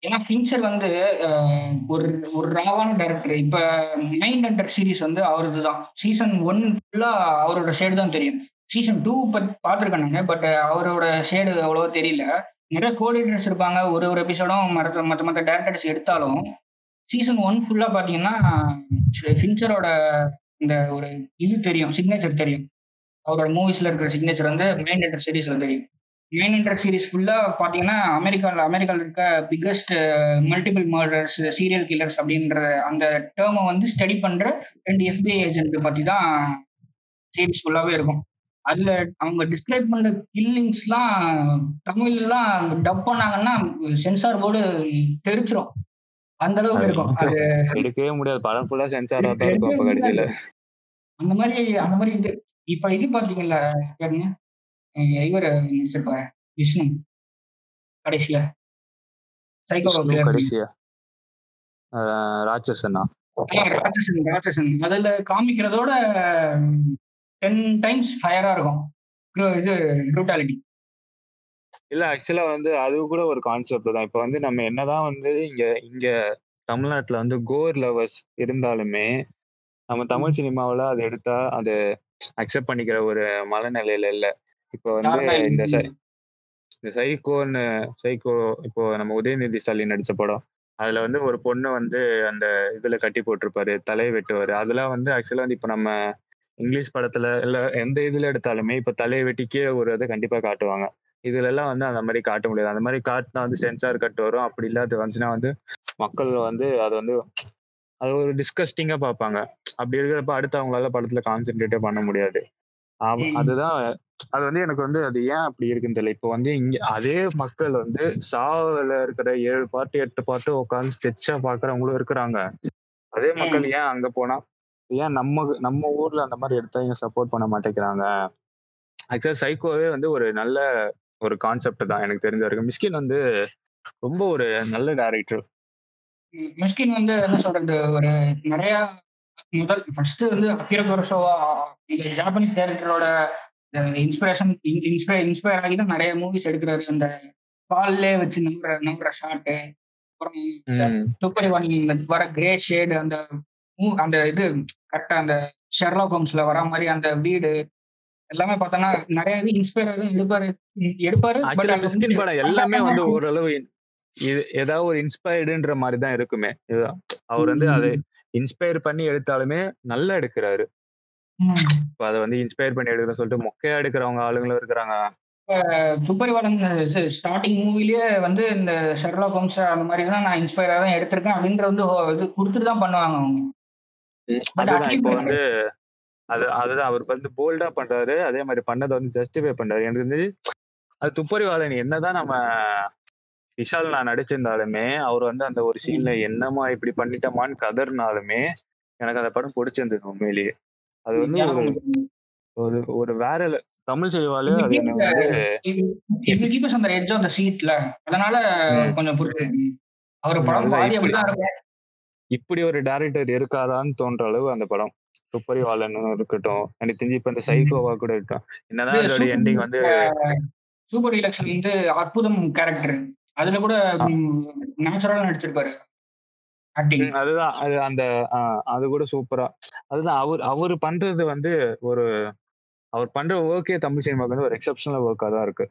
Speaker 4: ஏன்னா ஃபின்ச்சர் வந்து ஒரு ஒரு ராவான டைரக்டர் இப்ப மைண்ட் ஹண்டர் சீரிஸ் வந்து அவரது தான். சீசன் ஒன் ஃபுல்லா அவரோட ஷேடு தான் தெரியும். சீசன் டூ பார்த்துருக்கேன் நாங்கள் பட் அவரோட ஷேடு அவ்வளோவா தெரியல. நிறைய கோஆர்டினேட்டர்ஸ் இருப்பாங்க ஒரு ஒரு எபிசோடும் மற்ற மற்ற மற்ற டேரக்டர்ஸ் எடுத்தாலும் சீசன் ஒன் ஃபுல்லாக பார்த்தீங்கன்னா ஃபின்ச்சரோட இந்த ஒரு இது தெரியும் சிக்னேச்சர் தெரியும். அவரோட மூவிஸில் இருக்கிற சிக்னேச்சர் வந்து மெயின் ஹண்டர் சீரீஸில் தெரியும். மெயின் ஹண்டர் சீரிஸ் ஃபுல்லாக பார்த்தீங்கன்னா அமெரிக்காவில் அமெரிக்காவில் இருக்க biggest multiple murders serial killers அப்படின்ற அந்த டேர்மை வந்து ஸ்டடி பண்ணுற ரெண்டு எஃபிஐ ஏஜென்ட் பற்றி தான் சீரீஸ் ஃபுல்லாகவே இருக்கும். அதுல அவங்க டிஸ்கிரைப் பண்ற கில்லிங்ஸ்லாம் தமிழ்லாம் டப் பண்ணாங்கன்னா சென்சார் போர்டு தெரிச்சிரும் அந்த அளவுக்கு இருக்கும். அது
Speaker 3: எடுக்கவே முடியாது. படம் ஃபுல்லா சென்சாரா தான் இருக்கும் அப்ப கடைசியில.
Speaker 4: அந்த மாதிரி அந்த மாதிரி இது. இப்ப இது பாத்தீங்கல்ல பாருங்க இவர் நடிச்சிருப்பாரு விஷ்ணு. கடைசியில. சைக்கோ
Speaker 3: கடைசியா? ராட்சசனா?
Speaker 4: ராட்சசன் ராட்சசன். அதுல காமிக்கிறதோட டென் டைம்ஸ் ஹையரா இருக்கும். இது ப்ரூட்டாலிட்டி
Speaker 3: இல்ல ஆக்சுவலா வந்து அது கூட ஒரு கான்செப்ட் தான். இப்ப வந்து நம்ம என்னதான் வந்து இங்க இங்க தமிழ்நாட்டுல வந்து கோர் லவர்ஸ் இருந்தாலுமே நம்ம தமிழ் சினிமாவுல அதை எடுத்தா அது அக்செப்ட் பண்ணிக்கிற ஒரு மனநிலையில இல்ல. இப்போ வந்து இந்த இந்த சைக்கோன்னு சைக்கோ இப்போ நம்ம உதயநிதி ஸ்டாலின் நடிச்ச படம். அதுல வந்து ஒரு பொண்ணு வந்து அந்த இதுல கட்டி போட்டிருப்பாரு தலையை வெட்டுவாரு. அதெல்லாம் வந்து ஆக்சுவலா வந்து இப்ப நம்ம இங்கிலீஷ் படத்துல இல்ல எந்த இதுல எடுத்தாலுமே இப்ப தலையை வெட்டி கீழே ஒரு இதை கண்டிப்பா காட்டுவாங்க. இதுல எல்லாம் வந்து அந்த மாதிரி காட்ட முடியாது. அந்த மாதிரி காட்டினா வந்து சென்சார் கட் வரும். அப்படி இல்லாத வந்துச்சுன்னா வந்து மக்கள் வந்து அது வந்து அது ஒரு டிஸ்கஸ்டிங்கா பார்ப்பாங்க. அப்படி இருக்கிறப்ப அடுத்து அவங்களால படத்துல கான்சென்ட்ரேட்டே பண்ண முடியாது. அதுதான். அது வந்து எனக்கு வந்து அது ஏன் அப்படி இருக்குன்னு தெரியல. இப்போ வந்து இங்க அதே மக்கள் வந்து சாவுல இருக்கிற ஏழு பாட்டு எட்டு பாட்டு உட்காந்து ஸ்கெட்சா பாக்குறவங்களும் இருக்கிறாங்க. அதே மக்கள் ஏன் அங்க போனா ஏன் நம்ம நம்ம ஊர்ல அந்த மாதிரி எடுத்தா ஏன் சப்போர்ட் பண்ண மாட்டேங்கிறாங்க? ஆக்சுவலா சைக்கோவே வந்து ஒரு நல்ல ஒரு கான்செப்ட் தான் எனக்கு தெரிஞ்ச வரைக்கும். மிஸ்கின் வந்து ரொம்ப ஒரு நல்ல டைரக்டர்
Speaker 4: மிஸ்கின் வந்து என்ன சொல்றது ஒரு நிறைய முதல் ஃபர்ஸ்ட் வந்து அக்கிர குரோசோவா இந்த ஜாப்பனீஸ் டைரக்டரோட இன்ஸ்பிரேஷன் இன்ஸ்பயர் இன்ஸ்பயர் ஆகி தான் நிறைய மூவிஸ் எடுக்கிறாரு. அந்த பால்லே வச்சு நம்புற நம்புற ஷாட்டு அப்புறம் துப்பரி இந்த வர கிரே ஷேடு அந்த அந்த இது கரெக்டா அந்த ஷெர்லாக் ஹோம்ஸ்ல வர மாதிரி அந்த வீடு எல்லாமே பார்த்தோன்னா நிறைய இது இன்ஸ்பயர் எடுப்பாரு. எடுப்பாரு
Speaker 3: எல்லாமே வந்து ஓரளவு இது ஏதாவது ஒரு இன்ஸ்பயர்டுன்ற மாதிரி தான் இருக்குமே. அவர் வந்து அதை இன்ஸ்பயர் பண்ணி எடுத்தாலுமே நல்லா எடுக்கிறாரு. அதை வந்து இன்ஸ்பயர் பண்ணி எடுக்கிற சொல்லிட்டு மொக்கையா எடுக்கிறவங்க ஆளுங்களும் இருக்கிறாங்க.
Speaker 4: துப்பறிவாளன் ஸ்டார்டிங் மூவிலேயே வந்து இந்த ஷெர்லாக் ஹோம்ஸ் அந்த மாதிரி தான் நான் இன்ஸ்பயரா தான் எடுத்திருக்கேன் அப்படின்ற வந்து இது கொடுத்துட்டு தான் பண்ணுவாங்க அவங்க.
Speaker 3: அதுதான் இப்போ வந்து அது அதுதான் அவர் வந்து போல்டா பண்றாரு. அதே மாதிரி பண்ணதை வந்து ஜஸ்டிஃபை பண்றாரு. எனக்கு தெரிஞ்சு அது துப்பறிவாளன். என்னதான் நம்ம விஷால் நான் நடிச்சிருந்தாலுமே அவர் வந்து அந்த ஒரு சீன்ல என்னமா இப்படி பண்ணிட்டோமான்னு கதர்னாலுமே எனக்கு அந்த படம் பிடிச்சிருந்தது உண்மையிலேயே. அது வந்து ஒரு ஒரு வேற தமிழ் செய்வாலே அது எனக்கு வந்து
Speaker 4: அதனால. கொஞ்சம் அவர் படம்
Speaker 3: இப்படி ஒரு டைரக்டர் இருக்காதான்னு தோன்ற அளவு அந்த படம். துப்பறிவாளன் இருக்கட்டும். எனக்கு தெரிஞ்சு இப்ப இந்த சைக்கோவா கூட இருக்கட்டும் என்னதான் அதோட எண்டிங் வந்து
Speaker 4: சூப்பர் எலெக்ஷன் வந்து அற்புதம் கேரக்டர் அதுல கூட நேச்சுரலா நடிச்சிருப்பாரு.
Speaker 3: அதுதான். அது அந்த அது கூட சூப்பரா அதுதான் அவர் அவர் பண்றது வந்து ஒரு அவர் பண்ற ஒர்க்கே தமிழ் சினிமாக்கு வந்து ஒரு எக்ஸப்ஷனல் ஒர்க்கா தான் இருக்கு.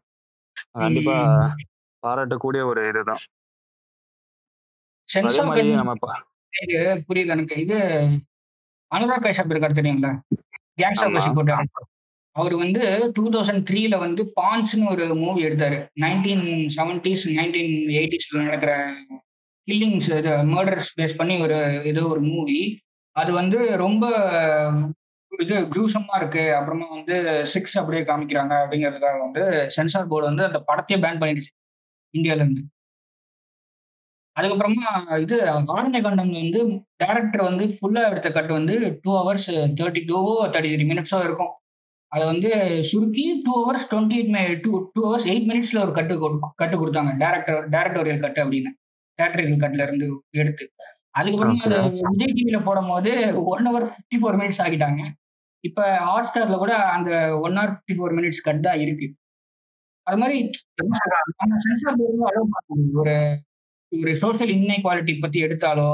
Speaker 3: கண்டிப்பா பாராட்டக்கூடிய ஒரு இதுதான். அதே மாதிரி நம்ம
Speaker 4: இது புரியல எனக்கு. இது அனுராக் கைஷப் இருக்காரு தெரியுங்களா
Speaker 3: ஆமா.
Speaker 4: பசி போட்டாரு அவர் வந்து டூ தௌசண்ட் த்ரீல வந்து பான்ஸ்னு ஒரு மூவி எடுத்தாரு. நைன்டீன் செவன்டிஸ் நைன்டீன் எயிட்டிஸ்ல நடக்கிற கில்லிங்ஸ் இது மர்டர்ஸ் பேஸ் பண்ணி ஒரு இது ஒரு மூவி அது வந்து ரொம்ப இது குரூசமா இருக்கு. அப்புறமா வந்து சிக்ஸ் அப்படியே காமிக்கிறாங்க அப்படிங்கிறதுக்காக வந்து சென்சார் போர்டு வந்து அந்த படத்தையே பேன் பண்ணிடுச்சு. இந்தியால இருந்து. அதுக்கப்புறமா இது ஆரண்யகண்டம் வந்து டேரக்டர் வந்து ஃபுல்லா எடுத்த கட் வந்து டூ ஹவர்ஸ் தேர்ட்டி டூவோ தேர்ட்டி த்ரீ மினிட்ஸோ இருக்கும். அதை வந்து சுருக்கி two hours twenty eight two two hours eight மினிட்ஸ்ல ஒரு கட்டு கொடு- கட்டு கொடுத்தாங்க. டேரக்டர் டேரக்டோரியல் கட்டு அப்படின்னு. டேரக்டரியல் கட்ல இருந்து எடுத்து. அதுக்கப்புறமா. அது விஜய் டிவியில போடும் போது one hour fifty four minutes ஆகிட்டாங்க. இப்ப ஹாட் ஸ்டார்ல கூட அந்த one hour fifty four minutes cut தான் இருக்கு. அது மாதிரி. ஒரு ஒரு சோஷியல் இன்இக்வாலிட்டி பத்தி எடுத்தாலோ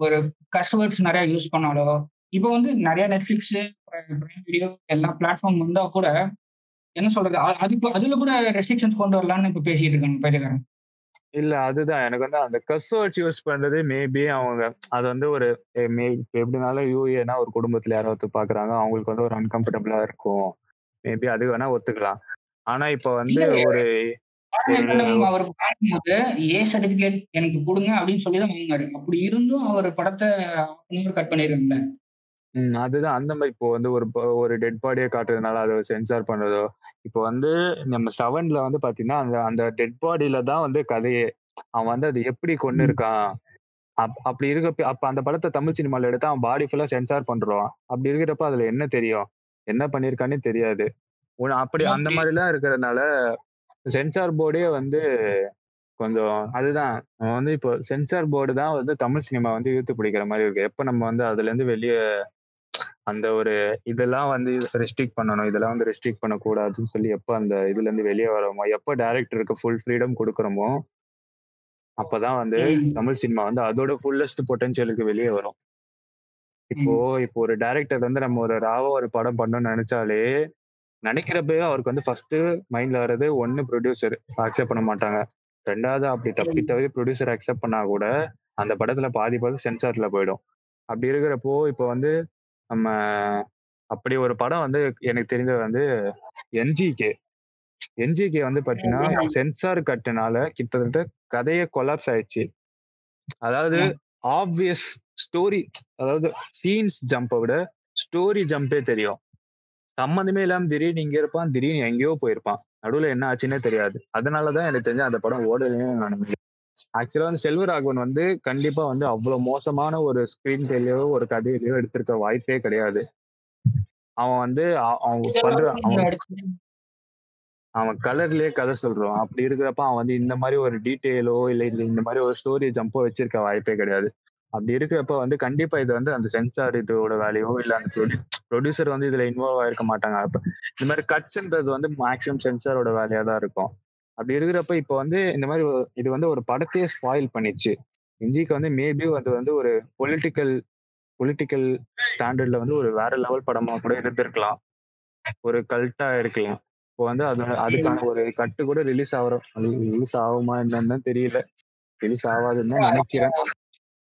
Speaker 4: ஒரு கஸ்டமர்ஸ் நிறைய யூஸ் பண்ணாலோ இப்போ வந்து நிறைய நெட்ஃபிளிக்ஸ் வீடியோ எல்லா பிளாட்ஃபார்ம் வந்தா கூட என்ன சொல்றது அது இப்போ அதுல கூட ரெஸ்ட்ரிக்ஷன்ஸ் கொண்டு வரலாம்னு இப்போ பேசிட்டு இருக்காங்க பைத்தியக்காரன்
Speaker 3: இல்ல அதுதான். எனக்கு வந்து அந்த கஸ் வேர்ட்ஸ் யூஸ் பண்றது மேபி அவங்க அது வந்து ஒரு இப்ப எப்படினாலும் யூஏனா ஒரு குடும்பத்துல யாராவது பாக்குறாங்க அவங்களுக்கு வந்து ஒரு அன்கம்ஃபர்டபுளா இருக்கும். மேபி அது வேணா ஒத்துக்கலாம். ஆனா இப்ப வந்து. ஒரு
Speaker 4: அவர் ஏ சர்டிபிகேட் எனக்கு கொடுங்க அப்படின்னு சொல்லி தான் வாங்கினாரு. அப்படி இருந்தும் அவர் படத்தை கட் பண்ணிருக்காங்க
Speaker 3: அதுதான். அந்த மாதிரி இப்போ வந்து ஒரு ஒரு டெட் பாடியை காட்டுறதுனால அதை சென்சார் பண்றதோ இப்போ வந்து நம்ம செவன்ல வந்து பாத்தீங்கன்னா அந்த அந்த டெட் பாடியில தான் வந்து கதையே. அவன் வந்து அது எப்படி கொண்டு இருக்கான்? அப்- அப்படி இருக்க அப்ப அந்த படத்தை தமிழ் சினிமால எடுத்தா அவன் பாடி ஃபுல்லா சென்சார் பண்றான். அப்படி இருக்கிறப்ப அதுல என்ன தெரியும்? என்ன பண்ணிருக்கானே தெரியாது. அப்படி அந்த. மாதிரிலாம் இருக்கிறதுனால சென்சார் போர்டே வந்து கொஞ்சம் அதுதான். வந்து இப்போ சென்சார் போர்டு தான் வந்து தமிழ் சினிமா வந்து இழுத்து பிடிக்கிற மாதிரி இருக்கு. எப்ப நம்ம வந்து அதுல இருந்து வெளியே அந்த ஒரு இதெல்லாம் வந்து ரெஸ்ட்ரிக்ட் பண்ணணும். இதெல்லாம் வந்து ரெஸ்ட்ரிக்ட் பண்ணக்கூடாதுன்னு சொல்லி எப்ப அந்த இதுல இருந்து வெளியே வரோமோ எப்ப டேரக்டருக்கு ஃபுல் ஃப்ரீடம் கொடுக்குறோமோ அப்பதான் வந்து. தமிழ் சினிமா வந்து அதோட ஃபுல்லஸ்ட் பொட்டன்ஷியலுக்கு வெளியே வரும். இப்போ இப்போ ஒரு டைரக்டர் வந்து நம்ம ஒரு ராவா ஒரு படம் பண்ணணும்னு நினைச்சாலே நினைக்கிறப்பவே அவருக்கு வந்து ஃபர்ஸ்ட் மைண்ட்ல வர்றது ஒன்னு ப்ரொடியூசர் அக்செப்ட் பண்ண மாட்டாங்க. ரெண்டாவது அப்படி தப்பி தவிர ப்ரொடியூசர் அக்செப்ட் பண்ணா கூட அந்த படத்துல பாதி படம் சென்சார்ல போயிடும். அப்படி இருக்கிறப்போ இப்போ வந்து நம்ம அப்படி ஒரு படம் வந்து எனக்கு தெரிஞ்சது வந்து என்ஜிகே என்ஜிகே வந்து பாத்தீங்கன்னா சென்சார் கட்டுனால கிட்டத்தட்ட கதையே கொலாப்ஸ் ஆயிடுச்சு. அதாவது ஆப்வியஸ் ஸ்டோரி அதாவது சீன்ஸ் ஜம்பை விட ஸ்டோரி ஜம்பே தெரியும். சம்மந்தமே இல்லாம திடீர்னு இங்க இருப்பான் திடீர்னு எங்கேயோ போயிருப்பான். நடுவுல என்ன ஆச்சுன்னே தெரியாது. அதனாலதான் எனக்கு தெரிஞ்ச அந்த படம் ஓடவே நான் ஆக்சுவலா வந்து செல்வராகவன் வந்து கண்டிப்பா வந்து அவ்வளவு மோசமான ஒரு ஸ்கிரீன் பிளேலையோ ஒரு கதையிலயோ எடுத்திருக்க வாய்ப்பே கிடையாது. அவன் வந்து அவன் பண்ற அவன் அவன் கலர்லயே கதை சொல்றான். அப்படி இருக்கிறப்ப அவன் வந்து இந்த மாதிரி ஒரு டீட்டெயிலோ இல்ல இந்த மாதிரி ஒரு ஸ்டோரி ஜம்போ வச்சிருக்க வாய்ப்பே கிடையாது. அப்படி இருக்கிறப்ப வந்து கண்டிப்பா இது வந்து அந்த சென்சார் இதோட வேலையோ இல்ல அந்த ப்ரொடியூசர் வந்து இதுல இன்வால்வ் ஆயிருக்க மாட்டாங்க. அப்ப இந்த மாதிரி கட்ஸ்ன்றது வந்து மேக்ஸிமம் சென்சாரோட வேலையா தான் இருக்கும். அப்படி இருக்கிறப்ப இப்போ வந்து இந்த மாதிரி இது வந்து ஒரு படத்தையே ஸ்பாயில் பண்ணிச்சு. இஞ்சிக்கு வந்து மேபி அது வந்து ஒரு பொலிட்டிக்கல் பொலிட்டிக்கல் ஸ்டாண்டர்ட்ல வந்து ஒரு வேற லெவல் படமா கூட இருந்திருக்கலாம். ஒரு கல்ட்டா இருக்கலாம். இப்போ வந்து அது அதுக்கான ஒரு கட்டு கூட ரிலீஸ் ஆகிறோம் ரிலீஸ் ஆகுமா என்னன்னு தெரியல. ரிலீஸ் ஆகாதுன்னு தான் நினைக்கிறேன்.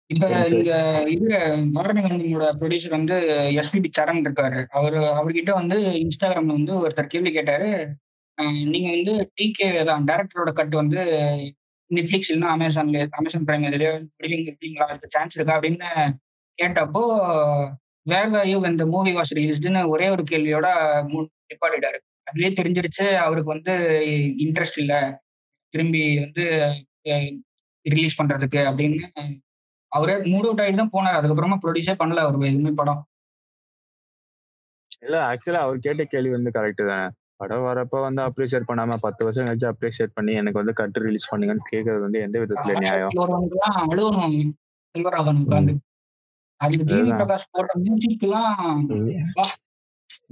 Speaker 4: இப்ப. இங்க இது மாரணிகண்டனோட ப்ரொடியூசர் வந்து எஸ்பிபி சரண் இருக்காரு. அவரு அவர்கிட்ட வந்து இன்ஸ்டாகிராம்ல வந்து ஒருத்தர் கேள்வி கேட்டாரு. அஹ் நீங்க வந்து டிகே தான் டேரக்டரோட கட் வந்து நெட்ஃபிளிக்ஸ் இல்லைன்னா அமேசான்ல அமேசான் பிரைம் இதுலயோ விடுவீங்க இருக்கீங்களா? அதுக்கு சான்ஸ் இருக்கா? அப்படின்னு கேட்டப்போ வேர் வேல்யூ இந்த மூவி வாஸ் ரிலீஸ்டுன்னு ஒரே ஒரு கேள்வியோட நிப்பாட்டிட்டாரு. அதுலயே தெரிஞ்சிருச்சு அவருக்கு வந்து இன்ட்ரெஸ்ட் இல்ல. திரும்பி வந்து ரிலீஸ் பண்றதுக்கு அப்படின்னு அவரே மூட் அவுட் ஆகிட்டு தான் போனார். அதுக்கப்புறமா ப்ரொடியூஸே பண்ணல அவர் எதுவுமே படம்.
Speaker 3: இல்ல ஆக்சுவலா அவர் கேட்ட கேள்வி வந்து கரெக்ட் தானே. படம் வரப்ப வந்து அப்ரிஷியேட் பண்ணாம பத்து வருஷம் கழிச்சு அப்ரிஷியேட் பண்ணி எனக்கு வந்து கட்டு ரிலீஸ் பண்ணுங்கன்னு கேக்குறது வந்து எந்த விதத்துல நியாயம்?
Speaker 4: அழுவணும் செல்வராகவன் உட்காந்து அந்த ஜிவி. பிரகாஷ்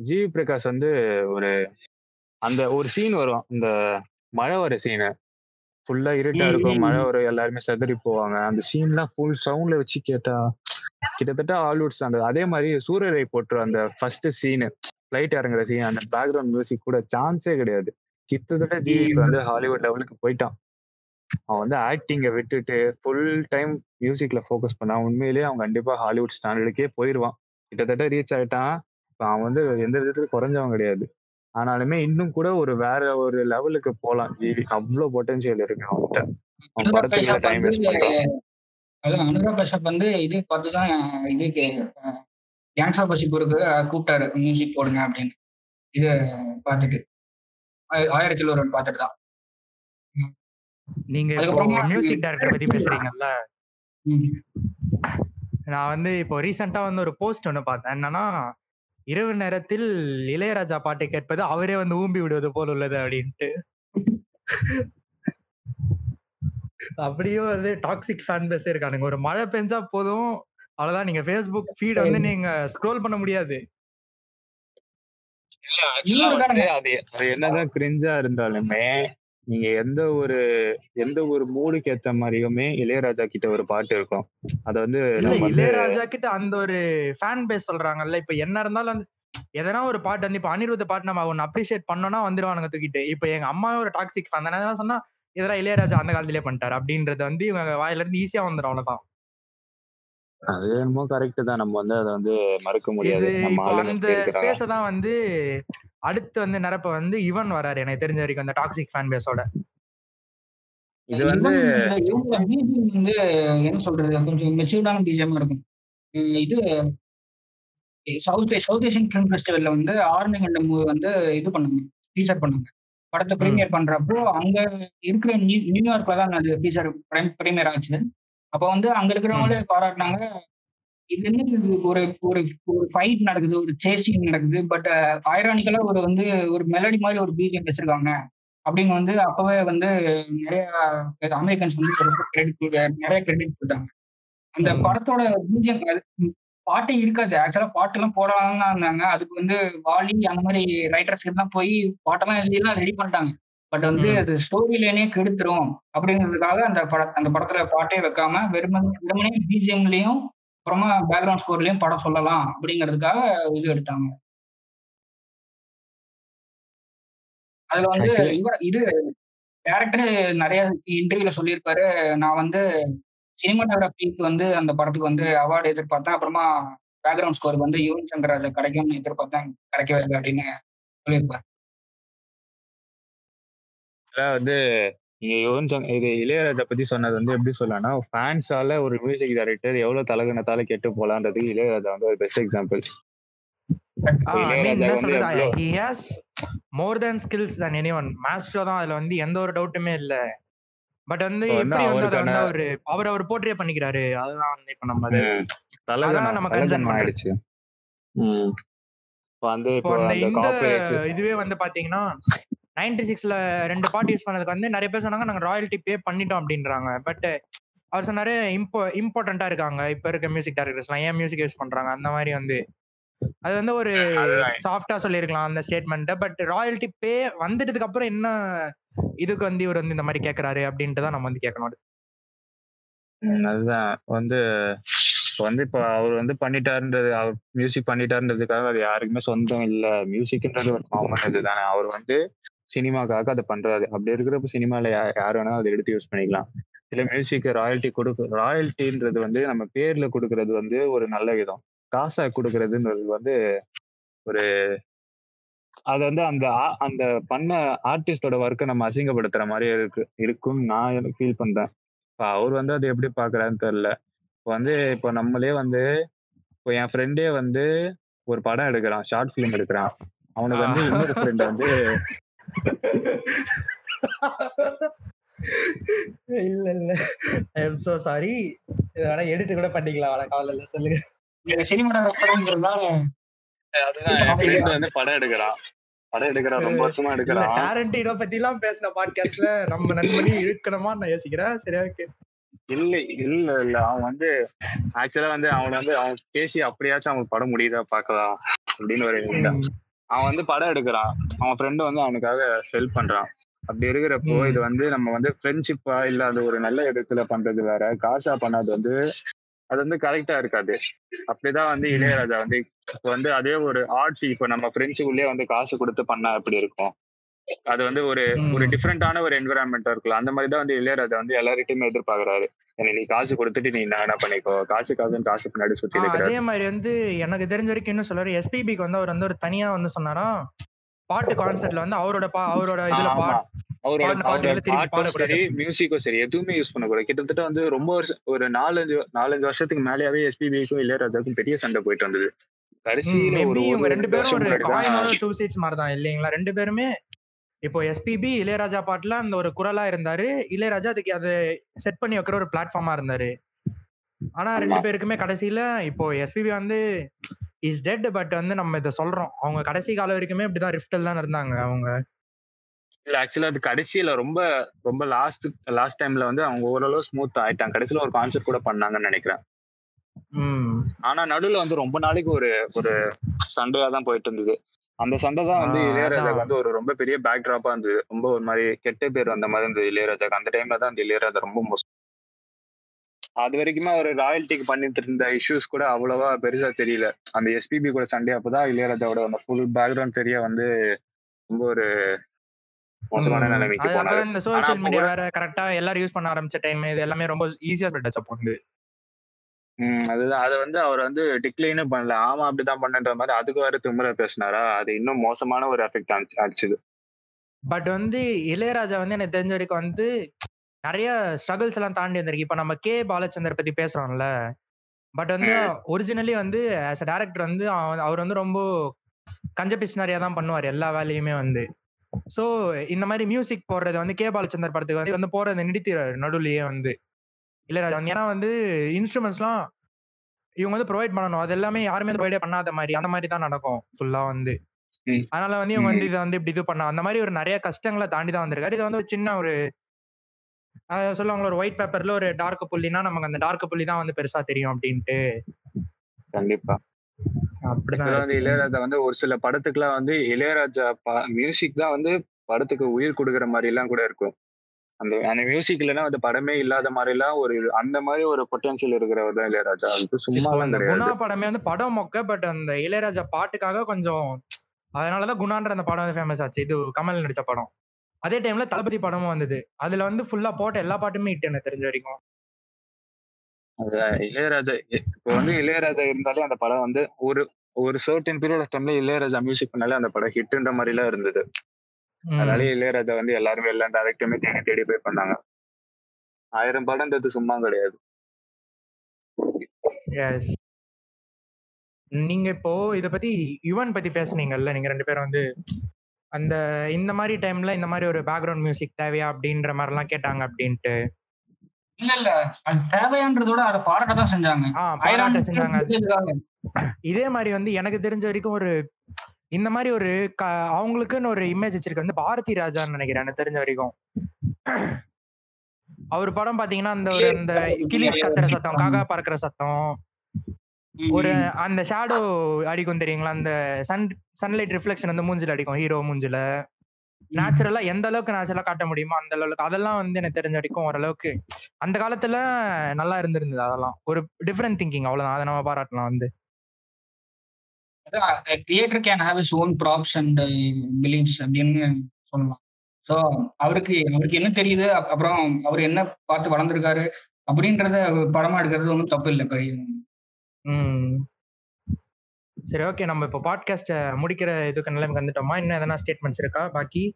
Speaker 3: ஜிவி பிரகாஷ் வந்து ஒரு அந்த ஒரு சீன் வரும். இந்த மழை வர சீனு ஃபுல்லா இருட்டா இருக்கும். மழை வரும் எல்லாருமே செதறி போவாங்க. அந்த சீன்லாம் ஃபுல் சவுண்ட்ல வச்சு கேட்டா கிட்டத்தட்ட ஹாலிவுட்ஸ் அந்த அதே மாதிரி சூரியரை போட்டு அந்த ஃபர்ஸ்ட் சீனு ஃபிளைட் இறங்குற சீன் அந்த பேக்ரவுண்ட் மியூசிக் கூட சான்ஸே கிடையாது. கிட்டத்தட்ட இப்ப வந்து ஹாலிவுட் லெவலுக்கு போயிட்டான். அவன் வந்து ஆக்டிங்கை விட்டுட்டு ஃபுல் டைம் மியூசிக்ல ஃபோக்கஸ் பண்ணா உண்மையிலேயே அவன் கண்டிப்பா ஹாலிவுட் ஸ்டாண்டர்டுக்கே போயிடுவான் கிட்டத்தட்ட ரீச் ஆயிட்டான். இப்ப அவன் வந்து எந்த விதத்துல குறைஞ்சவன் கிடையாது. ஆனாலுமே இன்னும் கூட ஒரு வேற ஒரு லெவலுக்கு போலாம். ஜிவி அவ்வளவு பொட்டன்ஷியல் இருக்கு அவன்கிட்ட. அவன்
Speaker 4: கஷ்யப்
Speaker 3: டைம் வேஸ்ட்
Speaker 4: வந்து
Speaker 3: பண்றான்
Speaker 4: அதான் அனுராக் கஷ்யப் வந்து இது பார்த்துதான் இதுக்கு கேங்ஸா பசிப்பூருக்கு கூப்பிட்டாரு. மியூசிக் போடுங்க அப்படின்னு. இது பார்த்துட்டு. ஆய- ஆயிரத்தில் ஒருவன் பார்த்துட்டு தான்.
Speaker 2: நீங்க மியூசிக் டைரக்டர் பத்தி பேசுறீங்கல்ல. நான் வந்து இப்போ ரீசெண்டா வந்து ஒரு போஸ்ட் ஒன்று பார்த்தேன். என்னன்னா இரவு நேரத்தில் இளையராஜா பாட்டை கேட்பது அவரே வந்து ஊம்பி விடுவது போல் உள்ளது அப்படின்ட்டு. அப்படியே வந்து டாக்ஸிக் ஃபேன் பேஸே இருக்கானுங்க. ஒரு மழை பெஞ்சா போதும். அவ்வளவுதான். நீங்க ஃபேஸ்புக் ஃபீட் வந்து நீங்க ஸ்க்ரோல் பண்ண முடியாது.
Speaker 3: அது என்னதான் கிரிஞ்சா இருந்தாலுமே நீங்க எந்த ஒரு எந்த ஒரு மூடுக்கு ஏத்த மாதிரியுமே இளையராஜா கிட்ட ஒரு பாட்டு இருக்கும். அத வந்து
Speaker 2: இளையராஜா கிட்ட அந்த ஒரு ஃபேன் பேஸ் சொல்றாங்கல்ல இப்ப என்ன இருந்தாலும் எதனா ஒரு பாட்டு வந்து இப்ப அனிருத்த பாட்டு நம்ம ஒன்னு அப்ரிஷியேட் பண்ணோம்னா வந்துருவானுங்க தூக்கிட்டு. இப்ப எங்க அம்மாவே ஒரு டாக்ஸிக் ஃபேன் தானே சொன்னா இதெல்லாம் இளையராஜா அந்த காலத்திலே பண்ணிட்டாரு? அப்படின்றது வந்து இவங்க வாயில இருந்து ஈஸியா வந்துடும் அவ்வளவுதான்.
Speaker 3: அது என்னமோ கரெக்ட் தான். நம்ம வந்து அதை வந்து மறுக்க முடியாது.
Speaker 2: அந்த ஸ்பேஸ தான் வந்து அடுத்து வந்து நிரப்ப வந்து இவன் வராரு எனக்கு தெரிஞ்ச வரைக்கும் அந்த டாக்ஸிக் ஃபேன் பேஸோட
Speaker 3: இது வந்து
Speaker 4: என்ன சொல்றது கொஞ்சம் மெச்சூர்டான பிஜிஎம் இருக்கும். இது சவுத் சவுத் ஏஷியன் ஃபிலிம் ஃபெஸ்டிவல்ல வந்து ஆர்மி கண்டம் வந்து இது பண்ணாங்க ஃபீச்சர் பண்ணாங்க. படத்தை ப்ரீமியர் பண்றப்போ அங்க இருக்கிற நியூ- நியூயார்க்ல தான் அது ஃபீச்சர் ப்ரீமியர் ஆச்சு. அப்போ வந்து அங்க இருக்கிறவங்களே பாராட்டினாங்க இது என்ன இது ஒரு ஒரு ஒரு ஃபைட் நடக்குது ஒரு சேசிங் நடக்குது பட் ஐரானிக்கலா ஒரு வந்து ஒரு மெலடி மாதிரி ஒரு பிஜிஎம் வச்சிருக்காங்க. அப்படின்னு வந்து அப்பவே வந்து நிறைய அமெரிக்கன்ஸ் வந்து கிரெடிட் நிறைய கிரெடிட் கொடுத்தாங்க. அந்த. படத்தோட பிஜிஎம் பாட்டே இருக்காது. ஆக்சுவலா பாட்டெல்லாம் போடலாம் தான் இருந்தாங்க. அதுக்கு வந்து வாலி அந்த மாதிரி ரைட்டர்ஸ் எல்லாம் போய் பாட்டெல்லாம் எழுதிலாம் ரெடி பண்ணிட்டாங்க. பட் வந்து. அது ஸ்டோரி லைனே கெடுத்துரும். அப்படிங்கிறதுக்காக அந்த பட அந்த படத்துல பாட்டே வைக்காம வெறுமனே வெறுமனே பிஜிஎம்லயும் அப்புறமா பேக்ரவுண்ட் ஸ்கோர்லயும் படம் சொல்லலாம் அப்படிங்கிறதுக்காக இது எடுத்தாங்க. அதுல வந்து இவர் இது டேரக்டர் நிறைய இன்டர்வியூல சொல்லியிருப்பாரு. நான் வந்து சினிமாட்டோகிராஃபிக்கு வந்து அந்த படத்துக்கு வந்து அவார்டு எதிர்பார்த்தேன். அப்புறமா பேக்ரவுண்ட் ஸ்கோருக்கு வந்து யுவன் சங்கர் ராஜா கிடைக்கும்னு எதிர்பார்த்தேன். கிடைக்கவே இல்லை அப்படின்னு சொல்லியிருப்பாரு.
Speaker 3: வந்து நீங்க யுவன் சங் இது இளையராஜா பத்தி சொன்னது வந்து எப்படி சொல்லலாம்னா ஃபேன்ஸால ஒரு மியூசிக் டைரக்டர் எவ்வளவு தலகணத்தால கெட்டு போலான்றதுக்கு இளையராஜா வந்து ஒரு best example
Speaker 2: more than skills than any one maestro தான் அதுல வந்து எந்த ஒரு டவுட்டுமே இல்ல. பட் வந்து எப்படி வந்து வந்து அவரு அவர் அவர் போர்ட்ரே பண்ணிக்கிறாரு அதுதான் வந்து இப்ப நம்ம அது நம்ம கன்சர்ன்
Speaker 3: ஆயிடுச்சு.
Speaker 2: இதுவே வந்து பாத்தீங்கன்னா நைன்டி சிக்ஸ்ல ரெண்டு பாட்டு யூஸ் பண்ணதுக்கு வந்து நிறைய பேர் சொன்னாங்க நாங்க ராயல்ட்டி பே பண்ணிட்டோம் அப்படின்றாங்க. பட் அவர் சொன்னாரு இம்போ இம்பார்ட்டண்டா இருக்காங்க. இப்ப இருக்க மியூசிக் டைரக்டர்ஸ்லாம் ஏன் மியூசிக் யூஸ் பண்றாங்க? அந்த மாதிரி வந்து. அது வந்து ஒரு சாஃப்டா சொல்லியிருக்கலாம் அந்த ஸ்டேட்மெண்ட்டை பட் ராயல்ட்டி பே வந்துட்டதுக்கு அப்புறம் என்ன இதுக்கு வந்து இவர் வந்து இந்த மாதிரி கேட்கறாரு அப்படின்ட்டு தான் நம்ம வந்து கேட்கணும்
Speaker 3: அதுதான். வந்து இப்போ வந்து இப்போ அவர் வந்து பண்ணிட்டாருன்றது அவர் மியூசிக் பண்ணிட்டாருன்றதுக்காக அது யாருக்குமே சொந்தம் இல்ல. மியூசிக்ன்றது ஒரு காமன் இதுதானே. அவர் வந்து சினிமாக்காக அதை பண்றாரு. அப்படி இருக்கிறப்ப சினிமால யார் வேணாலும் அதை எடுத்து யூஸ் பண்ணிக்கலாம். சில மியூசிக்கு ராயல்ட்டி கொடுக்க ராயல்ட்டின்றது வந்து நம்ம பேர்ல கொடுக்கறது வந்து ஒரு நல்ல விதம். காசா கொடுக்கறதுன்றது வந்து ஒரு அது வந்து அந்த அந்த பண்ண ஆர்டிஸ்டோட ஒர்க்கை நம்ம அசிங்கப்படுத்துற மாதிரி இருக்கு இருக்கும் நான் ஃபீல் பண்றேன். இப்போ அவர் வந்து அதை எப்படி பாக்குறாருன்னு தெரியல. இப்போ வந்து இப்போ நம்மளே வந்து இப்போ என் ஃப்ரெண்டே வந்து ஒரு படம் எடுக்கிறான் ஷார்ட் ஃபிலிம் எடுக்கிறான். அவனுக்கு வந்து இன்னொரு ஃப்ரெண்ட் வந்து
Speaker 2: இல்ல இல்ல. ஐ எம் சோ சாரி இத வேணா எடிட் கூட பண்ணிக்கலாம் வேணா கவலை இல்ல. சொல்லுங்க.
Speaker 3: அதுதான். படம் எடுக்கிறான் படம் எடுக்கிறான் ரொம்ப வருஷமா எடுக்கிறான்
Speaker 2: டேரண்டினோ பத்தி எல்லாம் பேசின பாட்காஸ்ட்ல நம்ம நண்பனி இருக்கணுமா நான் யோசிக்கிறேன். சரி ஓகே
Speaker 3: இல்ல இல்ல இல்ல. அவன் வந்து ஆக்சுவலா வந்து அவன் வந்து அவன் பேசி அப்படியாச்சும் அவன் படம் முடியுதா பார்க்கலாம் அப்படின்னு ஒரு. அவன் வந்து படம் எடுக்கிறான். அவன் ஃப்ரெண்டு வந்து அவனுக்காக ஹெல்ப் பண்றான். அப்படி இருக்கிறப்போ. இது வந்து நம்ம வந்து ஃப்ரெண்ட்ஷிப்பா இல்ல அது ஒரு நல்ல இடத்துல பண்றது வேற. காசா பண்ணது வந்து அது வந்து கரெக்டா இருக்காது. அப்படிதான் வந்து. இளையராஜா வந்து இப்ப வந்து அதே ஒரு ஆர்ட்ஸ் இப்ப நம்ம ஃப்ரெண்ட்ஸுக்குள்ளே வந்து காசு கொடுத்து பண்ணா எப்படி இருக்கும்? அது வந்து ஒரு ஒரு. டிஃப்ரெண்டான ஒரு என்விரான்மெண்டா இருக்கலாம். அந்த மாதிரி தான் வந்து இளையராஜா வந்து எல்லார்கிட்டயுமே எதிர்பார்க்கறாரு. நீ காசு கொடுத்துட்டு நீ என்ன பண்ணிக்கோ. காசு காசுன்னு காசு பின்னாடி சுத்தி
Speaker 2: அதே மாதிரி வந்து எனக்கு தெரிஞ்ச வரைக்கும் இன்னும் சொல்றாரு எஸ்பிபிக்கு வந்து அவர் வந்து ஒரு தனியா வந்து சொன்னாராம் பாட்டு கான்செர்ட்ல வந்து அவரோட பா அவரோட இதுல
Speaker 3: அவரோட பாட்டும். சரி மியூசிக்கும் சரி எதுவுமே யூஸ் பண்ணக்கூடாது. கிட்டத்தட்ட வந்து ரொம்ப வருஷம் ஒரு நாலஞ்சு நாலஞ்சு வருஷத்துக்கு மேலேயாவே எஸ்பிபிக்கும் இளையராஜாக்கும் பெரிய சண்டை போயிட்டு வந்தது. கடைசியில ஒரு
Speaker 2: ரெண்டு பேரும் ஒரு டூ சீட்ஸ் மாதிரி தான் இல்லைங்களா? ரெண்டு பேருமே இப்போ எஸ்பிபி இளையராஜா பாட்டுல அந்த ஒரு குரலா இருந்தாரு. இளையராஜா அதுக்கு அதை செட் பண்ணி வைக்கிற ஒரு பிளாட்ஃபார்மா இருந்தாரு. ஆனா ரெண்டு. பேருக்குமே கடைசியில இப்போ எஸ்பிபி வந்து இஸ் டெட் பட் வந்து நம்ம இதை சொல்றோம். அவங்க கடைசி காலம் வரைக்குமே இப்படிதான் ரிஃப்டில் தான் இருந்தாங்க அவங்க.
Speaker 3: இல்ல ஆக்சுவலா அது கடைசியில ரொம்ப ரொம்ப லாஸ்ட் லாஸ்ட் டைம்ல வந்து அவங்க ஓரளவு ஸ்மூத் ஆயிட்டாங்க. கடைசியில ஒரு கான்செர்ட் கூட பண்ணாங்கன்னு நினைக்கிறேன்.
Speaker 2: ம்.
Speaker 3: ஆனா நடுவுல வந்து ரொம்ப நாளைக்கு ஒரு ஒரு சண்டையா தான் போயிட்டு இருந்தது. அந்த சண்டை தான் வந்து இளையராஜாக்கு. வந்து ஒரு ரொம்ப பெரிய பேக் ட்ராப்பா இருந்தது ரொம்ப ஒரு மாதிரி கெட்ட பேர் வந்த மாதிரி இருந்தது இளையராஜாக்கு அந்த டைம்ல தான் அந்த இளையராஜா ரொம்ப மோசம் அது வரைக்குமே அவர் ராயல்ட்டிக்கு பண்ணிட்டு இருந்த இஷ்யூஸ் கூட அவ்வளவா பெருசா தெரியல அந்த எஸ்பிபி கூட சண்டை அப்பதான் இளையராஜாவோட அந்த ஃபுல் பேக்ரவுண்ட் தெரிய வந்து ரொம்ப ஒரு மோசமான. நிலைமைக்கு
Speaker 2: அப்ப
Speaker 3: போனாரு
Speaker 2: இந்த சோஷியல்
Speaker 3: அப்ப
Speaker 2: மீடியா வேற கரெக்டா எல்லாரும் யூஸ் பண்ண ஆரம்பிச்ச டைம் இது எல்லாமே ரொம்ப ஈஸியா ஸ்ப்ரெட் அப் வந்து
Speaker 3: ம் அதுதான். அதை வந்து அவர் வந்து டிக்ளைனும் பண்ணல. ஆமா அப்படிதான் பண்ணன்ற மாதிரி அதுக்கு வேற திமிர பேசினாரா? அது இன்னும் மோசமான ஒரு எஃபெக்ட் அடிச்சுது.
Speaker 2: பட் வந்து இளையராஜா வந்து எனக்கு தெரிஞ்ச வரைக்கும் வந்து நிறைய ஸ்ட்ரகிள்ஸ் எல்லாம் தாண்டி வந்திருக்கு. இப்போ நம்ம கே. பாலச்சந்தர் பத்தி பேசுறோம்ல. பட் வந்து. ஒரிஜினலி வந்து ஆஸ் அ டேரக்டர் வந்து அவ- அவர் வந்து ரொம்ப கஞ்ச பிசினாரியா தான் பண்ணுவார் எல்லா வேலையுமே வந்து. ஸோ இந்த மாதிரி மியூசிக் போடுறது வந்து கே. பாலச்சந்தர் படத்துக்கு வந்து வந்து போடுறதை நிறுத்திடுறாரு நடுவுலயே வந்து. இளையராஜா வந்து. ஏன்னா வந்து இன்ஸ்ட்ருமெண்ட்ஸ்லாம் இவங்க வந்து ப்ரொவைட் பண்ணணும் அது எல்லாமே யாருமே ப்ரொவைடே பண்ணாத மாதிரி அந்த மாதிரி தான் நடக்கும் ஃபுல்லா வந்து. அதனால வந்து இவங்க வந்து. இதை வந்து இப்படி இது பண்ண அந்த மாதிரி ஒரு நிறைய கஷ்டங்களை தாண்டி தான் வந்திருக்காரு இது வந்து ஒரு சின்ன ஒரு சொல்லுவாங்களா ஒரு ஒயிட் பேப்பர்ல ஒரு டார்க் புள்ளினா நமக்கு அந்த டார்க் புள்ளி தான் வந்து பெருசா தெரியும் அப்படின்ட்டு
Speaker 3: கண்டிப்பா
Speaker 2: அப்படிதான்
Speaker 3: வந்து. இளையராஜா வந்து ஒரு சில படத்துக்குலாம் வந்து இளையராஜா மியூசிக் தான் வந்து படத்துக்கு உயிர் கொடுக்குற மாதிரி எல்லாம் கூட இருக்கும் அந்த அந்த மியூசிக் இல்லைன்னா வந்து படமே இல்லாத மாதிரி எல்லாம் ஒரு அந்த மாதிரி ஒரு பொட்டன்ஷியல் இருக்கிறவர் தான் இளையராஜா. அது
Speaker 2: அந்த குணா படமே வந்து படம் மொக்க பட் அந்த இளையராஜா பாட்டுக்காக கொஞ்சம் அதனாலதான் குணான்ற அந்த படம் ஃபேமஸ் ஆச்சு. இது கமல் நடிச்ச படம். அதே டைம்ல தளபதி படமும் வந்தது. அதுல வந்து ஃபுல்லா போட்ட எல்லா பாட்டுமே ஹிட் எனக்கு தெரிஞ்ச வரைக்கும்.
Speaker 3: இளையராஜா இப்போ வந்து இளையராஜா இருந்தாலே அந்த படம் வந்து ஒரு ஒரு சர்டன் பீரியட் ஆஃப் டைம்ல இளையராஜா மியூசிக் பண்ணாலே அந்த படம் ஹிட்ன்ற மாதிரி எல்லாம் இருந்தது. அதனால இளையராஜா வந்து எல்லாருமே எல்லா டேரக்டருமே தேடி தேடி போய் பண்ணாங்க. ஆயிரம் படம்ன்றது சும்மா கிடையாது.
Speaker 2: எஸ் நீங்க இப்போ இத பத்தி யுவன் பத்தி பேசுனீங்கல்ல நீங்க ரெண்டு பேரும் வந்து அந்த இந்த மாதிரி டைம்ல இந்த மாதிரி ஒரு பேக்ரவுண்ட் மியூசிக் தேவையா அப்படின்ற மாதிரி எல்லாம் கேட்டாங்க அப்படின்ட்டு.
Speaker 4: இல்ல இல்ல. அது தேவையான்றதோட அதை பாராட்ட தான் செஞ்சாங்க
Speaker 2: பாராட்ட செஞ்சாங்க. இதே மாதிரி வந்து எனக்கு தெரிஞ்ச வரைக்கும் ஒரு இந்த மாதிரி ஒரு க அவங்களுக்குன்னு ஒரு இமேஜ் வச்சிருக்க வந்து பாரதி ராஜான்னு நினைக்கிறேன் எனக்கு தெரிஞ்ச வரைக்கும். அவர் படம் பாத்தீங்கன்னா அந்த ஒரு அந்த கிளிஸ் கத்துற சத்தம் காக்கா பறக்கிற சத்தம். ஒரு. அந்த ஷேடோ அடிக்கும் தெரியுங்களா? அந்த சன் சன்லைட் ரிஃப்ளெக்ஷன் வந்து மூஞ்சில அடிக்கும் ஹீரோ மூஞ்சில. நேச்சுரலா எந்த அளவுக்கு நேச்சுரலா காட்ட முடியுமோ அந்த அளவுக்கு அதெல்லாம் வந்து எனக்கு தெரிஞ்ச வரைக்கும் ஓரளவுக்கு அந்த காலத்துல நல்லா இருந்திருந்தது அதெல்லாம். ஒரு டிஃப்ரெண்ட் திங்கிங் அவ்வளவுதான் அதை நம்ம பாராட்டலாம் வந்து.
Speaker 4: Creator can have is own props and beliefs அப்படின்னு சொல்லலாம். ஸோ அவருக்கு அவருக்கு என்ன தெரியுது? அப்- அப்புறம் அவர் என்ன பார்த்து வளர்ந்துருக்காரு? அப்படின்றத படமா எடுக்கிறது ஒன்றும் தப்பு இல்லை
Speaker 2: ம். சரி ஓகே நம்ம இப்போ பாட்காஸ்ட்டை முடிக்கிற இதுக்கு நிலைமைக்கு வந்துட்டோமா? இன்னும் எதனா ஸ்டேட்மெண்ட்ஸ் இருக்கா? பாக்கி?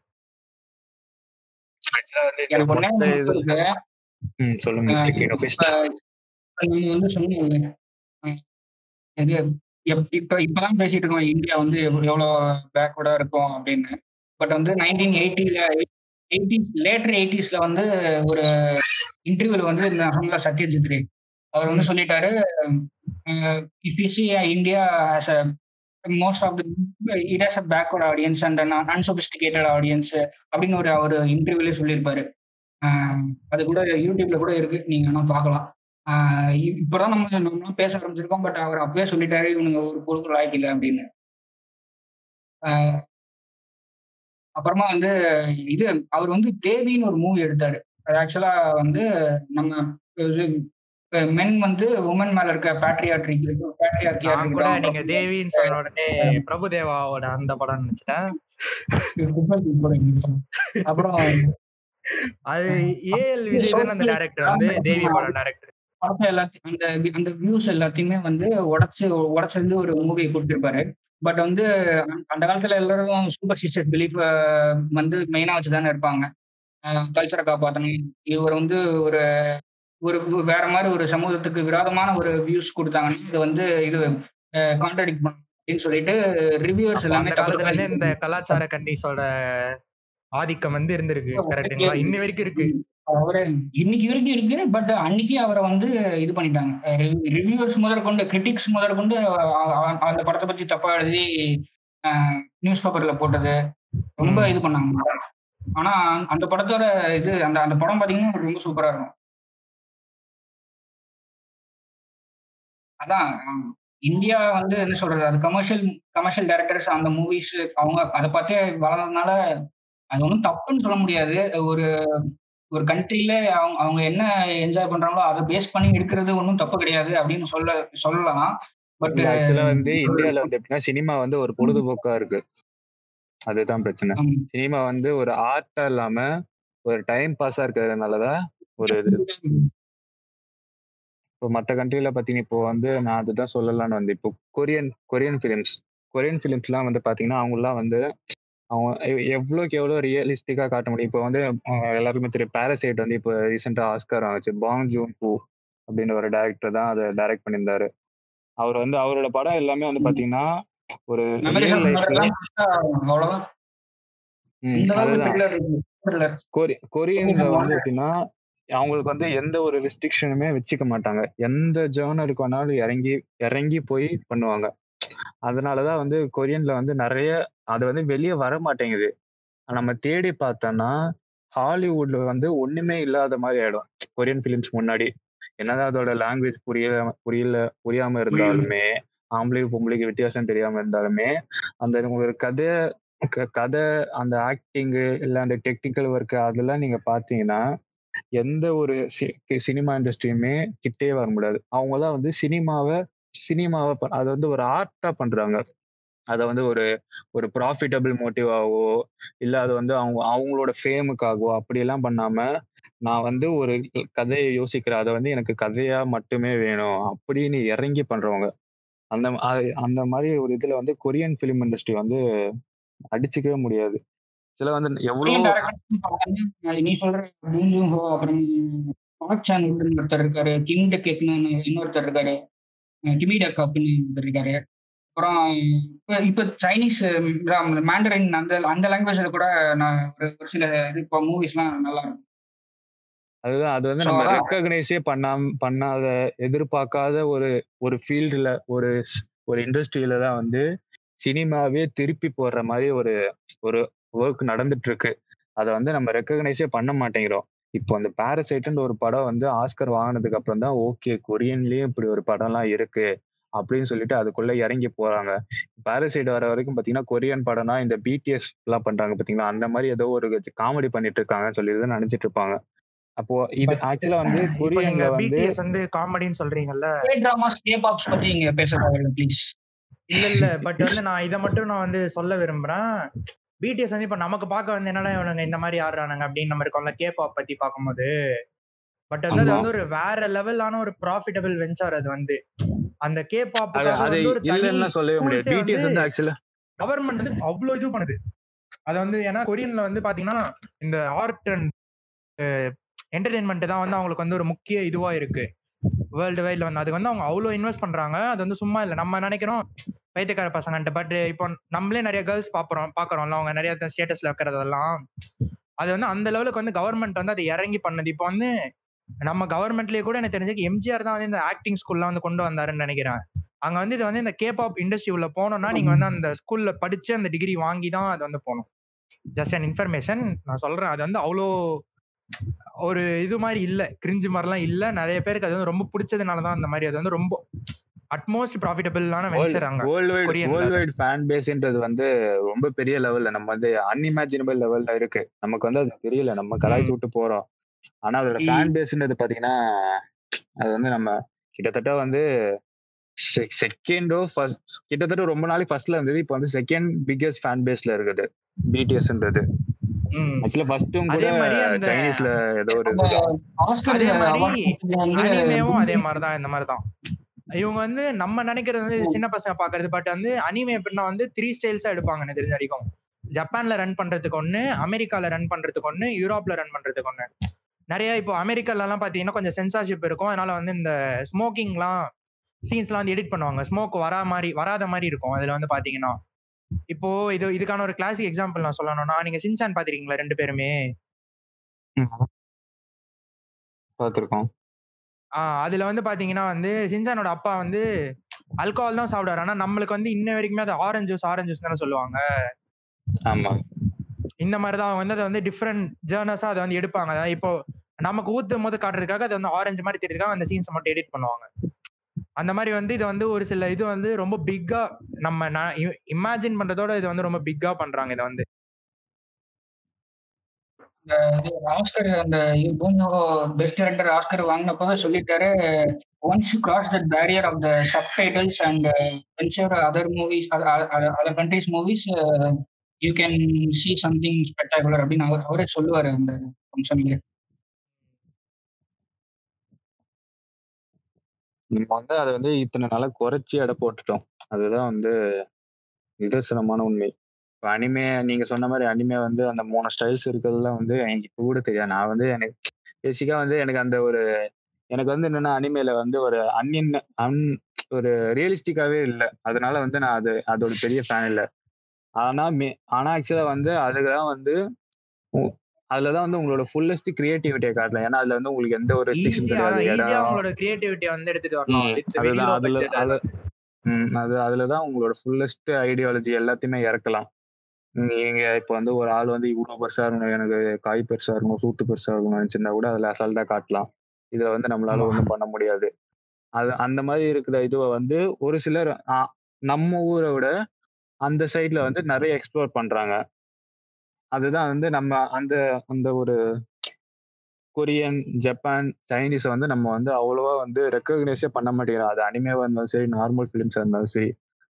Speaker 3: சொல்லுங்க.
Speaker 4: இப்ப வந்து சொன்னீங்க எப்- இப்ப இப்பதான் பேசிட்டு இருக்கோம் இந்தியா வந்து எவ்வ- எவ்வளவு பேக்வர்டா இருக்கும் அப்படின்னு. பட் வந்து நைன்டீன் எயிட்டில எயிட்டிஸ் லேட்டர் எயிட்டிஸ்ல வந்து ஒரு இன்டர்வியூல வந்து இந்த ஹம்லா சத்யஜித் ரே அவர் வந்து சொல்லிட்டாரு if you see India as a most of the it has a backward audience and unsophisticated audience அப்படின்னு ஒரு அவர் இன்டர்வியூலே சொல்லியிருப்பாரு. அது கூட யூடியூப்ல கூட இருக்கு நீங்க வேணா பார்க்கலாம். இப்பதான் நம்ம நம்ம பேச ஆரம்பிச்சிருக்கோம் பட் அவர் அப்பவே சொல்லிட்டாரு இவனுங்க ஒரு லாய்க்கு இல்லை அப்படின்னு. அப்புறமா வந்து இது அவர் வந்து தேவின்னு ஒரு மூவி எடுத்தாரு. அது ஆக்சுவலா வந்து நம்ம மென் வந்து உமன் மேல இருக்க பேட்ரியாட்ரி பேட்ரியார்கியா
Speaker 2: நான் கூட நீங்க தேவின்னு சொன்ன உடனே பிரபுதேவாவோட அந்த படம் நினைச்சிட்டேன்.
Speaker 4: அப்புறம்
Speaker 2: அது ஏஎல் விஜய் அந்த டைரக்டர் வந்து தேவி படம் டைரக்டர்
Speaker 4: படத்தை எல்லாத்தையும் அந்த அந்த வியூஸ் எல்லாத்தையுமே வந்து உடச்சு உடச்சிருந்து ஒரு மூவி கொடுத்திருப்பாரு. பட் வந்து அந்த- அந்த காலத்துல எல்லாரும் சூப்பர் சிஸ்டர் பிலீஃப் வந்து மெயினா வச்சு தானே இருப்பாங்க. கல்ச்சரை காப்பாற்றணும் இவர் வந்து ஒரு ஒரு வேற மாதிரி ஒரு சமூகத்துக்கு விரோதமான ஒரு வியூஸ் கொடுத்தாங்கன்னா இது வந்து இது கான்ட்ராடிக்ட் பண்ணும் அப்படின்னு சொல்லிட்டு ரிவ்யூவர்ஸ்
Speaker 2: அப்போ அந்த
Speaker 4: எல்லாமே தப்பு
Speaker 2: காலத்துல இருந்தே
Speaker 4: தப்பா
Speaker 2: இந்த கலாச்சார கண்டிஸோட ஆதிக்கம் வந்து இருந்திருக்கு. கரெக்டுங்களா இன்ன வரைக்கும் இருக்கு.
Speaker 4: அவரு இன்னைக்கு வரைக்கும் இருக்கு பட் அன்னைக்கு அவரை வந்து இது பண்ணிட்டாங்க. ரிவ்யூவர்ஸ் முதற்கொண்டு கிரிட்டிக்ஸ் முதற்கொண்டு அந்த படத்தை பத்தி தப்பா எழுதி நியூஸ் பேப்பர்ல போட்டது. ரொம்ப. இது பண்ணாங்க. ஆனா அந்த படத்தோட இது அந்த அந்த படம் பாத்தீங்கன்னா ரொம்ப சூப்பரா இருக்கும். அதான். இந்தியா வந்து என்ன சொல்றது? அது கமர்ஷியல் கமர்ஷியல் டைரக்டர்ஸ் அந்த மூவிஸ் அவங்க அதை பார்த்தே வளர்ந்ததுனால அது ஒன்றும் தப்புன்னு சொல்ல முடியாது. ஒரு ஒரு கண்ட்ரில அவங்க அவங்க என்ன என்ஜாய் பண்றாங்களோ அதை பேஸ் பண்ணி எடுக்கிறது ஒன்றும் தப்பு கிடையாது அப்படின்னு சொல்ல சொல்லலாம். பட்
Speaker 3: ஆக்சுவலா வந்து இந்தியால வந்து எப்படின்னா சினிமா வந்து ஒரு பொழுதுபோக்கா இருக்கு. அதுதான் பிரச்சனை. சினிமா வந்து ஒரு ஆர்ட்டா இல்லாம ஒரு டைம் பாஸா இருக்கிறதுனாலதான் ஒரு இது இப்போ மற்ற கண்ட்ரில பார்த்தீங்கன்னா இப்போ வந்து நான் அதுதான் சொல்லலாம்னு வந்து இப்போ கொரியன் கொரியன் ஃபிலிம்ஸ் கொரியன் ஃபிலிம்ஸ்லாம் வந்து பார்த்தீங்கன்னா அவங்களாம் வந்து அவங்க எவ்- எவ்வளோக்கு எவ்வளோ ரியலிஸ்டிக்காக காட்ட முடியும்? இப்போ வந்து எல்லாருக்குமே தெரியும். பேரசைட் வந்து இப்போ ரீசெண்டாக ஆஸ்கார் ஆச்சு. பாங் ஜூன் பூ அப்படின்ற ஒரு டேரக்டர் தான் அதை டைரக்ட் பண்ணியிருந்தாரு. அவர் வந்து அவரோட படம் எல்லாமே வந்து பார்த்தீங்கன்னா ஒரு கொரியன்ல வந்து எப்படின்னா அவங்களுக்கு வந்து எந்த ஒரு ரெஸ்ட்ரிக்ஷனுமே வச்சுக்க மாட்டாங்க. எந்த ஜேர்னலுக்கு வேணாலும் இறங்கி இறங்கி போய் பண்ணுவாங்க. அதனாலதான் வந்து கொரியன்ல வந்து நிறைய அது வந்து வெளியே வர மாட்டேங்குது. நம்ம தேடி பார்த்தோம்னா ஹாலிவுட்ல வந்து ஒண்ணுமே இல்லாத மாதிரி ஆயிடும். கொரியன் பிலிம்ஸ் முன்னாடி. என்னதான் அதோட லாங்குவேஜ் புரிய புரியல புரியாம இருந்தாலுமே ஆம்பளைக்கு பொம்பளைக்கு வித்தியாசம் தெரியாம இருந்தாலுமே அந்த ஒரு கதை கதை அந்த ஆக்டிங்கு இல்ல அந்த டெக்னிக்கல் ஒர்க் அதெல்லாம் நீங்க பாத்தீங்கன்னா எந்த ஒரு சினிமா இண்டஸ்ட்ரியுமே கிட்டே வர முடியாது. அவங்க தான் வந்து சினிமாவை சினிமாவை ப- அதை வந்து ஒரு ஆர்ட்டா பண்றாங்க. அதை வந்து ஒரு ஒரு ப்ராஃபிட்டபிள் மோட்டிவாவோ இல்லை அது வந்து அவங்க அவங்களோட ஃபேமுக்காகவோ அப்படியெல்லாம் பண்ணாம நான் வந்து ஒரு கதையை யோசிக்கிறேன். அதை வந்து எனக்கு கதையா மட்டுமே வேணும் அப்படின்னு இறங்கி பண்றவங்க. அந்த அந்த மாதிரி ஒரு இதுல வந்து கொரியன் ஃபிலிம் இண்டஸ்ட்ரி வந்து அடிச்சுக்கவே முடியாது. சில வந்து எவ்வளோ
Speaker 4: நீ சொல்ற அப்புறம் ஒருத்தர் இருக்காரு கிங் டெக்னு இன்னொருத்தர் இருக்காரு. அஹ் கிமி டக் அப்படின்னு ஒருத்தர் இருக்காரு அப்புறம் இப்ப இப்ப சைனீஸ் மேண்டரின் அந்த அந்த லாங்குவேஜ்ல கூட நான் ஒரு ஒரு சில இது இப்போ மூவிஸ்லாம் நல்லா இருக்கும்.
Speaker 3: அதுதான் அது வந்து நம்ம. ரெக்கக்னைஸே பண்ணாம பண்ணாத எதிர்பார்க்காத ஒரு ஒரு ஃபீல்டுல ஒரு ஒரு இண்டஸ்ட்ரியில தான் வந்து சினிமாவே திருப்பி போடுற மாதிரி ஒரு ஒரு ஒர்க் நடந்துட்டு இருக்கு. அதை வந்து நம்ம ரெக்கக்னைஸே பண்ண மாட்டேங்கிறோம். இப்போ அந்த பாரசைட்ன்ற ஒரு படம் வந்து ஆஸ்கர் வாங்கினதுக்கு அப்புறம் தான் ஓகே கொரியன்லயும் இப்படி ஒரு படம்லாம் இருக்கு அப்படின்னு சொல்லிட்டு அதுக்குள்ள இறங்கி போறாங்க. பாரசைட் வர வரைக்கும் பாத்தீங்கன்னா கொரியன் படம்னா இந்த பிடிஎஸ் எல்லாம் பண்றாங்க பாத்தீங்களா? அந்த மாதிரி ஏதோ ஒரு காமெடி பண்ணிட்டு இருக்காங்கன்னு சொல்லி தான் நினைச்சிட்டு இருப்பாங்க. அப்போ இது ஆக்சுவலா வந்து
Speaker 2: நீங்க
Speaker 3: கொரியன்ல வந்து
Speaker 2: பிடிஎஸ் வந்து காமெடின்னு சொல்றீங்கல்ல?
Speaker 4: கே ட்ராமாஸ் கே பாப்ஸ் பத்தி இங்க பேச ப்ளீஸ்
Speaker 2: இல்ல இல்ல. பட் வந்து நான் இதை மட்டும் நான் வந்து சொல்ல விரும்புறேன். பிடிஎஸ் வந்து இப்போ நமக்கு பார்க்க வந்து என்னடா இவனுங்க இந்த மாதிரி ஆடுறானுங்க அப்படின்னு நம்ம இருக்கோம்ல கே பாப் பத்தி பார்க்கும்போது. பட் வந்து அது. வந்து ஒரு வேற லெவலான ஒரு ப்ராஃபிட்டபிள் வெஞ்சர் அது வந்து. அந்த கே பாப்
Speaker 3: அது அது
Speaker 2: வந்து ஒரு
Speaker 3: இல்லைன்னா சொல்லவே முடியாது. பிடிஎஸ் வந்து ஆக்சுவலா
Speaker 2: கவர்மெண்ட் வந்து அவ்வளோ இது பண்ணுது. அது வந்து ஏன்னா கொரியன்ல வந்து பாத்தீங்கன்னா இந்த ஆர்ட் அண்ட் என்டர்டெயின்மெண்ட் தான் வந்து அவங்களுக்கு வந்து ஒரு முக்கிய இதுவா இருக்கு. வேர்ல்டு வைட்ல வந்து அதுக்கு வந்து அவங்க அவ்வளோ இன்வெஸ்ட் பண்றாங்க. அது வந்து சும்மா இல்லை. நம்ம நினைக்கிறோம் பைத்தியக்கார பசங்கன்ட்டு. பட் இப்போ நம்மளே நிறைய கேர்ள்ஸ் பாக்குறோம் பாக்குறோம்ல அவங்க நிறைய ஸ்டேட்டஸ்ல வைக்கிறதெல்லாம் அது வந்து அந்த லெவலுக்கு வந்து கவர்மெண்ட் வந்து அதை இறங்கி பண்ணது. இப்போ வந்து நம்ம கவர்மெண்ட்லயே கூட எனக்கு தெரிஞ்சு எம்ஜிஆர் தான் வந்து இந்த ஆக்டிங் ஸ்கூல்ல வந்து கொண்டு வந்தாருன்னு நினைக்கிறேன். அங்க வந்து இது வந்து இந்த கேபாப் இண்டஸ்ட்ரி உள்ள போனோம்னா நீங்க வந்து அந்த ஸ்கூல்ல படிச்சு அந்த டிகிரி வாங்கி தான் அது வந்து போகணும். ஜஸ்ட் அன் இன்ஃபர்மேஷன் நான் சொல்றேன் அது வந்து அவ்வளோ ஒரு இது மாதிரி இல்லை. கிரிஞ்சு மாதிரிலாம் இல்லை. நிறைய பேருக்கு அது வந்து ரொம்ப பிடிச்சதுனால தான் அந்த மாதிரி அது வந்து ரொம்ப அட்மோஸ்ட் ப்ராஃபிட்டபிளான வெஞ்சர் அங்க
Speaker 3: world wide world wide fan பேஸ்ன்றது வந்து ரொம்ப பெரிய லெவல்ல நம்ம வந்து அன்இமேஜினபிள் லெவல்ல இருக்கு. நமக்கு வந்து அது தெரியல நம்ம கலாய்ச்சி விட்டு போறோம். ஆனா அதோட. ஃபேன் பேஸ்ன்றது பாத்தீங்கன்னா அது வந்து நம்ம கிட்டத்தட்ட வந்து செகண்டோ ஃபர்ஸ்ட் கிட்டத்தட்ட ரொம்ப நாளைக்கு ஃபர்ஸ்ட்ல இருந்தது இப்போ வந்து செகண்ட் பிக்கஸ்ட் ஃபேன் பேஸ்ல இருக்குது பிடிஎஸ்ன்றது
Speaker 2: ம்.
Speaker 3: ஆக்சுவலா ஃபர்ஸ்டும் கூட
Speaker 2: மாதிரி
Speaker 3: சைனீஸ்ல ஏதோ ஒரு
Speaker 2: அதே மாதிரி அதே மாதிரிதான் இந்த மாதிரிதான். இவங்க வந்து நம்ம நினைக்கிறது வந்து சின்ன பசங்க பாக்குறது பட் வந்து அனிமே எப்படின்னா வந்து த்ரீ ஸ்டைல்ஸா எடுப்பாங்க எனக்கு தெரிஞ்ச வரைக்கும். ஜப்பான்ல ரன் பண்றதுக்கு ஒண்ணு அமெரிக்கால ரன் பண்றதுக்கு ஒண்ணு யூரோப்ல ரன் பண்றதுக்கு ஒண்ணு. நிறைய இப்போ அமெரிக்கால எல்லாம் பாத்தீங்கன்னா கொஞ்சம் சென்சார்ஷிப் இருக்கும். அதனால வந்து இந்த ஸ்மோக்கிங்லாம் சீன்ஸ்லாம் வந்து எடிட் பண்ணுவாங்க. ஸ்மோக் வரா மாதிரி வராத மாதிரி இருக்கும். அதுல வந்து பாத்தீங்கன்னா. இப்போ இது இதுக்கான ஒரு கிளாசிக் எக்ஸாம்பிள் நான் சொல்லணும்னா நீங்க சின்சான் பாத்திருக்கீங்களா ரெண்டு பேருமே?
Speaker 3: பார்த்திருக்கோம்
Speaker 2: அதுல வந்து பாத்தீங்கன்னா வந்து சின்சானோட அப்பா வந்து அல்கோஹால் தான் சாப்பிடுவாரு. ஆனா நம்மளுக்கு வந்து இன்ன வரைக்குமே அது ஆரஞ்சு ஜூஸ் ஆரஞ்சு ஜூஸ் தானே சொல்லுவாங்க.
Speaker 3: ஆமா.
Speaker 2: இந்த மாதிரி தான் அவங்க வந்து அதை வந்து டிஃப்ரெண்ட் ஜேர்னஸா அதை வந்து எடுப்பாங்க. அதாவது இப்போ நமக்கு ஊத்தும் போது காட்டுறதுக்காக அது வந்து ஆரஞ்சு மாதிரி தெரியுதுக்காக அந்த சீன்ஸை மட்டும் எடிட் பண்ணுவாங்க. அந்த மாதிரி வந்து இது வந்து ஒரு சில இது வந்து ரொம்ப பிக்கா நம்ம இமேஜின் பண்றதோட இது வந்து ரொம்ப பிக்கா பண்றாங்க இதை வந்து.
Speaker 4: இது ஆஸ்கர் அந்த பூமியோ பெஸ்ட் டேரக்டர் ஆஸ்கர் வாங்கினப்பவே சொல்லிட்டாரு once cross that barrier of the subtitles and venture other movies other countries movies you can see something spectacular அப்படின்னு அவர் அவரே சொல்லுவார் அந்த ஃபங்க்ஷன்ல
Speaker 3: நம்ம வந்து அதை வந்து இத்தனை நாளா குறைச்சி எடை போட்டுட்டோம். அதுதான் வந்து நிதர்சனமான உண்மை. இப்போ அனிமே நீங்க சொன்ன மாதிரி அனிமே வந்து அந்த மூணு ஸ்டைல்ஸ் இருக்கிறதுலாம் வந்து எனக்கு இப்போ கூட தெரியாது. நான் வந்து எனக்கு பேசிக்கா வந்து எனக்கு அந்த ஒரு எனக்கு வந்து என்னன்னா அனிமேல வந்து ஒரு அன்இன் அன் ஒரு ரியலிஸ்டிக்காவே இல்லை. அதனால வந்து நான் அது அதோட பெரிய ஃபேன் இல்லை. ஆனா மே ஆனா ஆக்சுவலா வந்து அதுதான் வந்து அதுலதான் வந்து உங்களோட ஃபுல்லஸ்ட் கிரியேட்டிவிட்டியை காட்டலாம் ஏன்னா அதுல வந்து உங்களுக்கு எந்த ஒரு ரெஸ்ட்ரிக்ஷன் கிடையாது.
Speaker 2: அவங்களோட கிரியேட்டிவிட்டியை வந்து எடுத்துட்டு வரலாம்
Speaker 3: ம்,
Speaker 2: வித் வெரி
Speaker 3: அதுதான் அதுல அது அதுலதான் உங்களோட ஃபுல்லஸ்ட் ஐடியாலஜி எல்லாத்தையுமே இறக்கலாம். நீங்க இப்போ வந்து ஒரு ஆள் வந்து இவ்வளவு பெருசா இருக்கணும் எனக்கு காய் பெருசா இருக்கணும் சூத்து பெருசா இருக்கணும் நினைச்சிருந்தா கூட அதுல அசால்ட்டா காட்டலாம். இதுல வந்து நம்மளால. ஒண்ணும் பண்ண முடியாது. அது அந்த மாதிரி இருக்கிற இதுவை வந்து ஒரு சிலர் நம்ம ஊரை விட அந்த சைட்ல வந்து நிறைய எக்ஸ்ப்ளோர் பண்றாங்க. அதுதான் வந்து நம்ம அந்த அந்த ஒரு கொரியன் ஜப்பான் சைனீஸ் வந்து நம்ம வந்து அவ்வளவா வந்து ரெக்கக்னைஸே பண்ண மாட்டேங்கிறோம். அது அனிமேவா இருந்தாலும் சரி நார்மல் ஃபிலிம்ஸா இருந்தாலும் சரி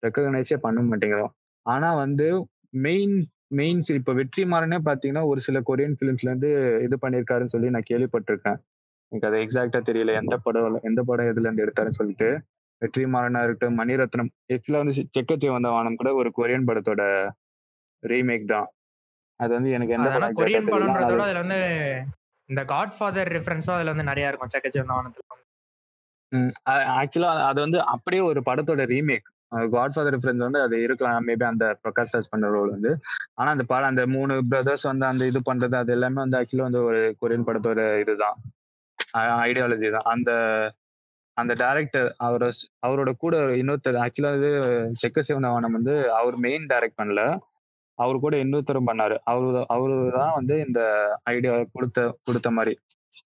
Speaker 3: ரெக்கக்னைஸே பண்ண மாட்டேங்கிறோம். ஆனா வந்து மெயின் மெயின் இப்ப வெற்றிமாறனே பாத்தீங்கன்னா ஒரு சில கொரியன் ஃபிலிம்ஸ்ல இருந்து இது பண்ணியிருக்காருன்னு சொல்லி நான் கேள்விப்பட்டிருக்கேன். எனக்கு அது எக்ஸாக்டா தெரியல எந்த படம் எந்த படம் எதுல இருந்து எடுத்தாருன்னு சொல்லிட்டு. வெற்றிமாறனா இருக்கட்டும் மணிரத்னம் ஆக்சுவலா வந்து செக்கச்சே வந்த வானம் கூட ஒரு கொரியன் படத்தோட ரீமேக் தான். அது வந்து எனக்கு எந்த படம்
Speaker 2: கொரியன்
Speaker 3: தெரியல.
Speaker 2: படம்ன்றத
Speaker 3: அது-
Speaker 2: விட அதுல வந்து இந்த காட் ஃபாதர் ரெஃபரன்ஸும் அதுல வந்து நிறைய இருக்கும் செக்கச்சேவனத்துல
Speaker 3: ஆக்சுவலா அது வந்து அப்படியே ஒரு படத்தோட ரீமேக் காட்ஃபாதர் ஃப்ரெண்ட்ஸ் வந்து அது இருக்கலாம். மேபி அந்த பிரகாஷ் ராஜ் பண்ண ரோல் வந்து. ஆனா அந்த படம் அந்த மூணு பிரதர்ஸ் வந்து அந்த இது பண்றது அது எல்லாமே வந்து ஆக்சுவலி வந்து ஒரு கொரியன் படத்தோட இதுதான். ஐடியாலஜி தான். அந்த அந்த டேரக்டர் அவர அவரோட கூட இன்னொருத்தர் ஆக்சுவலா இது செக்க சிவனவனம் வந்து அவர் மெயின் டைரக்ட் பண்ணல. அவர் கூட இன்னொருத்தரும் பண்ணாரு. அவரு அவரு தான் வந்து இந்த ஐடியா கொடுத்த கொடுத்த மாதிரி.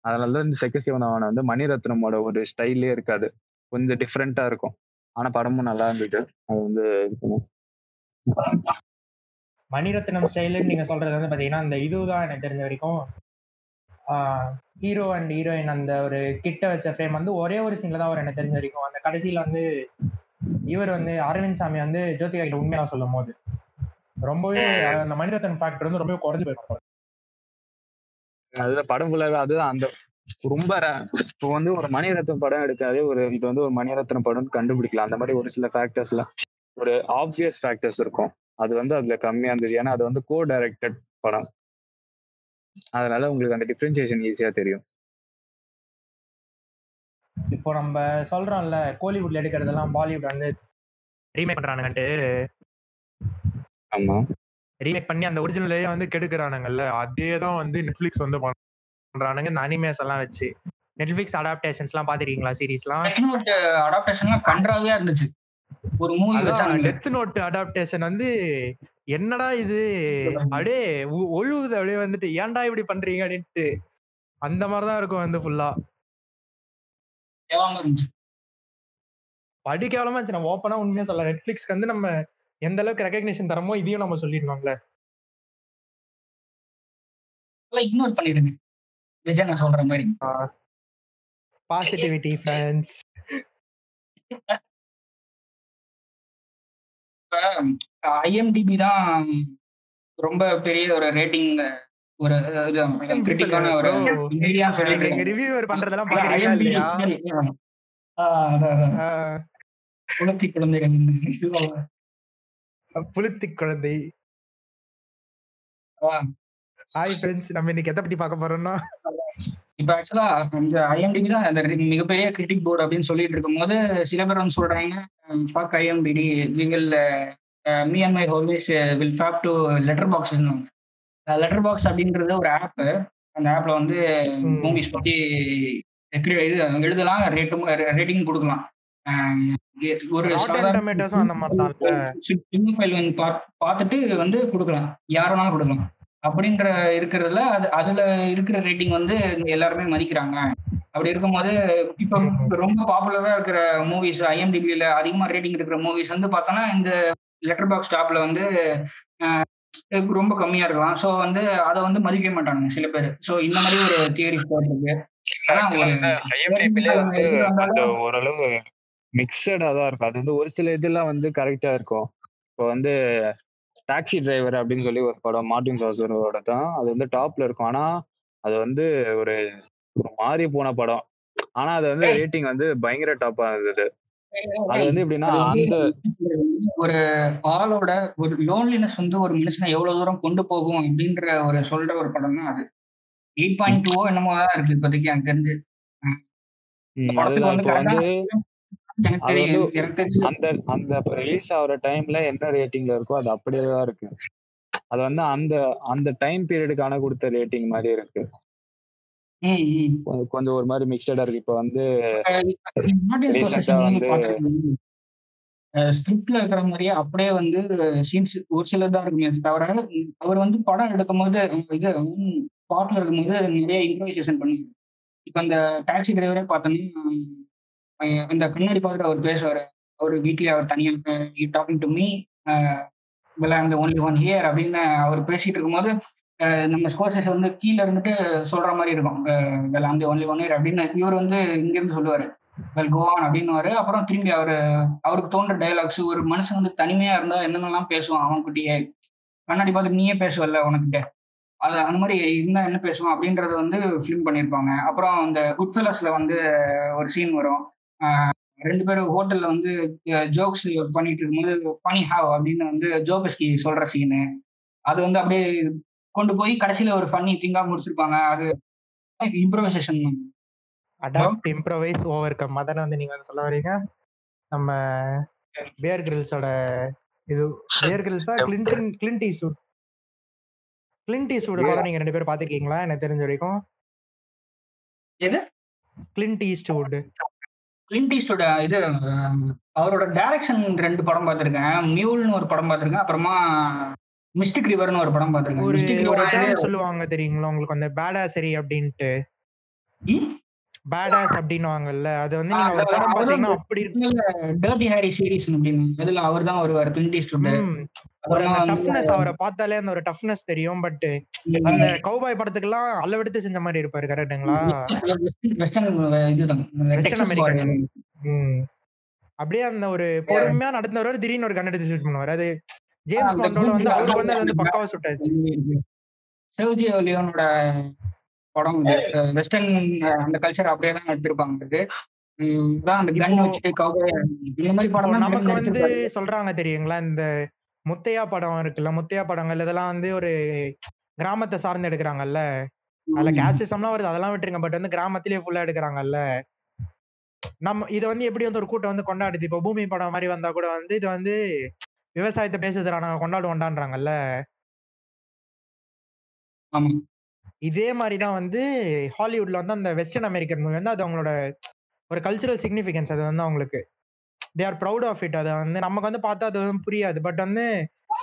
Speaker 3: அதனாலதான் இந்த செக்க சிவனவனம் வந்து மணிரத்னமோட ஒரு ஸ்டைல்லே இருக்காது. கொஞ்சம் டிஃப்ரெண்டா இருக்கும். ஆனா படமும் நல்லா இருந்துட்டு அது வந்து.
Speaker 2: மணிரத்னம் ஸ்டைலுன்னு நீங்க சொல்றது வந்து பாத்தீங்கன்னா அந்த இதுதான் எனக்கு தெரிஞ்ச வரைக்கும் ஹீரோ அண்ட் ஹீரோயின் அந்த ஒரு கிட்ட வச்ச ஃப்ரேம் வந்து ஒரே ஒரு சீன்ல தான் வரும் எனக்கு தெரிஞ்ச வரைக்கும். அந்த கடைசியில வந்து இவர் வந்து அரவிந்த் சாமி வந்து ஜோதிகா கிட்ட உண்மையா சொல்லும் போது ரொம்பவே அந்த மணிரத்னம் ஃபேக்டர் வந்து ரொம்பவே குறைஞ்சு போயிருக்கும்
Speaker 3: அதுதான் படம் ஃபுல்லாவே அதுதான் அந்த ரொம்ப இப்போ வந்து ஒரு மணிரத்னம் படம் எடுத்தாலே ஒரு இது வந்து ஒரு மணிரத்னம் படம் கண்டுபிடிக்கலாம். அந்த மாதிரி ஒரு சில ஃபேக்டர்ஸ் எல்லாம் ஒரு ஆப்வியஸ் ஃபேக்டர்ஸ் இருக்கும். அது வந்து அதுல கம்மியா இருந்தது. ஏன்னா அது வந்து கோ டைரக்டட் படம். அதனால உங்களுக்கு அந்த டிஃபரன்சியேஷன் ஈஸியா தெரியும்.
Speaker 2: இப்போ நம்ம சொல்றோம்ல கோலிவுட்ல எடுக்கிறதெல்லாம் பாலிவுட் வந்து ரீமேக் பண்றானுங்கன்ட்டு.
Speaker 3: ஆமா.
Speaker 2: ரீமேக் பண்ணி அந்த ஒரிஜினலே வந்து கெடுக்கிறானுங்கல்ல அதே தான் வந்து நெட்ஃபிளிக்ஸ் வந்து பண்றானுங்க. இந்த அனிமேஸ் எல்லாம் வச்சு. நெட்ஃபிளிக்ஸ் அடாப்டேஷன்ஸ்லாம் பாத்திருக்கீங்களா? சீரிஸ்லாம்
Speaker 4: டெத் நோட் அடாப்டேஷன்லாம் கன்றாவியா இருந்துச்சு. ஒரு மூவி
Speaker 2: டெத் நோட் அடாப்டேஷன் வந்து என்னடா இது? அப்படியே ஒழுகுது. அப்படியே வந்துட்டு ஏன்டா இப்படி பண்றீங்க? அப்படின்ட்டு. அந்த மாதிரி தான் இருக்கும் வந்து ஃபுல்லா படி கேவலமா இருந்துச்சு. நம்ம ஓப்பனா உண்மையா சொல்லலாம். நெட்ஃபிளிக்ஸ்க்கு வந்து நம்ம எந்த அளவுக்கு ரெகக்னிஷன் தரமோ இதையும் நம்ம சொல்லிடணும்ல.
Speaker 4: இக்னோர் பண்ணிடுங்க. விஜய் நான் சொல்ற மாதிரி.
Speaker 2: பாசிட்டிவிட்டி ஃபேன்ஸ்
Speaker 4: இப்ப ஐஎம்டிபி தான் ரொம்ப பெரிய ஒரு ரேட்டிங் ஒரு கிரிட்டிக்கான ஒரு. மீடியா
Speaker 2: நீங்க ரிவ்யூவர் பண்றதெல்லாம் பாக்குறீங்களா இல்லையா?
Speaker 4: குளத்தி குழந்தைகள்.
Speaker 2: புளுத்தி குழந்தை ஹாய் ஃப்ரெண்ட்ஸ் நம்ம இன்னைக்கு எதை பத்தி பார்க்க போறோம்னா?
Speaker 4: இப்ப ஆக்சுவலா இந்த ஐஎம்டிபி தான் அந்த மிகப்பெரிய கிரிட்டிக் போர்டு அப்படின்னு சொல்லிட்டு இருக்கும்போது சில பேர் வந்து சொல்றாங்க fuck IMDb we will me and my always will fab to letter box letter box அப்படின்றது ஒரு ஆப் அந்த ஆப்ல வந்து. மூவிஸ் பத்தி எக்ரி- இது எழுதலாம் ரேட்டும் ரேட்டிங் கொடுக்கலாம். ஒரு பார்த்துட்டு வந்து கொடுக்கலாம். யார் வேணாலும் கொடுக்கலாம். அப்படின்ற இருக்கிறதுல அது அதுல இருக்கிற ரேட்டிங் வந்து எல்லாருமே மதிக்கிறாங்க. அப்படி இருக்கும்போது இப்போ ரொம்ப பாப்புலரா இருக்கிற மூவிஸ் ஐஎம்டிபியில அதிகமா ரேட்டிங் இருக்கிற மூவிஸ் வந்து பார்த்தோன்னா இந்த லெட்டர் பாக்ஸ் டாப்ல வந்து ரொம்ப கம்மியா இருக்கலாம். ஸோ வந்து அதை வந்து மதிக்க மாட்டானுங்க சில பேர். ஸோ இந்த மாதிரி ஒரு தியரி இருக்கு.
Speaker 3: ஓரளவு மிக்சடா தான் இருக்கும். அது வந்து ஒரு சில இதெல்லாம் வந்து கரெக்டா இருக்கும். இப்போ வந்து டாக்ஸி டிரைவர் அப்படின்னு சொல்லி ஒரு படம் மார்டின் சாசரோட தான். அது வந்து டாப்ல இருக்கும். ஆனா அது வந்து ஒரு ஒரு மாறி போன படம். ஆனா அது வந்து ரேட்டிங் வந்து பயங்கர டாப்பா இருந்தது. அது வந்து எப்படின்னா அந்த
Speaker 4: ஒரு ஆளோட ஒரு லோன்லினஸ் வந்து ஒரு மனுஷனை எவ்வளவு தூரம் கொண்டு போகும் அப்படின்ற ஒரு சொல்ற ஒரு படம் தான் அது. எயிட் பாயிண்ட் டூ என்னமோ தான் இருக்கு இப்போதைக்கு எனக்கு தெரிஞ்சு
Speaker 3: அந்த அந்த ரிலீஸ் ஆகுற டைம்ல என்ன ரேட்டிங்ல இருக்கோ அது அப்படியே தான் இருக்கு. அது வந்து அந்த அந்த டைம் பீரியடுக்கான கொடுத்த ரேட்டிங் மாதிரி இருக்கு. கொஞ்சம் ஒரு மாதிரி மிக்சடா இருக்கு. இப்போ வந்து வந்து-
Speaker 4: ஸ்கிரிப்ட்ல இருக்கிற மாதிரியே அப்படியே வந்து சீன்ஸ் ஒரு சிலர் தான் இருக்குமே தவிர அவர் வந்து படம் எடுக்கும்போது இது ஸ்பாட்ல இருக்கும்போது நிறைய இம்ப்ரவைசேஷன் பண்ணுவாங்க இப்போ அந்த டாக்ஸி டிரைவரே பார்த்தோன்னா அந்த இந்த கண்ணாடி பார்த்துட்டு அவர் பேசுவார். அவர் வீட்லயே அவர் தனியாக டாக்கிங் டு மீ வெல் அந்த ஒன்லி ஒன் ஹியர் அப்படின்னு அவர் பேசிட்டு இருக்கும்போது நம்ம ஸ்கோர்சஸ் வந்து கீழே இருந்துட்டு சொல்ற மாதிரி இருக்கும். வெல் அந்த ஒன்லி ஒன் ஹியர் அப்படின்னு இவர் வந்து இங்கிருந்து சொல்லுவாரு. வெல் கோவான் அப்படின்னு அப்புறம் திரும்பி அவர் அவருக்கு தோன்ற டைலாக்ஸ் ஒரு மனுஷன் வந்து தனிமையா இருந்தா என்னென்னலாம் பேசுவான் அவன் குட்டியே? கண்ணாடி பார்த்து நீயே பேசுவல்ல உனக்கிட்ட. அது அந்த மாதிரி இருந்தா என்ன பேசுவான் அப்படின்றத வந்து ஃபிலிம் பண்ணியிருப்பாங்க அப்புறம் அந்த குட் ஃபெலஸ்ல வந்து ஒரு சீன் வரும். ரெண்டு பேரும் ஹோட்டல்ல வந்து ஜோக்ஸ் பண்ணிட்டு இருக்கும்போது ஃபனி ஹாவ் அப்படின்னு வந்து ஜோபஸ்கி சொல்ற சீனு அது வந்து அப்படியே கொண்டு போய் கடைசியில ஒரு ஃபன்னி திங்கா முடிச்சிருப்பாங்க. அது improvisation
Speaker 2: adapt improvise overcome அதானே வந்து நீங்க வந்து சொல்ல வரீங்க நம்ம பேர் கிரில்ஸோட இது Bear கிரில்ஸா Clinton Clint Eastwood Clint Eastwood படம் நீங்க ரெண்டு பேரும் பாத்திருக்கீங்களா எனக்கு தெரிஞ்ச வரைக்கும்.
Speaker 4: எது?
Speaker 2: கிளின்ட் ஈஸ்ட்வுட்
Speaker 4: கிளின்ட் ஈஸ்டோட இது அவரோட டைரக்ஷன் ரெண்டு படம் பார்த்திருக்கேன். மியூல்னு ஒரு படம் பார்த்திருக்கேன். அப்புறமா மிஸ்டிக் ரிவர்னு ஒரு படம் பார்த்திருக்கேன். மிஸ்டிக் ரிவர்
Speaker 2: சொல்லுவாங்க தெரியுங்களா? உங்களுக்கு அந்த பேடாசரி அப்படின்ட்டு. பேடாஸ் அப்படின்னுவாங்கல்ல. அது வந்து நீங்க ஒரு படம் பாத்தீங்கன்னா அப்படி இருக்கு
Speaker 4: டர்ட்டி ஹாரி சீரிஸ் அப்படின்னு அதுல அவர் தான் வருவார் கிளின்ட் ஈஸ்டோட.
Speaker 2: ஒரு டஃப்னஸ் அவரை பார்த்தாலே அந்த ஒரு டஃப்னஸ் தெரியும் பட் அந்த கௌபாய் படத்துக்கெல்லாம் அளவெடுத்து செஞ்ச மாதிரி இருப்பாரு கரெக்ட்டுங்களா
Speaker 4: வெஸ்டர்ன்.
Speaker 2: அப்படியே அந்த ஒரு பொறுமையா நடந்தவர் திடீர்னு ஒரு கண்ணெடுத்து ஷூட் பண்ணுவார். அது ஜேம்ஸ் பாண்டோட வந்து அவருக்கு வந்து அது வந்து பக்காவா சுட்டாச்சு
Speaker 4: செர்ஜியோ லியோனோட படம் வெஸ்டர்ன் அந்த கல்ச்சர் அப்படியே தான் எடுத்திருப்பாங்க.
Speaker 2: நமக்கு வந்து. சொல்றாங்க தெரியுங்களா? இந்த முத்தையா படம் இருக்குல்ல முத்தையா படங்கள் இதெல்லாம் வந்து ஒரு கிராமத்தை சார்ந்து எடுக்கிறாங்கல்ல. அதுல கேஸ்டிசம்லாம் வருது அதெல்லாம் விட்டுருங்க. பட் வந்து கிராமத்திலேயே ஃபுல்லா எடுக்கிறாங்கல்ல. நம்ம இதை வந்து எப்படி வந்து ஒரு கூட்டம் வந்து கொண்டாடுது? இப்போ பூமி படம் மாதிரி வந்தா கூட வந்து இது வந்து விவசாயத்தை பேசுறதுடா நாங்க கொண்டாடுவோண்டான்றாங்கல்ல இதே மாதிரி தான் வந்து ஹாலிவுட்ல வந்து அந்த வெஸ்டர்ன் அமெரிக்கன் மூவி வந்து அது அவங்களோட ஒரு கல்ச்சுரல் சிக்னிஃபிகன்ஸ் அது வந்து அவங்களுக்கு. They are proud of it அது வந்து நமக்கு வந்து பார்த்தா அது வந்து புரியாது. பட் வந்து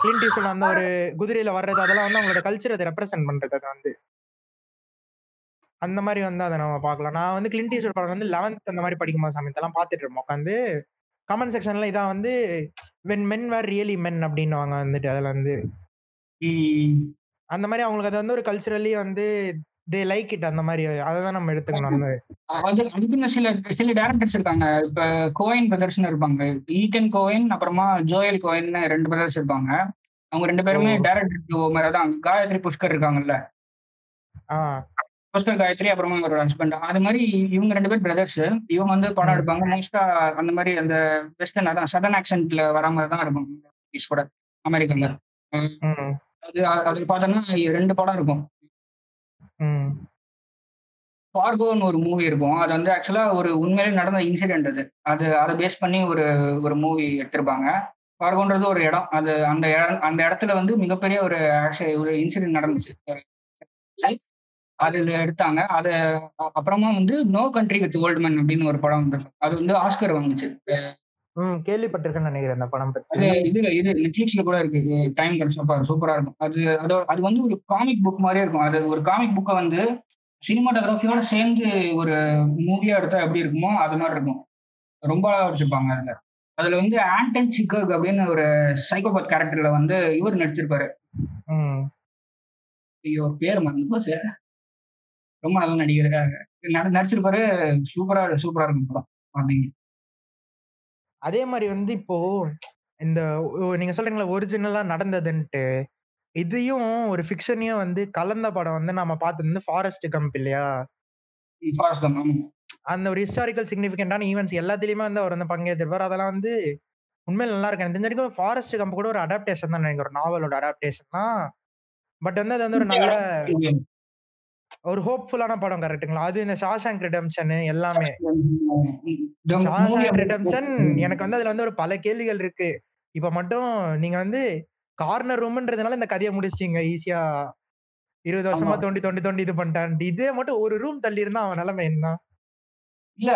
Speaker 2: கிளின்ட் ஈஸ்வல் அந்த ஒரு குதிரையில வர்றது அதெல்லாம் வந்து அவங்களோட கல்ச்சரை அதை ரெப்ரசென்ட் பண்றது அது வந்து. அந்த மாதிரி வந்து அதை நம்ம பார்க்கலாம். நான் வந்து கிளின்ட் ஈஸ்வல் படம் வந்து லெவன்த் அந்த மாதிரி படிக்கும்போது சமயத்தெல்லாம் பார்த்துட்டு இருப்போம். உட்காந்து கமெண்ட் செக்ஷன்ல இதான் வந்து when men were really men அப்படின்னுவாங்க வந்துட்டு அதில் வந்து. அந்த மாதிரி அவங்களுக்கு அது வந்து ஒரு கல்ச்சுரலி வந்து தே லைக் இட் அந்த மாதிரி அதை தான் நம்ம எடுத்துக்கணும்
Speaker 4: அது அதுக்குன்னு சில சில டேரக்டர்ஸ் இருக்காங்க. இப்ப கோயின் பிரதர்ஸ்னு இருப்பாங்க. ஈட்டன் கோயின் அப்புறமா ஜோயல் கோயின் ரெண்டு பிரதர்ஸ் இருப்பாங்க. அவங்க ரெண்டு பேருமே. டேரக்டர் மாதிரி தான் காயத்ரி புஷ்கர் இருக்காங்கல்ல. புஷ்கர் காயத்ரி அப்புறமா ஒரு ஹஸ்பண்ட் அது மாதிரி இவங்க ரெண்டு பேர் பிரதர்ஸ் இவங்க வந்து படம். எடுப்பாங்க. மோஸ்டா அந்த மாதிரி அந்த வெஸ்டர்ன் அதான் சதன் ஆக்சென்ட்ல வர மாதிரி தான் இருக்கும். Movies கூட. அமெரிக்கால அது அது பார்த்தோம்னா ரெண்டு படம் இருக்கும்.
Speaker 2: ம்.
Speaker 4: ஃபார்கோன்னு ஒரு மூவி இருக்கும். அது வந்து ஆக்சுவலா ஒரு உண்மையிலே நடந்த இன்சிடென்ட் அது. அது அதை பேஸ் பண்ணி ஒரு ஒரு மூவி எடுத்திருப்பாங்க. ஃபார்கோன்றது ஒரு இடம். அது அந்த இடம் அந்த இடத்துல வந்து மிகப்பெரிய ஒரு ஆக்ஷ ஒரு இன்சிடென்ட் நடந்துச்சு. அதுல எடுத்தாங்க. அது அப்புறமா வந்து no country with old man அப்படின்னு ஒரு படம் வந்துருக்கு. அது வந்து ஆஸ்கர் வந்துச்சு
Speaker 2: ம் கேள்விப்பட்டிருக்கேன்னு நினைக்கிறேன் அந்த படம் பத்தி.
Speaker 4: இது இது நெட்ஃபிளிக்ஸ்ல கூட இருக்கு. டைம் கிடைச்சப்ப சூப்பரா இருக்கும். அது அதோ அது வந்து ஒரு காமிக் புக் மாதிரியே இருக்கும். அது ஒரு காமிக் புக்கை வந்து சினிமாட்டோகிராஃபியோட சேர்ந்து ஒரு மூவியா எடுத்தா எப்படி இருக்குமோ அது மாதிரி இருக்கும். ரொம்ப அழகா வச்சிருப்பாங்க அதுல. அதுல வந்து ஆண்டன் சிக்கர்க் அப்படின்னு ஒரு சைக்கோபாத் கேரக்டர்ல வந்து இவர் நடிச்சிருப்பாரு. ஐயோ பேர் மறந்து போச்சு. ரொம்ப நல்ல நடிகர் நடி- நடிச்சிருப்பாரு. சூப்பரா சூப்பரா இருக்கும் படம். அப்படிங்க
Speaker 2: அதே மாதிரி வந்து இப்போ இந்த நீங்க சொல்றீங்களா ஒரிஜினலா நடந்ததுன்ட்டு இதையும் ஒரு ஃபிக்ஷனையும் வந்து கலந்த படம் வந்து நம்ம பார்த்தது வந்து ஃபாரஸ்ட் கம்ப் இல்லையா? அந்த ஒரு ஹிஸ்டாரிக்கல் சிக்னிஃபிகண்டான ஈவெண்ட்ஸ் எல்லாத்துலயுமே வந்து அவர் வந்து பங்கேற்றிருப்பார். அதெல்லாம் வந்து உண்மையில நல்லா இருக்கு. எனக்கு தெரிஞ்ச வரைக்கும் ஃபாரஸ்ட் கம்ப் கூட ஒரு அடாப்டேஷன் தான் நினைக்கிறேன். நாவலோட அடாப்டேஷன் தான். பட் வந்து அது வந்து ஒரு நல்ல ஒரு ஹோப்ஃபுல்லான படம் கரெக்ட்டுங்களா? அது இந்த ஷாஷாங்க் ரிடம்ஷன் எல்லாமே. ஷாஷாங்க் ரிடம்ஷன் எனக்கு வந்து அதுல வந்து ஒரு பல கேள்விகள் இருக்கு. இப்ப மட்டும் நீங்க வந்து கார்னர் ரூம்ன்றதுனால இந்த கதையை முடிச்சிட்டீங்க ஈஸியா இருபது வருஷமா. தோண்டி தோண்டி தோண்டி இது பண்ணிட்டான் இதே மட்டும் ஒரு ரூம் தள்ளி இருந்தா அவன் நிலைமை என்ன?
Speaker 4: இல்ல.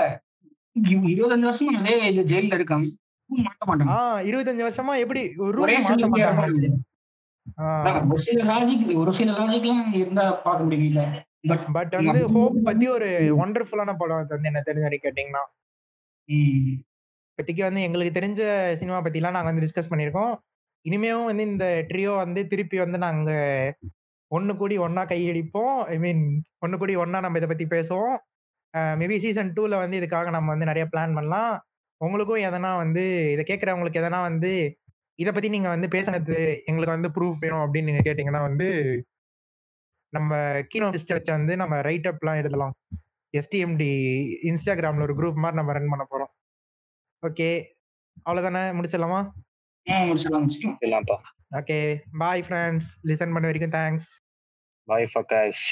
Speaker 4: இருபத்தஞ்சு வருஷமா அதே ஜெயில இருக்காங்க இன்னும் மாட்ட
Speaker 2: ஆஹ் இருபத்தஞ்சு வருஷமா எப்படி ஒரு ரூம் ஆஹ்
Speaker 4: அதான் ஒரு சில லாஜிக் ஒரு சில லாஜிக்லாம் இருந்தா பார்க்க முடியல பட்
Speaker 2: பட் வந்து ஹோப் பத்தி ஒரு ஒண்டர்ஃபுல்லான படம் அது வந்து என்ன தெரிஞ்ச வரைக்கும் கேட்டீங்கன்னா? இப்போதைக்கு வந்து எங்களுக்கு தெரிஞ்ச சினிமா பத்திலாம் நாங்க வந்து டிஸ்கஸ் பண்ணியிருக்கோம். இனிமேவும் வந்து இந்த ட்ரியோ வந்து திருப்பி வந்து நாங்க ஒண்ணு கூடி ஒண்ணா கையடிப்போம் ஐ மீன் ஒண்ணு கூடி ஒண்ணா நம்ம இதை பத்தி பேசுவோம். மேபி சீசன் டூல வந்து இதுக்காக நம்ம வந்து நிறைய பிளான் பண்ணலாம். உங்களுக்கும் எதனா வந்து இதை கேட்குறவங்களுக்கு எதனா வந்து இதை பத்தி நீங்க வந்து பேசுனது எங்களுக்கு வந்து ப்ரூஃப் வேணும் அப்படின்னு நீங்க கேட்டீங்கன்னா வந்து நம்ம கீனோ ஃபிஸ்ட் வச்சு வந்து நம்ம ரைட் அப்லாம் எழுதலாம். எஸ்டிஎம்டி இன்ஸ்டாகிராம்ல ஒரு குரூப் மாதிரி நம்ம ரன் பண்ண போறோம். ஓகே அவ்வளவுதானே? முடிச்சிடலாமா? ஓகே பாய் ஃப்ரெண்ட்ஸ் லிசன் பண்ண வரைக்கும் தேங்க்ஸ்
Speaker 3: பாய் ஃபக்காஸ்